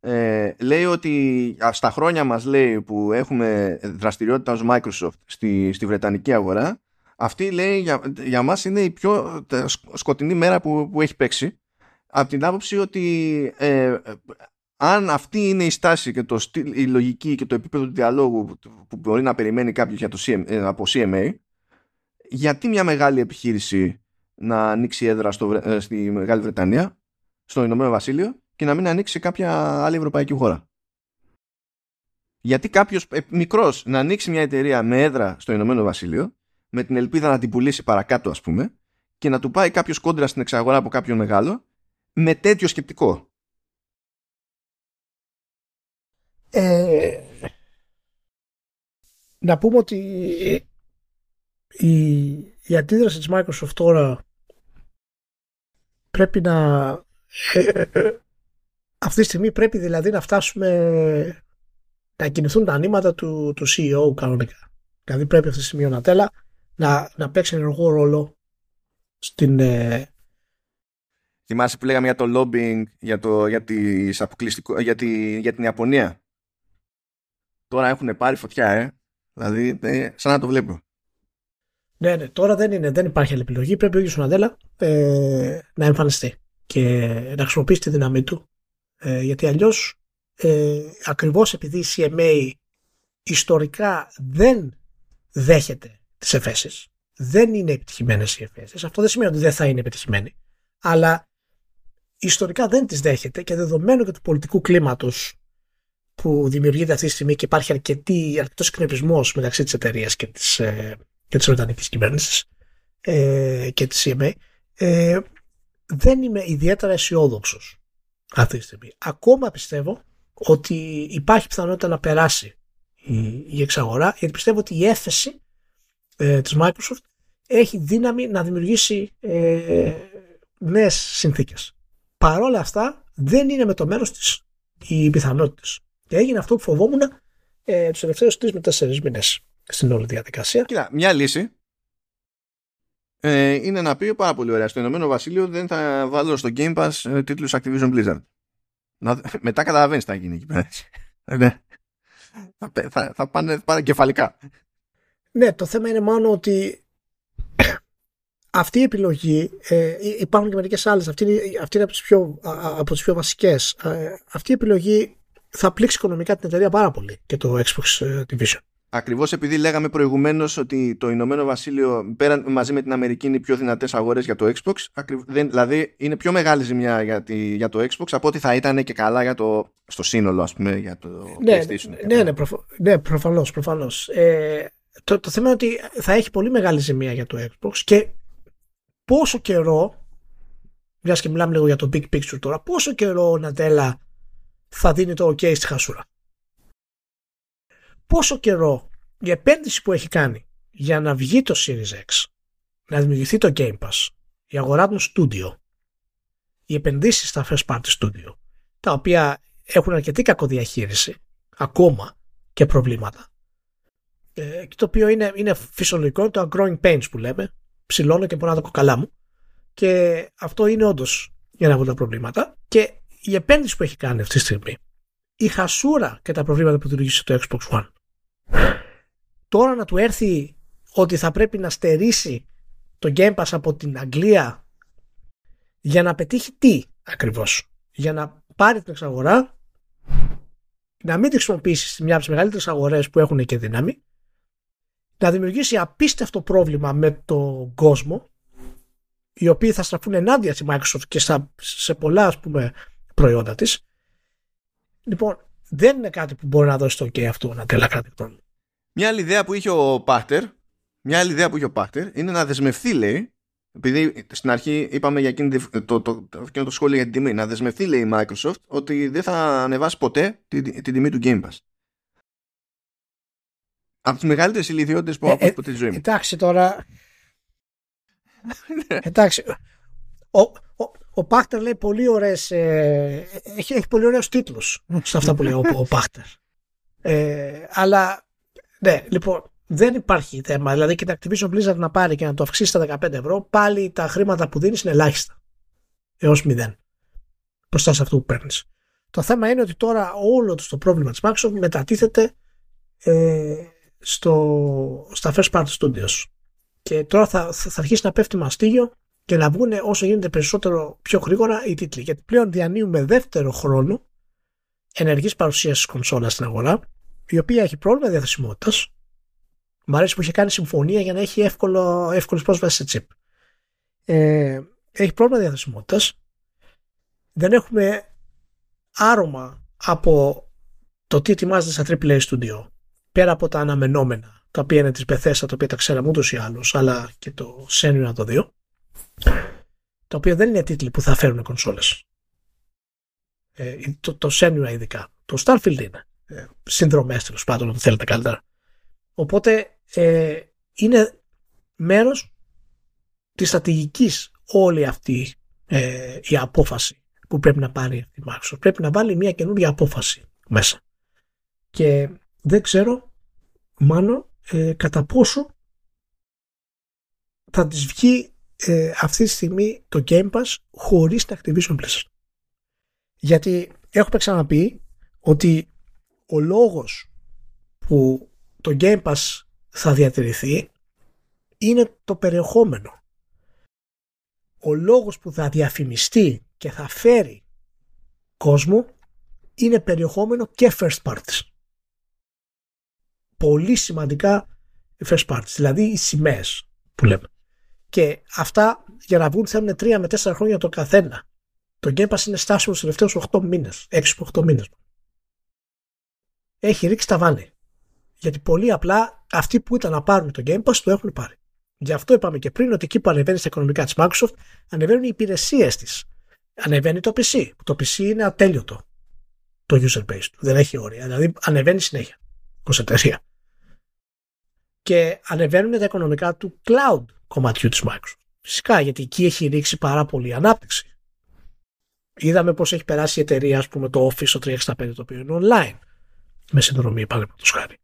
Ε, λέει ότι στα χρόνια μας λέει που έχουμε δραστηριότητα ως Microsoft στη, στη Βρετανική αγορά αυτή λέει για, για μας είναι η πιο σκοτεινή μέρα που, που έχει παίξει. Από την άποψη ότι ε, αν αυτή είναι η στάση και το η λογική και το επίπεδο του διαλόγου που μπορεί να περιμένει κάποιος για το CM, ε, από CMA γιατί μια μεγάλη επιχείρηση να ανοίξει έδρα στο, ε, στη Μεγάλη Βρετανία στο Ηνωμένο Βασίλειο και να μην ανοίξει κάποια άλλη ευρωπαϊκή χώρα; Γιατί κάποιος ε, μικρός να ανοίξει μια εταιρεία με έδρα στο Ηνωμένο Βασίλειο, με την ελπίδα να την πουλήσει παρακάτω, ας πούμε, και να του πάει κάποιος κόντρα στην εξαγορά από κάποιον μεγάλο, με τέτοιο σκεπτικό; Ε, να πούμε ότι η, η αντίδραση της Microsoft τώρα πρέπει να αυτή τη στιγμή πρέπει δηλαδή να φτάσουμε να κινηθούν τα νήματα του, του CEO κανονικά. Δηλαδή πρέπει αυτή τη στιγμή ο Νατέλα να, να παίξει ενεργό ρόλο στην... Ε... Θυμάσαι που λέγαμε για το lobbying για, το, για, τις για, τη, για την Ιαπωνία; Τώρα έχουν πάρει φωτιά, ε. Δηλαδή, ε, σαν να το βλέπω. Ναι, ναι, τώρα δεν, είναι, δεν υπάρχει άλλη επιλογή. Πρέπει ο ίδιος ο Νατέλα ε, να εμφανιστεί και να χρησιμοποιήσει τη δύναμή του ε, γιατί αλλιώς ε, ακριβώς επειδή η CMA ιστορικά δεν δέχεται τις εφέσεις, δεν είναι επιτυχημένες οι εφέσεις, αυτό δεν σημαίνει ότι δεν θα είναι επιτυχημένοι, αλλά ιστορικά δεν τις δέχεται και δεδομένου και του πολιτικού κλίματος που δημιουργείται αυτή τη στιγμή και υπάρχει αρκετή, αρκετός εκνευρισμός μεταξύ της εταιρείας και της, ε, και της Βρετανικής κυβέρνησης ε, και της CMA, ε, δεν είμαι ιδιαίτερα αισιόδοξος αυτή τη στιγμή. Ακόμα πιστεύω ότι υπάρχει πιθανότητα να περάσει η, η εξαγορά γιατί πιστεύω ότι η έφεση ε, της Microsoft έχει δύναμη να δημιουργήσει ε, νέες συνθήκες. Παρόλα αυτά δεν είναι με το μέρος της οι πιθανότητες. Και έγινε αυτό που φοβόμουν ε, τους τελευταίους 3 με 4 μήνες στην όλη διαδικασία. Κοίτα, μια λύση ε, είναι να πει πάρα πολύ ωραία. Στο Ηνωμένο Βασίλειο δεν θα βάλω στο Game Pass ε, τίτλους Activision Blizzard. Να, μετά καταλαβαίνεις τι θα γίνει εκεί πέρα. ναι. θα, θα, θα πάνε παρακεφαλικά. Ναι, το θέμα είναι μόνο ότι αυτή η επιλογή, ε, υπάρχουν και μερικές άλλες, αυτή, είναι, αυτή είναι από τις πιο, από τις πιο βασικές. Ε, αυτή η επιλογή θα πλήξει οικονομικά την εταιρεία πάρα πολύ και το Xbox ε, Division. Ακριβώς επειδή λέγαμε προηγουμένως ότι το Ηνωμένο Βασίλειο πέραν, μαζί με την Αμερική είναι οι πιο δυνατές αγορές για το Xbox. δεν, δηλαδή είναι πιο μεγάλη ζημιά για, τη, για το Xbox από ότι θα ήταν και καλά για το, στο σύνολο, ας πούμε, για το ναι, PlayStation. Ναι, ναι, προφ, ναι προφανώς. Προφανώς. Ε, το, το θέμα είναι ότι θα έχει πολύ μεγάλη ζημία για το Xbox και πόσο καιρό, μιας και μιλάμε λίγο για το big picture τώρα, πόσο καιρό ο Νατέλα θα δίνει το OK στη χασούρα πόσο καιρό η επένδυση που έχει κάνει για να βγει το Series X, να δημιουργηθεί το Game Pass, η αγορά των studio, οι επενδύσεις στα first party studio, τα οποία έχουν αρκετή κακοδιαχείριση ακόμα και προβλήματα. Ε, και το οποίο είναι, είναι φυσιολογικό, το growing pains που λέμε, ψηλώνω και μπορώ να το κοκαλά μου. Και αυτό είναι όντως ένα από τα προβλήματα. Και η επένδυση που έχει κάνει αυτή τη στιγμή, η χασούρα και τα προβλήματα που δημιουργήσε το Xbox One, τώρα να του έρθει ότι θα πρέπει να στερήσει το Game Pass από την Αγγλία για να πετύχει τι ακριβώς; Για να πάρει την εξαγορά, να μην τη χρησιμοποιήσει σε μια από τις μεγαλύτερες αγορές που έχουν και δύναμη, να δημιουργήσει απίστευτο πρόβλημα με τον κόσμο, οι οποίοι θα στραφούν ενάντια στη Microsoft και σε πολλά ας πούμε προϊόντα της. Λοιπόν, δεν είναι κάτι που μπορεί να δώσει το OK αυτό να τέλα κράτη μια άλλη ιδέα που είχε ο Πάχτερ, μια άλλη ιδέα που είχε ο Πάχτερ είναι να δεσμευτεί, λέει, επειδή στην αρχή είπαμε για εκείνη το, το, το, το, το σχόλιο για την τιμή, να δεσμευτεί, λέει η Microsoft, ότι δεν θα ανεβάσει ποτέ την, την τιμή του Game Pass. Από τις μεγαλύτερες ηλικιότητες που έχω ε, ποτέ στη ζωή μου. Εντάξει τώρα. εντάξει. Ο, ο, ο Πάχτερ λέει πολύ ωραίες, ε, έχει, έχει πολύ ωραίους τίτλους σε αυτά που λέει ο, ο Πάχτερ. Ε, αλλά, ναι, λοιπόν, δεν υπάρχει θέμα. Δηλαδή και τα Activision Blizzard να πάρει και να το αυξήσει στα 15 ευρώ, πάλι τα χρήματα που δίνεις είναι ελάχιστα. Έως μηδέν. Μπροστά σε αυτό που παίρνεις. Το θέμα είναι ότι τώρα όλο το πρόβλημα της Microsoft μετατίθεται ε, στο, στα first party studios. Και τώρα θα, θα αρχίσει να πέφτει μαστίγιο και να βγουν όσο γίνεται περισσότερο πιο γρήγορα οι τίτλοι. Γιατί πλέον διανύουμε δεύτερο χρόνο ενεργής παρουσίασης κονσόλας στην αγορά, η οποία έχει πρόβλημα διαθεσιμότητας. Μ' αρέσει που είχε κάνει συμφωνία για να έχει εύκολο, εύκολη πρόσβαση σε chip. Ε, έχει πρόβλημα διαθεσιμότητας. Δεν έχουμε άρωμα από το τι ετοιμάζεται στα AAA Studio πέρα από τα αναμενόμενα τα οποία είναι της Bethesda τα οποία τα ξέραμε ούτως ή άλλως αλλά και το Senua το 2 τα οποία δεν είναι τίτλοι που θα φέρουν κονσόλες ε, το, το Senua ειδικά το Starfield είναι ε, συνδρομές τέλος πάντων αν θέλετε καλύτερα οπότε ε, είναι μέρος της στρατηγικής όλη αυτή ε, η απόφαση που πρέπει να πάρει η Microsoft. Πρέπει να βάλει μια καινούργια απόφαση μέσα. Και δεν ξέρω μάλλον ε, κατά πόσο θα της βγει ε, αυτή τη στιγμή το Game Pass χωρίς τα Activision Blizzard. Γιατί έχουμε ξαναπεί ότι ο λόγος που το Game Pass θα διατηρηθεί είναι το περιεχόμενο. Ο λόγος που θα διαφημιστεί και θα φέρει κόσμο είναι περιεχόμενο και first parties. Πολύ σημαντικά οι first parties, δηλαδή οι σημαίες που λέμε. Και αυτά για να βγουν θέλουν 3 με 4 χρόνια το καθένα. Το Game Pass είναι στάσιμο στους τελευταίους 8 μήνες, 6 από 8 μήνες. Έχει ρίξει τα βάνη. Γιατί πολύ απλά αυτοί που ήταν να πάρουν το Game Pass το έχουν πάρει. Γι' αυτό είπαμε και πριν ότι εκεί που ανεβαίνει στα οικονομικά της Microsoft ανεβαίνουν οι υπηρεσίες της. Ανεβαίνει το PC. Το PC είναι ατέλειωτο το user base του. Δεν έχει όρια. Δηλαδή ανεβαίνει συνέχεια ω εταιρεία. Και ανεβαίνουν τα οικονομικά του cloud κομματιού της Microsoft. Φυσικά γιατί εκεί έχει ρίξει πάρα πολύ ανάπτυξη. Είδαμε πώς έχει περάσει η εταιρεία, ας πούμε, το Office 365 το οποίο είναι online. Με συνδρομή, παραδείγματος χάρη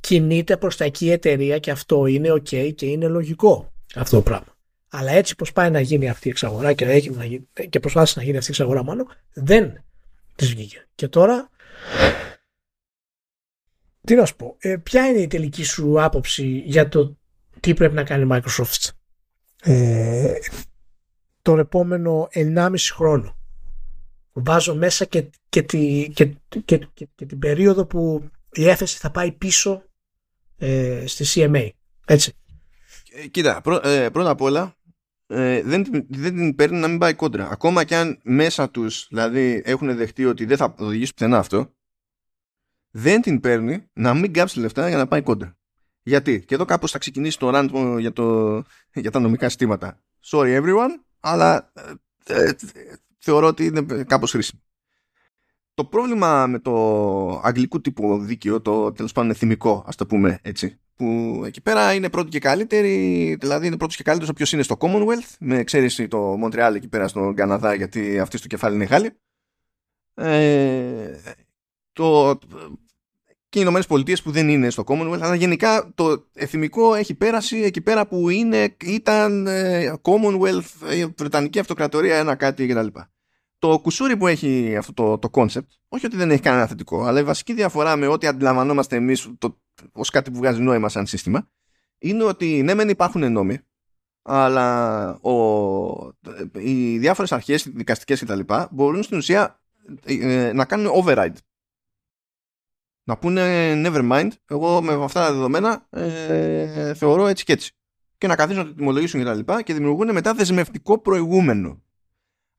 κινείται προς τα εκεί η εταιρεία και αυτό είναι ok και είναι λογικό αυτό το πράγμα. Αλλά έτσι πως πάει να γίνει αυτή η εξαγορά και, έχει να γίνει, και προσπάθησε να γίνει αυτή η εξαγορά μάλλον δεν της βγήκε. Και τώρα τι να σου πω, ε, ποια είναι η τελική σου άποψη για το τι πρέπει να κάνει η Microsoft ε, τον επόμενο 1,5 χρόνο; Βάζω μέσα και, και, τη, και, και, και την περίοδο που η έφεση θα πάει πίσω ε, στη CMA. Έτσι. Ε, κοίτα, ε, πρώτα απ' όλα ε, δεν, δεν την παίρνει να μην πάει κόντρα. Ακόμα και αν μέσα τους δηλαδή έχουν δεχτεί ότι δεν θα οδηγήσει πουθενά αυτό, δεν την παίρνει να μην κάψει λεφτά για να πάει κόντρα. Γιατί, και εδώ κάπως θα ξεκινήσει το rant για, το, για τα νομικά συστήματα. Sorry everyone, αλλά ε, θεωρώ ότι είναι κάπως χρήσιμο. Το πρόβλημα με το αγγλικού τύπου δίκαιο, το τέλος πάντων εθιμικό, ας το πούμε έτσι, που εκεί πέρα είναι πρώτο και καλύτερη, δηλαδή είναι πρώτος και καλύτερος όποιος είναι στο Commonwealth, με εξαίρεση το Μοντρεάλ εκεί πέρα στον Καναδά, γιατί αυτή στο κεφάλι είναι Γάλλη. Ε, το, και οι Ηνωμένες Πολιτείες που δεν είναι στο Commonwealth, αλλά γενικά το εθιμικό έχει πέρασει εκεί πέρα που είναι, ήταν ε, Commonwealth, ε, Βρετανική Αυτοκρατορία, ένα κάτι κτλ το κουσούρι που έχει αυτό το, το concept, όχι ότι δεν έχει κανένα θετικό, αλλά η βασική διαφορά με ό,τι αντιλαμβανόμαστε εμείς ως κάτι που βγάζει νόημα σαν σύστημα, είναι ότι ναι, μεν υπάρχουν νόμοι, αλλά ο, οι διάφορες αρχές, δικαστικές κτλ., μπορούν στην ουσία ε, να κάνουν override. Να πούνε never mind, εγώ με αυτά τα δεδομένα ε, θεωρώ έτσι και έτσι. Και να καθίσουν να το τιμολογήσουν κτλ. Και, και δημιουργούν μετά δεσμευτικό προηγούμενο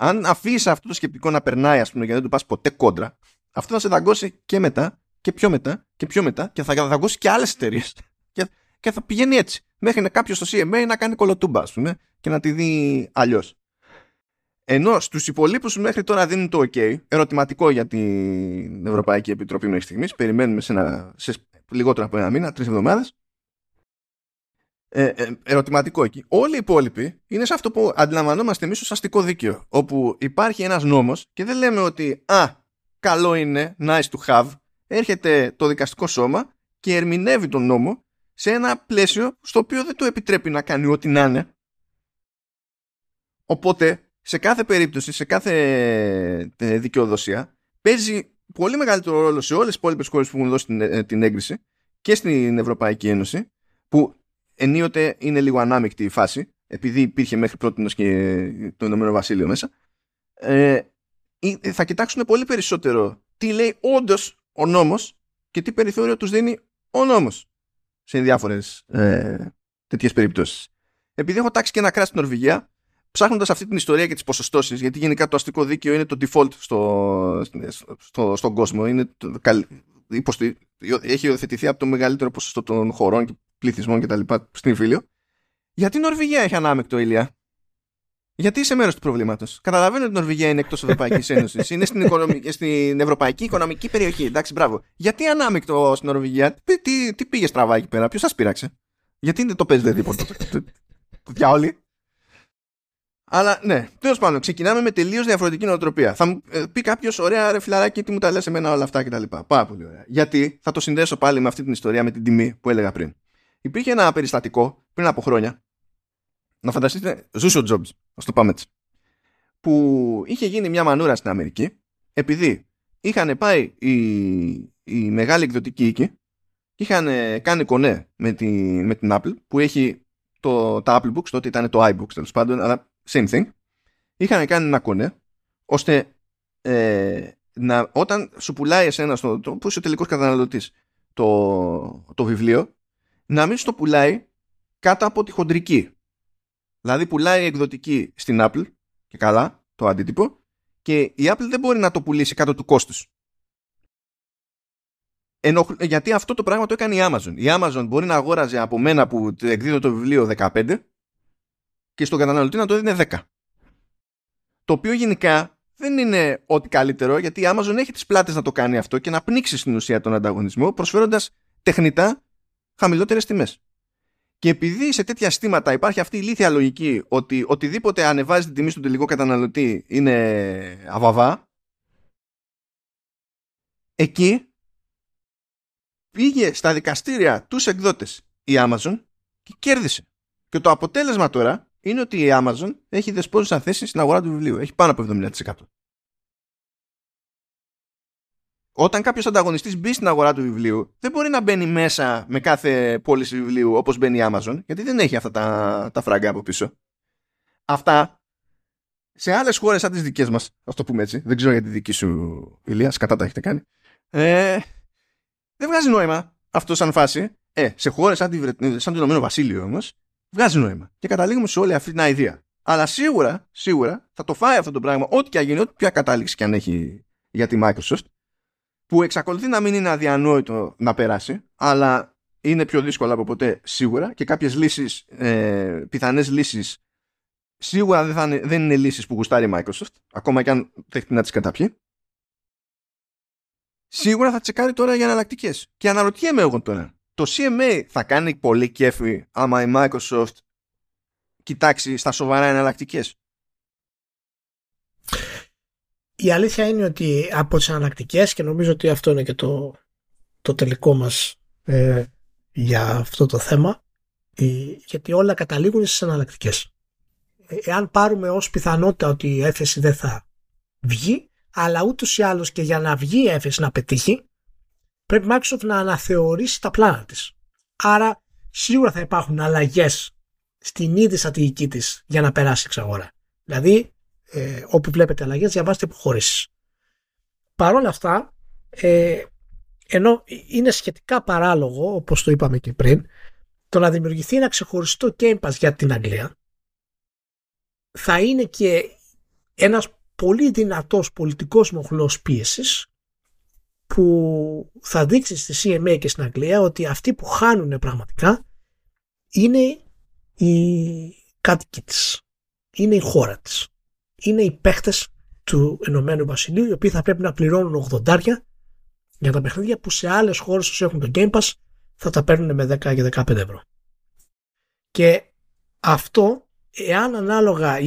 αν αφήσεις αυτό το σκεπτικό να περνάει, ας πούμε, και δεν του πας ποτέ κόντρα, αυτό θα σε δαγκώσει και μετά και πιο μετά και πιο μετά και θα δαγκώσει και άλλες εταιρείες. Και, και θα πηγαίνει έτσι. Μέχρι να κάποιος στο CMA να κάνει κολοτούμπα, ας πούμε, και να τη δει αλλιώς. Ενώ στους υπολείπους μέχρι τώρα δίνουν το OK, ερωτηματικό για την Ευρωπαϊκή Επιτροπή μέχρι στιγμής. Περιμένουμε σε, ένα, σε λιγότερο από ένα μήνα, τρεις εβδομάδες. ε, ε, ερωτηματικό εκεί. Όλοι οι υπόλοιποι είναι σε αυτό που αντιλαμβανόμαστε εμείς ως αστικό δίκαιο. Όπου υπάρχει ένας νόμος και δεν λέμε ότι Α, καλό είναι, nice to have. Έρχεται το δικαστικό σώμα και ερμηνεύει τον νόμο σε ένα πλαίσιο στο οποίο δεν του επιτρέπει να κάνει ό,τι να είναι. Οπότε, σε κάθε περίπτωση, σε κάθε ε, δικαιοδοσία, παίζει πολύ μεγαλύτερο ρόλο σε όλες τις υπόλοιπες χώρες που έχουν δώσει την, ε, την έγκριση και στην Ευρωπαϊκή Ένωση, που ενίοτε είναι λίγο ανάμεικτη η φάση, επειδή υπήρχε μέχρι πρώτη και το Ηνωμένο Βασίλειο μέσα, ε, θα κοιτάξουν πολύ περισσότερο τι λέει όντως ο νόμος και τι περιθώριο τους δίνει ο νόμος σε διάφορες ε, τέτοιες περιπτώσεις. Επειδή έχω τάξει και ένα κράτος στην Νορβηγία, ψάχνοντα αυτή την ιστορία και τι ποσοστώσει, γιατί γενικά το αστικό δίκαιο είναι το default στο, στο, στον κόσμο. Είναι το, έχει υιοθετηθεί από το μεγαλύτερο ποσοστό των χωρών και πληθυσμών κτλ. στην Φίλιο. Γιατί η Νορβηγία έχει ανάμεκτο ηλία. Γιατί είσαι μέρο του προβλήματο. Καταλαβαίνω ότι η Νορβηγία είναι εκτό Ευρωπαϊκή Ένωση. Είναι στην, στην Ευρωπαϊκή Οικονομική Περιοχή. Εντάξει, μπράβο. Γιατί ανάμεκτο στην Νορβηγία, τι, τι, τι πήγε στραβά εκεί πέρα, ποιο σα πείραξε. Γιατί δεν το παίζετε τίποτα. Διάολοι. Αλλά ναι, τέλος πάντων, ξεκινάμε με τελείως διαφορετική νοοτροπία. Θα μου ε, πει κάποιος, ωραία, ρε φιλαράκι, τι μου τα λες εμένα όλα αυτά κτλ. Πάρα πολύ ωραία. Γιατί θα το συνδέσω πάλι με αυτή την ιστορία, με την τιμή που έλεγα πριν. Υπήρχε ένα περιστατικό πριν από χρόνια. Να φανταστείτε, ζούσε ο Jobs, ας το πάμε έτσι. Που είχε γίνει μια μανούρα στην Αμερική, επειδή είχαν πάει οι, οι μεγάλοι εκδοτικοί οίκοι και είχαν κάνει κονέ με, τη, με την Apple, που έχει το, τα Apple Books, τότε ήταν το iBooks τέλος πάντων, αλλά same thing, είχαν κάνει ένα κονέ ώστε ε, να, όταν σου πουλάει εσένα, στο, το, που είσαι ο τελικός καταναλωτής, το, το βιβλίο, να μην σου το πουλάει κάτω από τη χοντρική. Δηλαδή πουλάει εκδοτική στην Apple και καλά το αντίτυπο και η Apple δεν μπορεί να το πουλήσει κάτω του κόστους. γιατί αυτό το πράγμα το έκανε η Amazon. Η Amazon μπορεί να αγόραζε από μένα που εκδίδω το βιβλίο 15 και στον καταναλωτή να το δίνει 10. Το οποίο γενικά δεν είναι ό,τι καλύτερο γιατί η Amazon έχει τις πλάτες να το κάνει αυτό και να πνίξει στην ουσία τον ανταγωνισμό προσφέροντας τεχνητά χαμηλότερες τιμές. Και επειδή σε τέτοια στήματα υπάρχει αυτή η ηλίθια λογική ότι οτιδήποτε ανεβάζει την τιμή στον τελικό καταναλωτή είναι αβαβά, εκεί πήγε στα δικαστήρια τους εκδότες η Amazon και κέρδισε. Και το αποτέλεσμα τώρα είναι ότι η Amazon έχει δεσπόζουσα θέση στην αγορά του βιβλίου. Έχει πάνω από 70%. Όταν κάποιος ανταγωνιστής μπει στην αγορά του βιβλίου, δεν μπορεί να μπαίνει μέσα με κάθε πώληση βιβλίου όπως μπαίνει η Amazon, γιατί δεν έχει αυτά τα, τα φράγκα από πίσω. Αυτά σε άλλες χώρες σαν τις δικές μας, ας το πούμε έτσι, δεν ξέρω για τη δική σου ηλίας, κατά τα έχετε κάνει. Ε, δεν βγάζει νόημα αυτό σαν φάση. Ε, σε χώρες σαν, σαν το Ηνωμένο Βασίλειο όμως, βγάζει νόημα. Και καταλήγουμε σε όλη αυτή την ιδέα. Αλλά σίγουρα, σίγουρα θα το φάει αυτό το πράγμα, ό,τι και αν γίνει, ό,τι ποια κατάληξη και αν έχει για τη Microsoft, που εξακολουθεί να μην είναι αδιανόητο να περάσει, αλλά είναι πιο δύσκολο από ποτέ σίγουρα και κάποιες λύσεις, ε, πιθανές λύσεις σίγουρα δεν, θα είναι, δεν είναι λύσεις που γουστάρει η Microsoft, ακόμα και αν δέχεται να τις καταπιεί. Σίγουρα θα τσεκάρει τώρα για εναλλακτικέ. Και αναρωτιέμαι εγώ τώρα, το CMA θα κάνει πολύ κέφι άμα η Microsoft κοιτάξει στα σοβαρά εναλλακτικές. Η αλήθεια είναι ότι από τις εναλλακτικές και νομίζω ότι αυτό είναι και το, το τελικό μας ε, για αυτό το θέμα ε, γιατί όλα καταλήγουν στις εναλλακτικές. Ε, εάν πάρουμε ως πιθανότητα ότι η έφεση δεν θα βγει αλλά ούτως ή άλλως και για να βγει η έφεση να πετύχει πρέπει η Microsoft να αναθεωρήσει τα πλάνα της. Άρα σίγουρα θα υπάρχουν αλλαγές στην ίδια στρατηγική της για να περάσει εξαγορά. Δηλαδή, ε, όπου βλέπετε αλλαγές, διαβάστε υποχωρήσεις. Παρ' όλα αυτά, ε, ενώ είναι σχετικά παράλογο, όπως το είπαμε και πριν, το να δημιουργηθεί ένα ξεχωριστό Game Pass για την Αγγλία θα είναι και ένας πολύ δυνατός πολιτικός μοχλός πίεσης που θα δείξει στη CMA και στην Αγγλία ότι αυτοί που χάνουν πραγματικά είναι οι κάτοικοι της. Είναι η χώρα της. Είναι οι παίχτες του Ενωμένου Βασιλείου οι οποίοι θα πρέπει να πληρώνουν 80 για τα παιχνίδια που σε άλλες χώρες όσο έχουν το Game Pass θα τα παίρνουν με 10 και 15 ευρώ. Και αυτό, εάν ανάλογα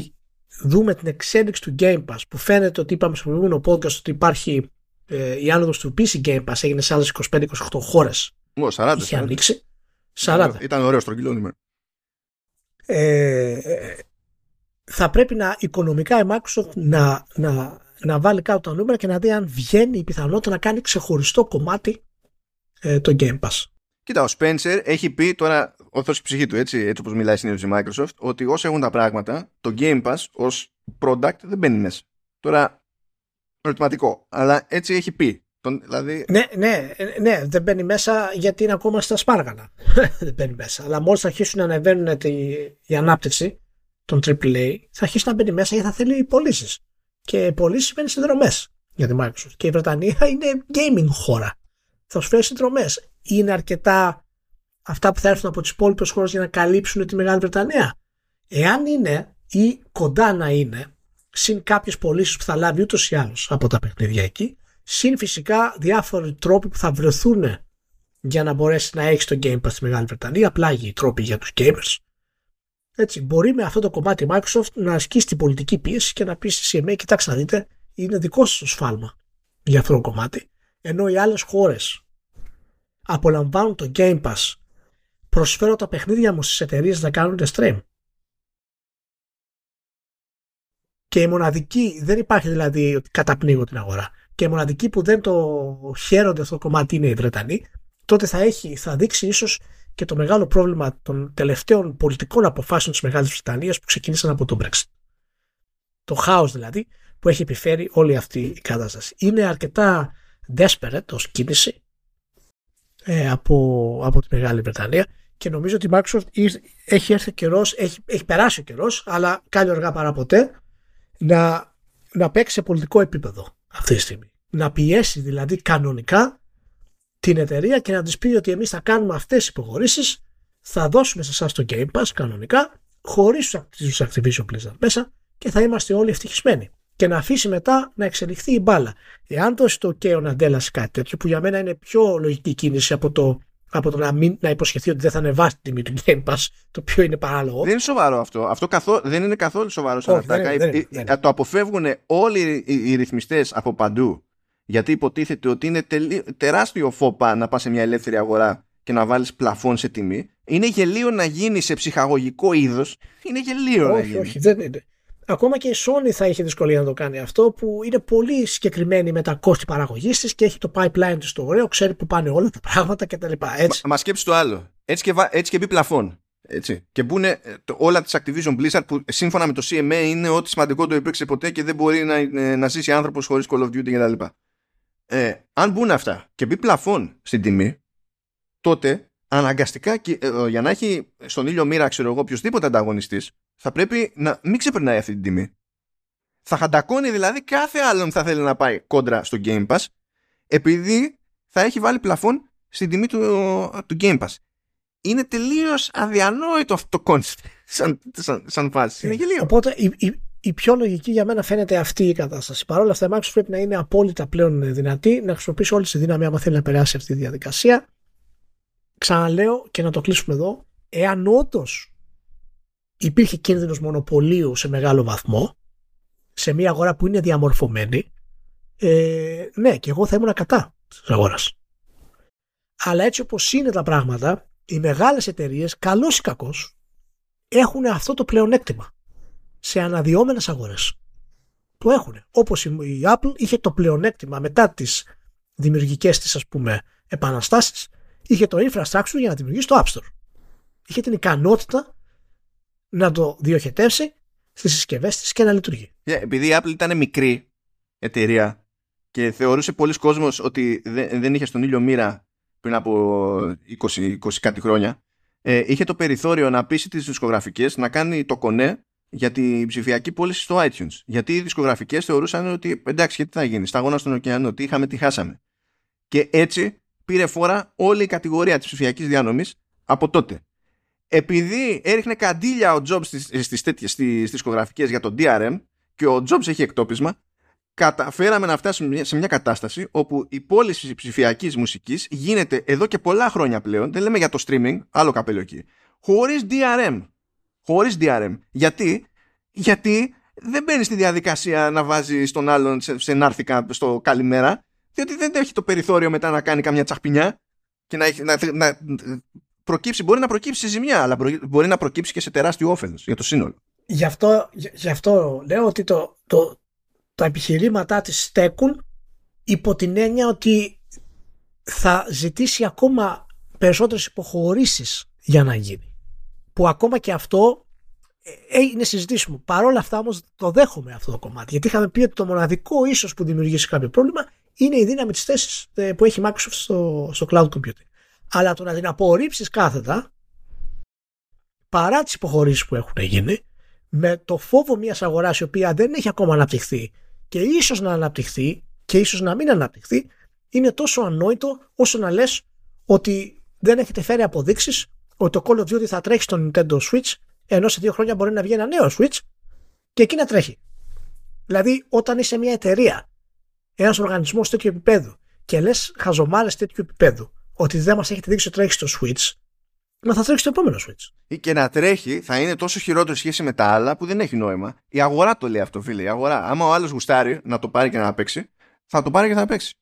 δούμε την εξέλιξη του Game Pass που φαίνεται ότι είπαμε στο προηγούμενο podcast ότι υπάρχει ε, η άνοδος του PC Game Pass έγινε σε άλλες 25-28 χώρες. Ω, 40. Είχε ανοίξει. 40. Ήταν ωραίο στρογγυλό νούμερο. Ε, θα πρέπει να οικονομικά η Microsoft να, να, να βάλει κάτω τα νούμερα και να δει αν βγαίνει η πιθανότητα να κάνει ξεχωριστό κομμάτι ε, το Game Pass. Κοίτα, ο Spencer έχει πει τώρα, όρθος η ψυχή του, έτσι, έτσι όπως μιλάει συνήθως η Microsoft, ότι όσο έχουν τα πράγματα, το Game Pass ως product δεν μπαίνει μέσα. Τώρα, ερωτηματικό, αλλά έτσι έχει πει. Τον, δηλαδή... Ναι, ναι, ναι, δεν μπαίνει μέσα γιατί είναι ακόμα στα σπάργανα. δεν μπαίνει μέσα. Αλλά μόλις αρχίσουν να ανεβαίνουν τη, η ανάπτυξη των AAA, θα αρχίσει να μπαίνει μέσα γιατί θα θέλει πωλήσεις. Και πωλήσεις σημαίνει συνδρομές για τη Microsoft. Και η Βρετανία είναι gaming χώρα. Θα σου φέρει συνδρομές. Είναι αρκετά αυτά που θα έρθουν από τις υπόλοιπες χώρες για να καλύψουν τη Μεγάλη Βρετανία. Εάν είναι ή κοντά να είναι, συν κάποιες πωλήσεις που θα λάβει ούτως ή άλλως από τα παιχνίδια εκεί, συν φυσικά διάφοροι τρόποι που θα βρεθούν για να μπορέσει να έχεις το Game Pass στη Μεγάλη Βρετανία, απλά οι τρόποι για τους gamers. Έτσι, μπορεί με αυτό το κομμάτι Microsoft να ασκήσει την πολιτική πίεση και να πει στη CMA, κοιτάξτε να δείτε, είναι δικό σας το σφάλμα για αυτό το κομμάτι. Ενώ οι άλλες χώρες απολαμβάνουν το Game Pass, προσφέρω τα παιχνίδια μου στις εταιρείες να κάνουν stream. Και η μοναδική, δεν υπάρχει δηλαδή ότι καταπνίγω την αγορά και μοναδική που δεν το χαίρονται αυτό το κομμάτι είναι οι Βρετανοί, τότε θα, έχει, θα δείξει ίσως και το μεγάλο πρόβλημα των τελευταίων πολιτικών αποφάσεων της Μεγάλης Βρετανίας που ξεκίνησαν από το Brexit. Το χάος δηλαδή που έχει επιφέρει όλη αυτή η κατάσταση. Είναι αρκετά desperate ως κίνηση ε, από, από τη Μεγάλη Βρετανία και νομίζω ότι η Microsoft έχει έρθει καιρός, έχει, έχει περάσει ο καιρός, αλλά κάνει αργά παρά ποτέ να, να παίξει σε πολιτικό επίπεδο αυτή τη στιγμή. Να πιέσει δηλαδή κανονικά την εταιρεία και να της πει ότι εμείς θα κάνουμε αυτές τις υποχωρήσεις, θα δώσουμε σε εσάς το Game Pass κανονικά, χωρίς τους Activision Blizzard μέσα και θα είμαστε όλοι ευτυχισμένοι. Και να αφήσει μετά να εξελιχθεί η μπάλα. Εάν δώσει το OK ο Ναντέλας κάτι τέτοιο, που για μένα είναι πιο λογική κίνηση από το από το να, μην, να υποσχεθεί ότι δεν θα ανεβάσει την τιμή του Game Pass, το οποίο είναι παράλογο. Δεν είναι σοβαρό αυτό. Αυτό καθό, δεν είναι καθόλου σοβαρό σαν αυτά. Ε, ε, το αποφεύγουν όλοι οι, οι ρυθμιστές από παντού. Γιατί υποτίθεται ότι είναι τεράστιο φόπα να πας σε μια ελεύθερη αγορά και να βάλεις πλαφόν σε τιμή. Είναι γελίο να γίνει σε ψυχαγωγικό είδος. Είναι γελίο όχι, να γίνει. Όχι, δεν είναι. Ακόμα και η Sony θα είχε δυσκολία να το κάνει αυτό που είναι πολύ συγκεκριμένη με τα κόστη παραγωγής της και έχει το pipeline της στο ωραίο, ξέρει που πάνε όλα τα πράγματα κτλ. Μα, μα σκέψει το άλλο. Έτσι και, έτσι και μπει πλαφόν. Έτσι. Και μπουν όλα της Activision Blizzard που σύμφωνα με το CMA είναι ό,τι σημαντικό το υπήρξε ποτέ και δεν μπορεί να, ε, να ζήσει άνθρωπος χωρίς Call of Duty κτλ. Ε, αν μπουν αυτά και μπει πλαφόν στην τιμή, τότε αναγκαστικά ε, για να έχει στον ήλιο μοίρα, ξέρω εγώ, οποιοδήποτε ανταγωνιστής, θα πρέπει να μην ξεπερνάει αυτή την τιμή. Θα χαντακώνει δηλαδή κάθε άλλον θα θέλει να πάει κόντρα στο Game Pass επειδή θα έχει βάλει πλαφόν στην τιμή του, του Game Pass. Είναι τελείως αδιανόητο αυτό το concept σαν, σαν, σαν φάση. Είναι γελίο. Οπότε η, η, η, πιο λογική για μένα φαίνεται αυτή η κατάσταση. Παρ' όλα αυτά, η Microsoft πρέπει να είναι απόλυτα πλέον δυνατή, να χρησιμοποιήσει όλη τη δύναμη άμα θέλει να περάσει αυτή τη διαδικασία. Ξαναλέω και να το κλείσουμε εδώ. Εάν όντως υπήρχε κίνδυνος μονοπωλίου σε μεγάλο βαθμό σε μια αγορά που είναι διαμορφωμένη ε, ναι και εγώ θα ήμουν κατά της αγοράς. Αλλά έτσι όπως είναι τα πράγματα οι μεγάλες εταιρείες, καλός ή κακός έχουν αυτό το πλεονέκτημα σε αναδυόμενες αγορές. Το έχουν όπως η Apple είχε το πλεονέκτημα μετά τις δημιουργικές της ας πούμε επαναστάσεις είχε το infrastructure για να δημιουργήσει το App Store. Είχε την ικανότητα να το διοχετεύσει στις συσκευές της και να λειτουργεί. Yeah, επειδή η Apple ήταν μικρή εταιρεία και θεωρούσε πολλοί κόσμος ότι δεν είχε στον ήλιο μοίρα πριν από 20, 20 κάτι χρόνια, ε, είχε το περιθώριο να πείσει τις δισκογραφικές να κάνει το κονέ για την ψηφιακή πώληση στο iTunes. Γιατί οι δισκογραφικές θεωρούσαν ότι εντάξει, και τι θα γίνει, σταγόνα στον ωκεανό, τι είχαμε, τι χάσαμε. Και έτσι πήρε φόρα όλη η κατηγορία της ψηφιακής διανομή από τότε επειδή έριχνε καντήλια ο Jobs στις, στις, τέτοιες, στις δισκογραφικές για το DRM και ο Jobs έχει εκτόπισμα, καταφέραμε να φτάσουμε σε μια κατάσταση όπου η πώληση ψηφιακής μουσικής γίνεται εδώ και πολλά χρόνια πλέον, δεν λέμε για το streaming, άλλο καπέλο εκεί, χωρίς DRM. Χωρίς DRM. Γιατί, γιατί δεν μπαίνει στη διαδικασία να βάζεις τον άλλον σε, σε νάρθηκα στο καλημέρα, διότι δεν έχει το περιθώριο μετά να κάνει καμιά τσαχπινιά και να, έχει, να, να προκύψει, μπορεί να προκύψει σε ζημιά, αλλά μπορεί να προκύψει και σε τεράστιο όφελο για το σύνολο. Γι' αυτό, γι αυτό λέω ότι το, το, τα επιχειρήματά της στέκουν υπό την έννοια ότι θα ζητήσει ακόμα περισσότερες υποχωρήσεις για να γίνει. Που ακόμα και αυτό ε, είναι συζητήσιμο. Παρ' όλα αυτά όμως το δέχομαι αυτό το κομμάτι. Γιατί είχαμε πει ότι το μοναδικό ίσως που δημιουργήσει κάποιο πρόβλημα είναι η δύναμη της θέσης ε, που έχει η Microsoft στο, στο cloud computing. Αλλά το να την απορρίψεις κάθετα παρά τις υποχωρήσεις που έχουν γίνει με το φόβο μιας αγοράς η οποία δεν έχει ακόμα αναπτυχθεί και ίσως να αναπτυχθεί και ίσως να μην αναπτυχθεί είναι τόσο ανόητο όσο να λες ότι δεν έχετε φέρει αποδείξεις ότι το Call of Duty θα τρέχει στο Nintendo Switch ενώ σε δύο χρόνια μπορεί να βγει ένα νέο Switch και εκεί να τρέχει. Δηλαδή όταν είσαι μια εταιρεία, ένας οργανισμός τέτοιου επίπεδου και λες χαζομάρες τέτοιου επίπεδου ότι δεν μας έχετε δείξει ότι τρέχει στο Switch να θα τρέξει το επόμενο Switch. Ή και να τρέχει θα είναι τόσο χειρότερο σχέση με τα άλλα που δεν έχει νόημα. Η αγορά το λέει αυτό, φίλε. Η αγορά. Άμα ο άλλος γουστάρει να το πάρει και να παίξει, θα το πάρει και θα παίξει.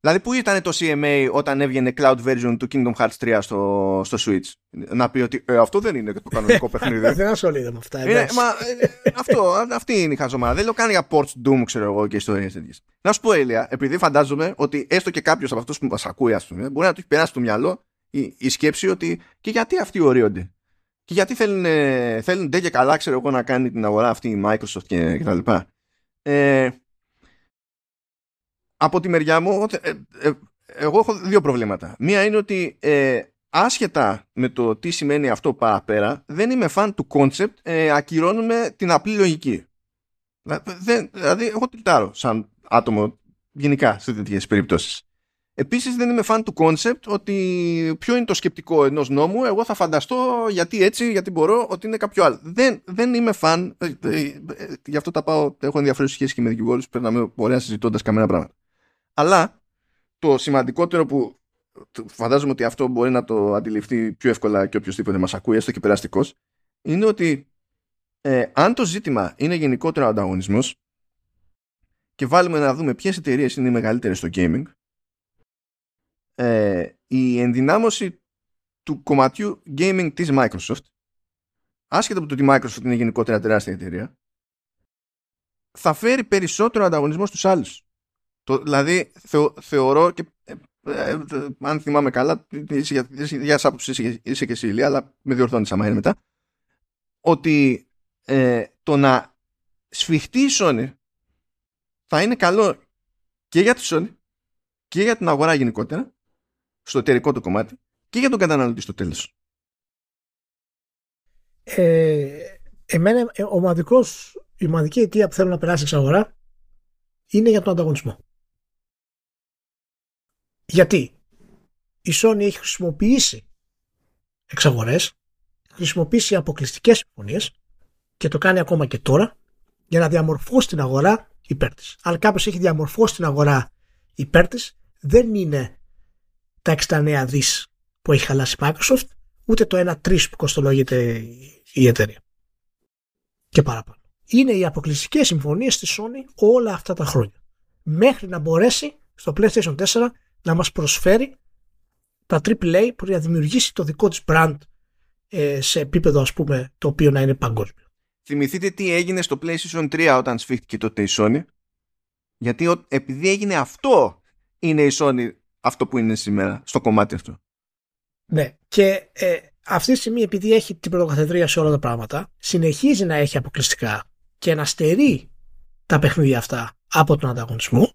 Δηλαδή, πού ήταν το CMA όταν έβγαινε cloud version του Kingdom Hearts 3 στο, στο Switch; Να πει ότι ε, αυτό δεν είναι το κανονικό παιχνίδι. δεν ασχολείται με αυτά. Είναι, μα, ε, αυτό, αυτή είναι η χαζομάρα. Δεν λέω κάνει για ports Doom, ξέρω εγώ, και ιστορίες τέτοιες. Να σου πω, Έλια, επειδή φαντάζομαι ότι έστω και κάποιος από αυτούς που μας ακούει, ας πούμε, μπορεί να τους έχει περάσει το μυαλό η, η σκέψη ότι και γιατί αυτοί ορίονται; Και γιατί θέλουν, θέλουν και καλά, ξέρω εγώ, να κάνει την αγορά αυτή η Microsoft και, και τα λοιπά; Ε, από τη μεριά μου, ε, ε, εγώ έχω δύο προβλήματα. Μία είναι ότι ε, άσχετα με το τι σημαίνει αυτό παραπέρα, δεν είμαι φαν του concept, ε, ακυρώνουμε την απλή λογική. Δηλαδή, δηλαδή εγώ τυλτάρω σαν άτομο γενικά σε τέτοιες περιπτώσεις. Επίσης δεν είμαι φαν του concept ότι ποιο είναι το σκεπτικό ενός νόμου, εγώ θα φανταστώ γιατί έτσι, γιατί μπορώ, ότι είναι κάποιο άλλο. Δεν, δεν είμαι φαν, ε, ε, ε, γι' αυτό τα πάω, έχω ενδιαφέρον σχέση και με δικηγόρους, περνάμε ωραία συζητώντας καμένα πράγματα. Αλλά το σημαντικότερο που φαντάζομαι ότι αυτό μπορεί να το αντιληφθεί πιο εύκολα και οποιοδήποτε μας ακούει, έστω και περαστικός, είναι ότι ε, αν το ζήτημα είναι γενικότερο ανταγωνισμός και βάλουμε να δούμε ποιες εταιρείες είναι οι μεγαλύτερες στο gaming, ε, η ενδυνάμωση του κομματιού gaming της Microsoft άσχετα από το ότι η Microsoft είναι γενικότερα τεράστια εταιρεία θα φέρει περισσότερο ανταγωνισμό στους άλλους. Το, δηλαδή θεωρώ και ε, ε, αν θυμάμαι καλά για, για άποψη είσαι, είσαι και εσύ Ηλία, αλλά με διορθώνεις άμα είναι μετά ότι ε, το να σφιχτεί η Sony θα είναι καλό και για τη Sony και για την αγορά γενικότερα στο εταιρικό του κομμάτι και για τον καταναλωτή στο τέλος. Ε, εμένα ε, ο μοναδικός, η μοναδική αιτία που θέλω να περάσει εξ αγορά είναι για τον ανταγωνισμό. Γιατί; Η Sony έχει χρησιμοποιήσει εξαγορές, χρησιμοποιήσει αποκλειστικές συμφωνίες και το κάνει ακόμα και τώρα για να διαμορφώσει την αγορά υπέρ της. Αν κάποιος έχει διαμορφώσει την αγορά υπέρ της, δεν είναι τα 69 δις που έχει χαλάσει η Microsoft, ούτε το 1-3 που κοστολογείται η εταιρεία. Και παραπάνω. Είναι οι αποκλειστικές συμφωνίες της Sony όλα αυτά τα χρόνια. Μέχρι να μπορέσει στο PlayStation 4 να μας προσφέρει τα AAA που να δημιουργήσει το δικό της brand ε, σε επίπεδο ας πούμε το οποίο να είναι παγκόσμιο. Θυμηθείτε τι έγινε στο PlayStation 3 όταν σφίχτηκε τότε η Sony; Γιατί επειδή έγινε αυτό είναι η Sony αυτό που είναι σήμερα στο κομμάτι αυτό. Ναι, και ε, αυτή τη στιγμή επειδή έχει την πρωτοκαθεδρία σε όλα τα πράγματα, συνεχίζει να έχει αποκλειστικά και να στερεί τα παιχνίδια αυτά από τον ανταγωνισμό,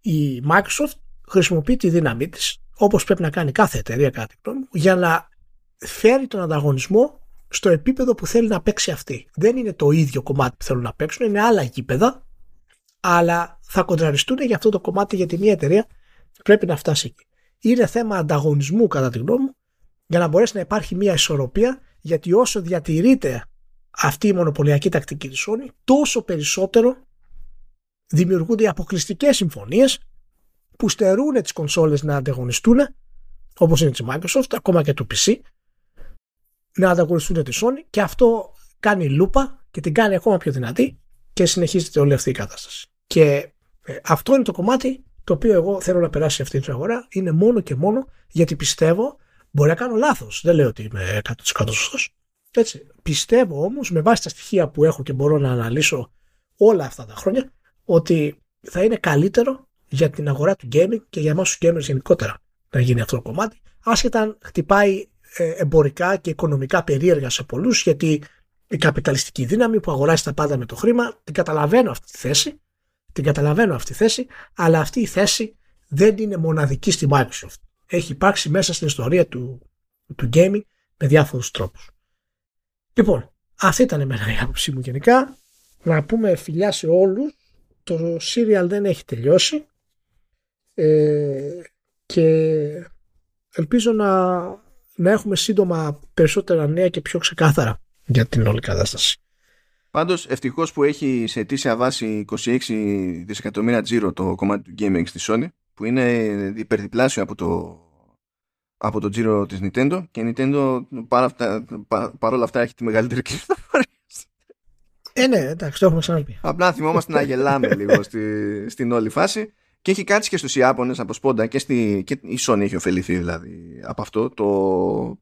η Microsoft χρησιμοποιεί τη δύναμή της, όπως πρέπει να κάνει κάθε εταιρεία κάτι για να φέρει τον ανταγωνισμό στο επίπεδο που θέλει να παίξει αυτή. Δεν είναι το ίδιο κομμάτι που θέλουν να παίξουν, είναι άλλα γήπεδα, αλλά θα κοντραριστούν για αυτό το κομμάτι γιατί μια εταιρεία πρέπει να φτάσει εκεί. Είναι θέμα ανταγωνισμού κατά τη γνώμη μου για να μπορέσει να υπάρχει μια ισορροπία γιατί όσο διατηρείται αυτή η μονοπωλιακή τακτική της Sony τόσο περισσότερο δημιουργούνται αποκλειστικές συμφωνίες που στερούν τις κονσόλες να ανταγωνιστούν όπως είναι της Microsoft, ακόμα και του PC, να ανταγωνιστούν τη Sony και αυτό κάνει λούπα και την κάνει ακόμα πιο δυνατή και συνεχίζεται όλη αυτή η κατάσταση. Και ε, αυτό είναι το κομμάτι το οποίο εγώ θέλω να περάσει αυτή την αγορά είναι μόνο και μόνο γιατί πιστεύω μπορεί να κάνω λάθος δεν λέω ότι είμαι 100% σωστός έτσι. πιστεύω όμως με βάση τα στοιχεία που έχω και μπορώ να αναλύσω όλα αυτά τα χρόνια ότι θα είναι καλύτερο για την αγορά του gaming και για εμάς τους gamers γενικότερα να γίνει αυτό το κομμάτι άσχετα αν χτυπάει ε, εμπορικά και οικονομικά περίεργα σε πολλούς γιατί η καπιταλιστική δύναμη που αγοράζει τα πάντα με το χρήμα την καταλαβαίνω αυτή τη θέση την καταλαβαίνω αυτή τη θέση, αλλά αυτή η θέση δεν είναι μοναδική στη Microsoft. Έχει υπάρξει μέσα στην ιστορία του, του gaming με διάφορους τρόπους. Λοιπόν, αυτή ήταν εμένα η άποψή μου γενικά. Να πούμε φιλιά σε όλους. Το serial δεν έχει τελειώσει. Ε, και ελπίζω να, να έχουμε σύντομα περισσότερα νέα και πιο ξεκάθαρα για την όλη κατάσταση. Πάντως, ευτυχώς που έχει σε αιτήσια βάση 26 δισεκατομμύρια τζίρο το κομμάτι του gaming στη Sony, που είναι υπερδιπλάσιο από το, από το τζίρο της Nintendo και η Nintendo παρόλα αυτά έχει τη μεγαλύτερη κυκλοφορία. Ε, ναι, εντάξει, το έχουμε ξαναπεί. Απλά θυμόμαστε να γελάμε λίγο στη, στην όλη φάση. Και έχει κάτσει και στους Ιάπωνες από σπόντα και, στη, και η Sony έχει ωφεληθεί δηλαδή από αυτό το,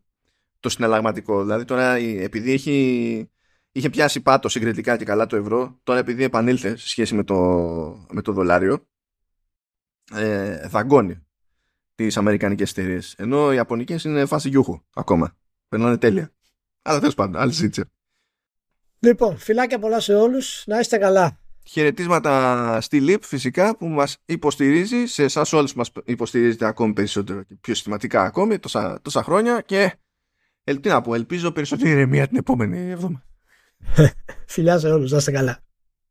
το συναλλαγματικό. Δηλαδή τώρα επειδή έχει είχε πιάσει πάτος συγκριτικά και καλά το ευρώ. Τώρα επειδή επανήλθε σε σχέση με το, με το δολάριο, ε, δαγκώνει τις αμερικανικές εταιρείες. Ενώ οι ιαπωνικές είναι φάση γιούχου ακόμα. Περνάνε τέλεια. Αλλά τέλος πάντων, άλλη συζήτηση. Λοιπόν, φιλάκια πολλά σε όλους. Να είστε καλά. Χαιρετίσματα στη ΛΥΠ φυσικά που μας υποστηρίζει σε εσάς όλους μας υποστηρίζετε ακόμη περισσότερο και πιο συστηματικά ακόμη τόσα, τόσα χρόνια και ελπίζω, ελπίζω περισσότερη ηρεμία την επόμενη εβδομάδα. Φιλιά σε όλους, να είστε καλά.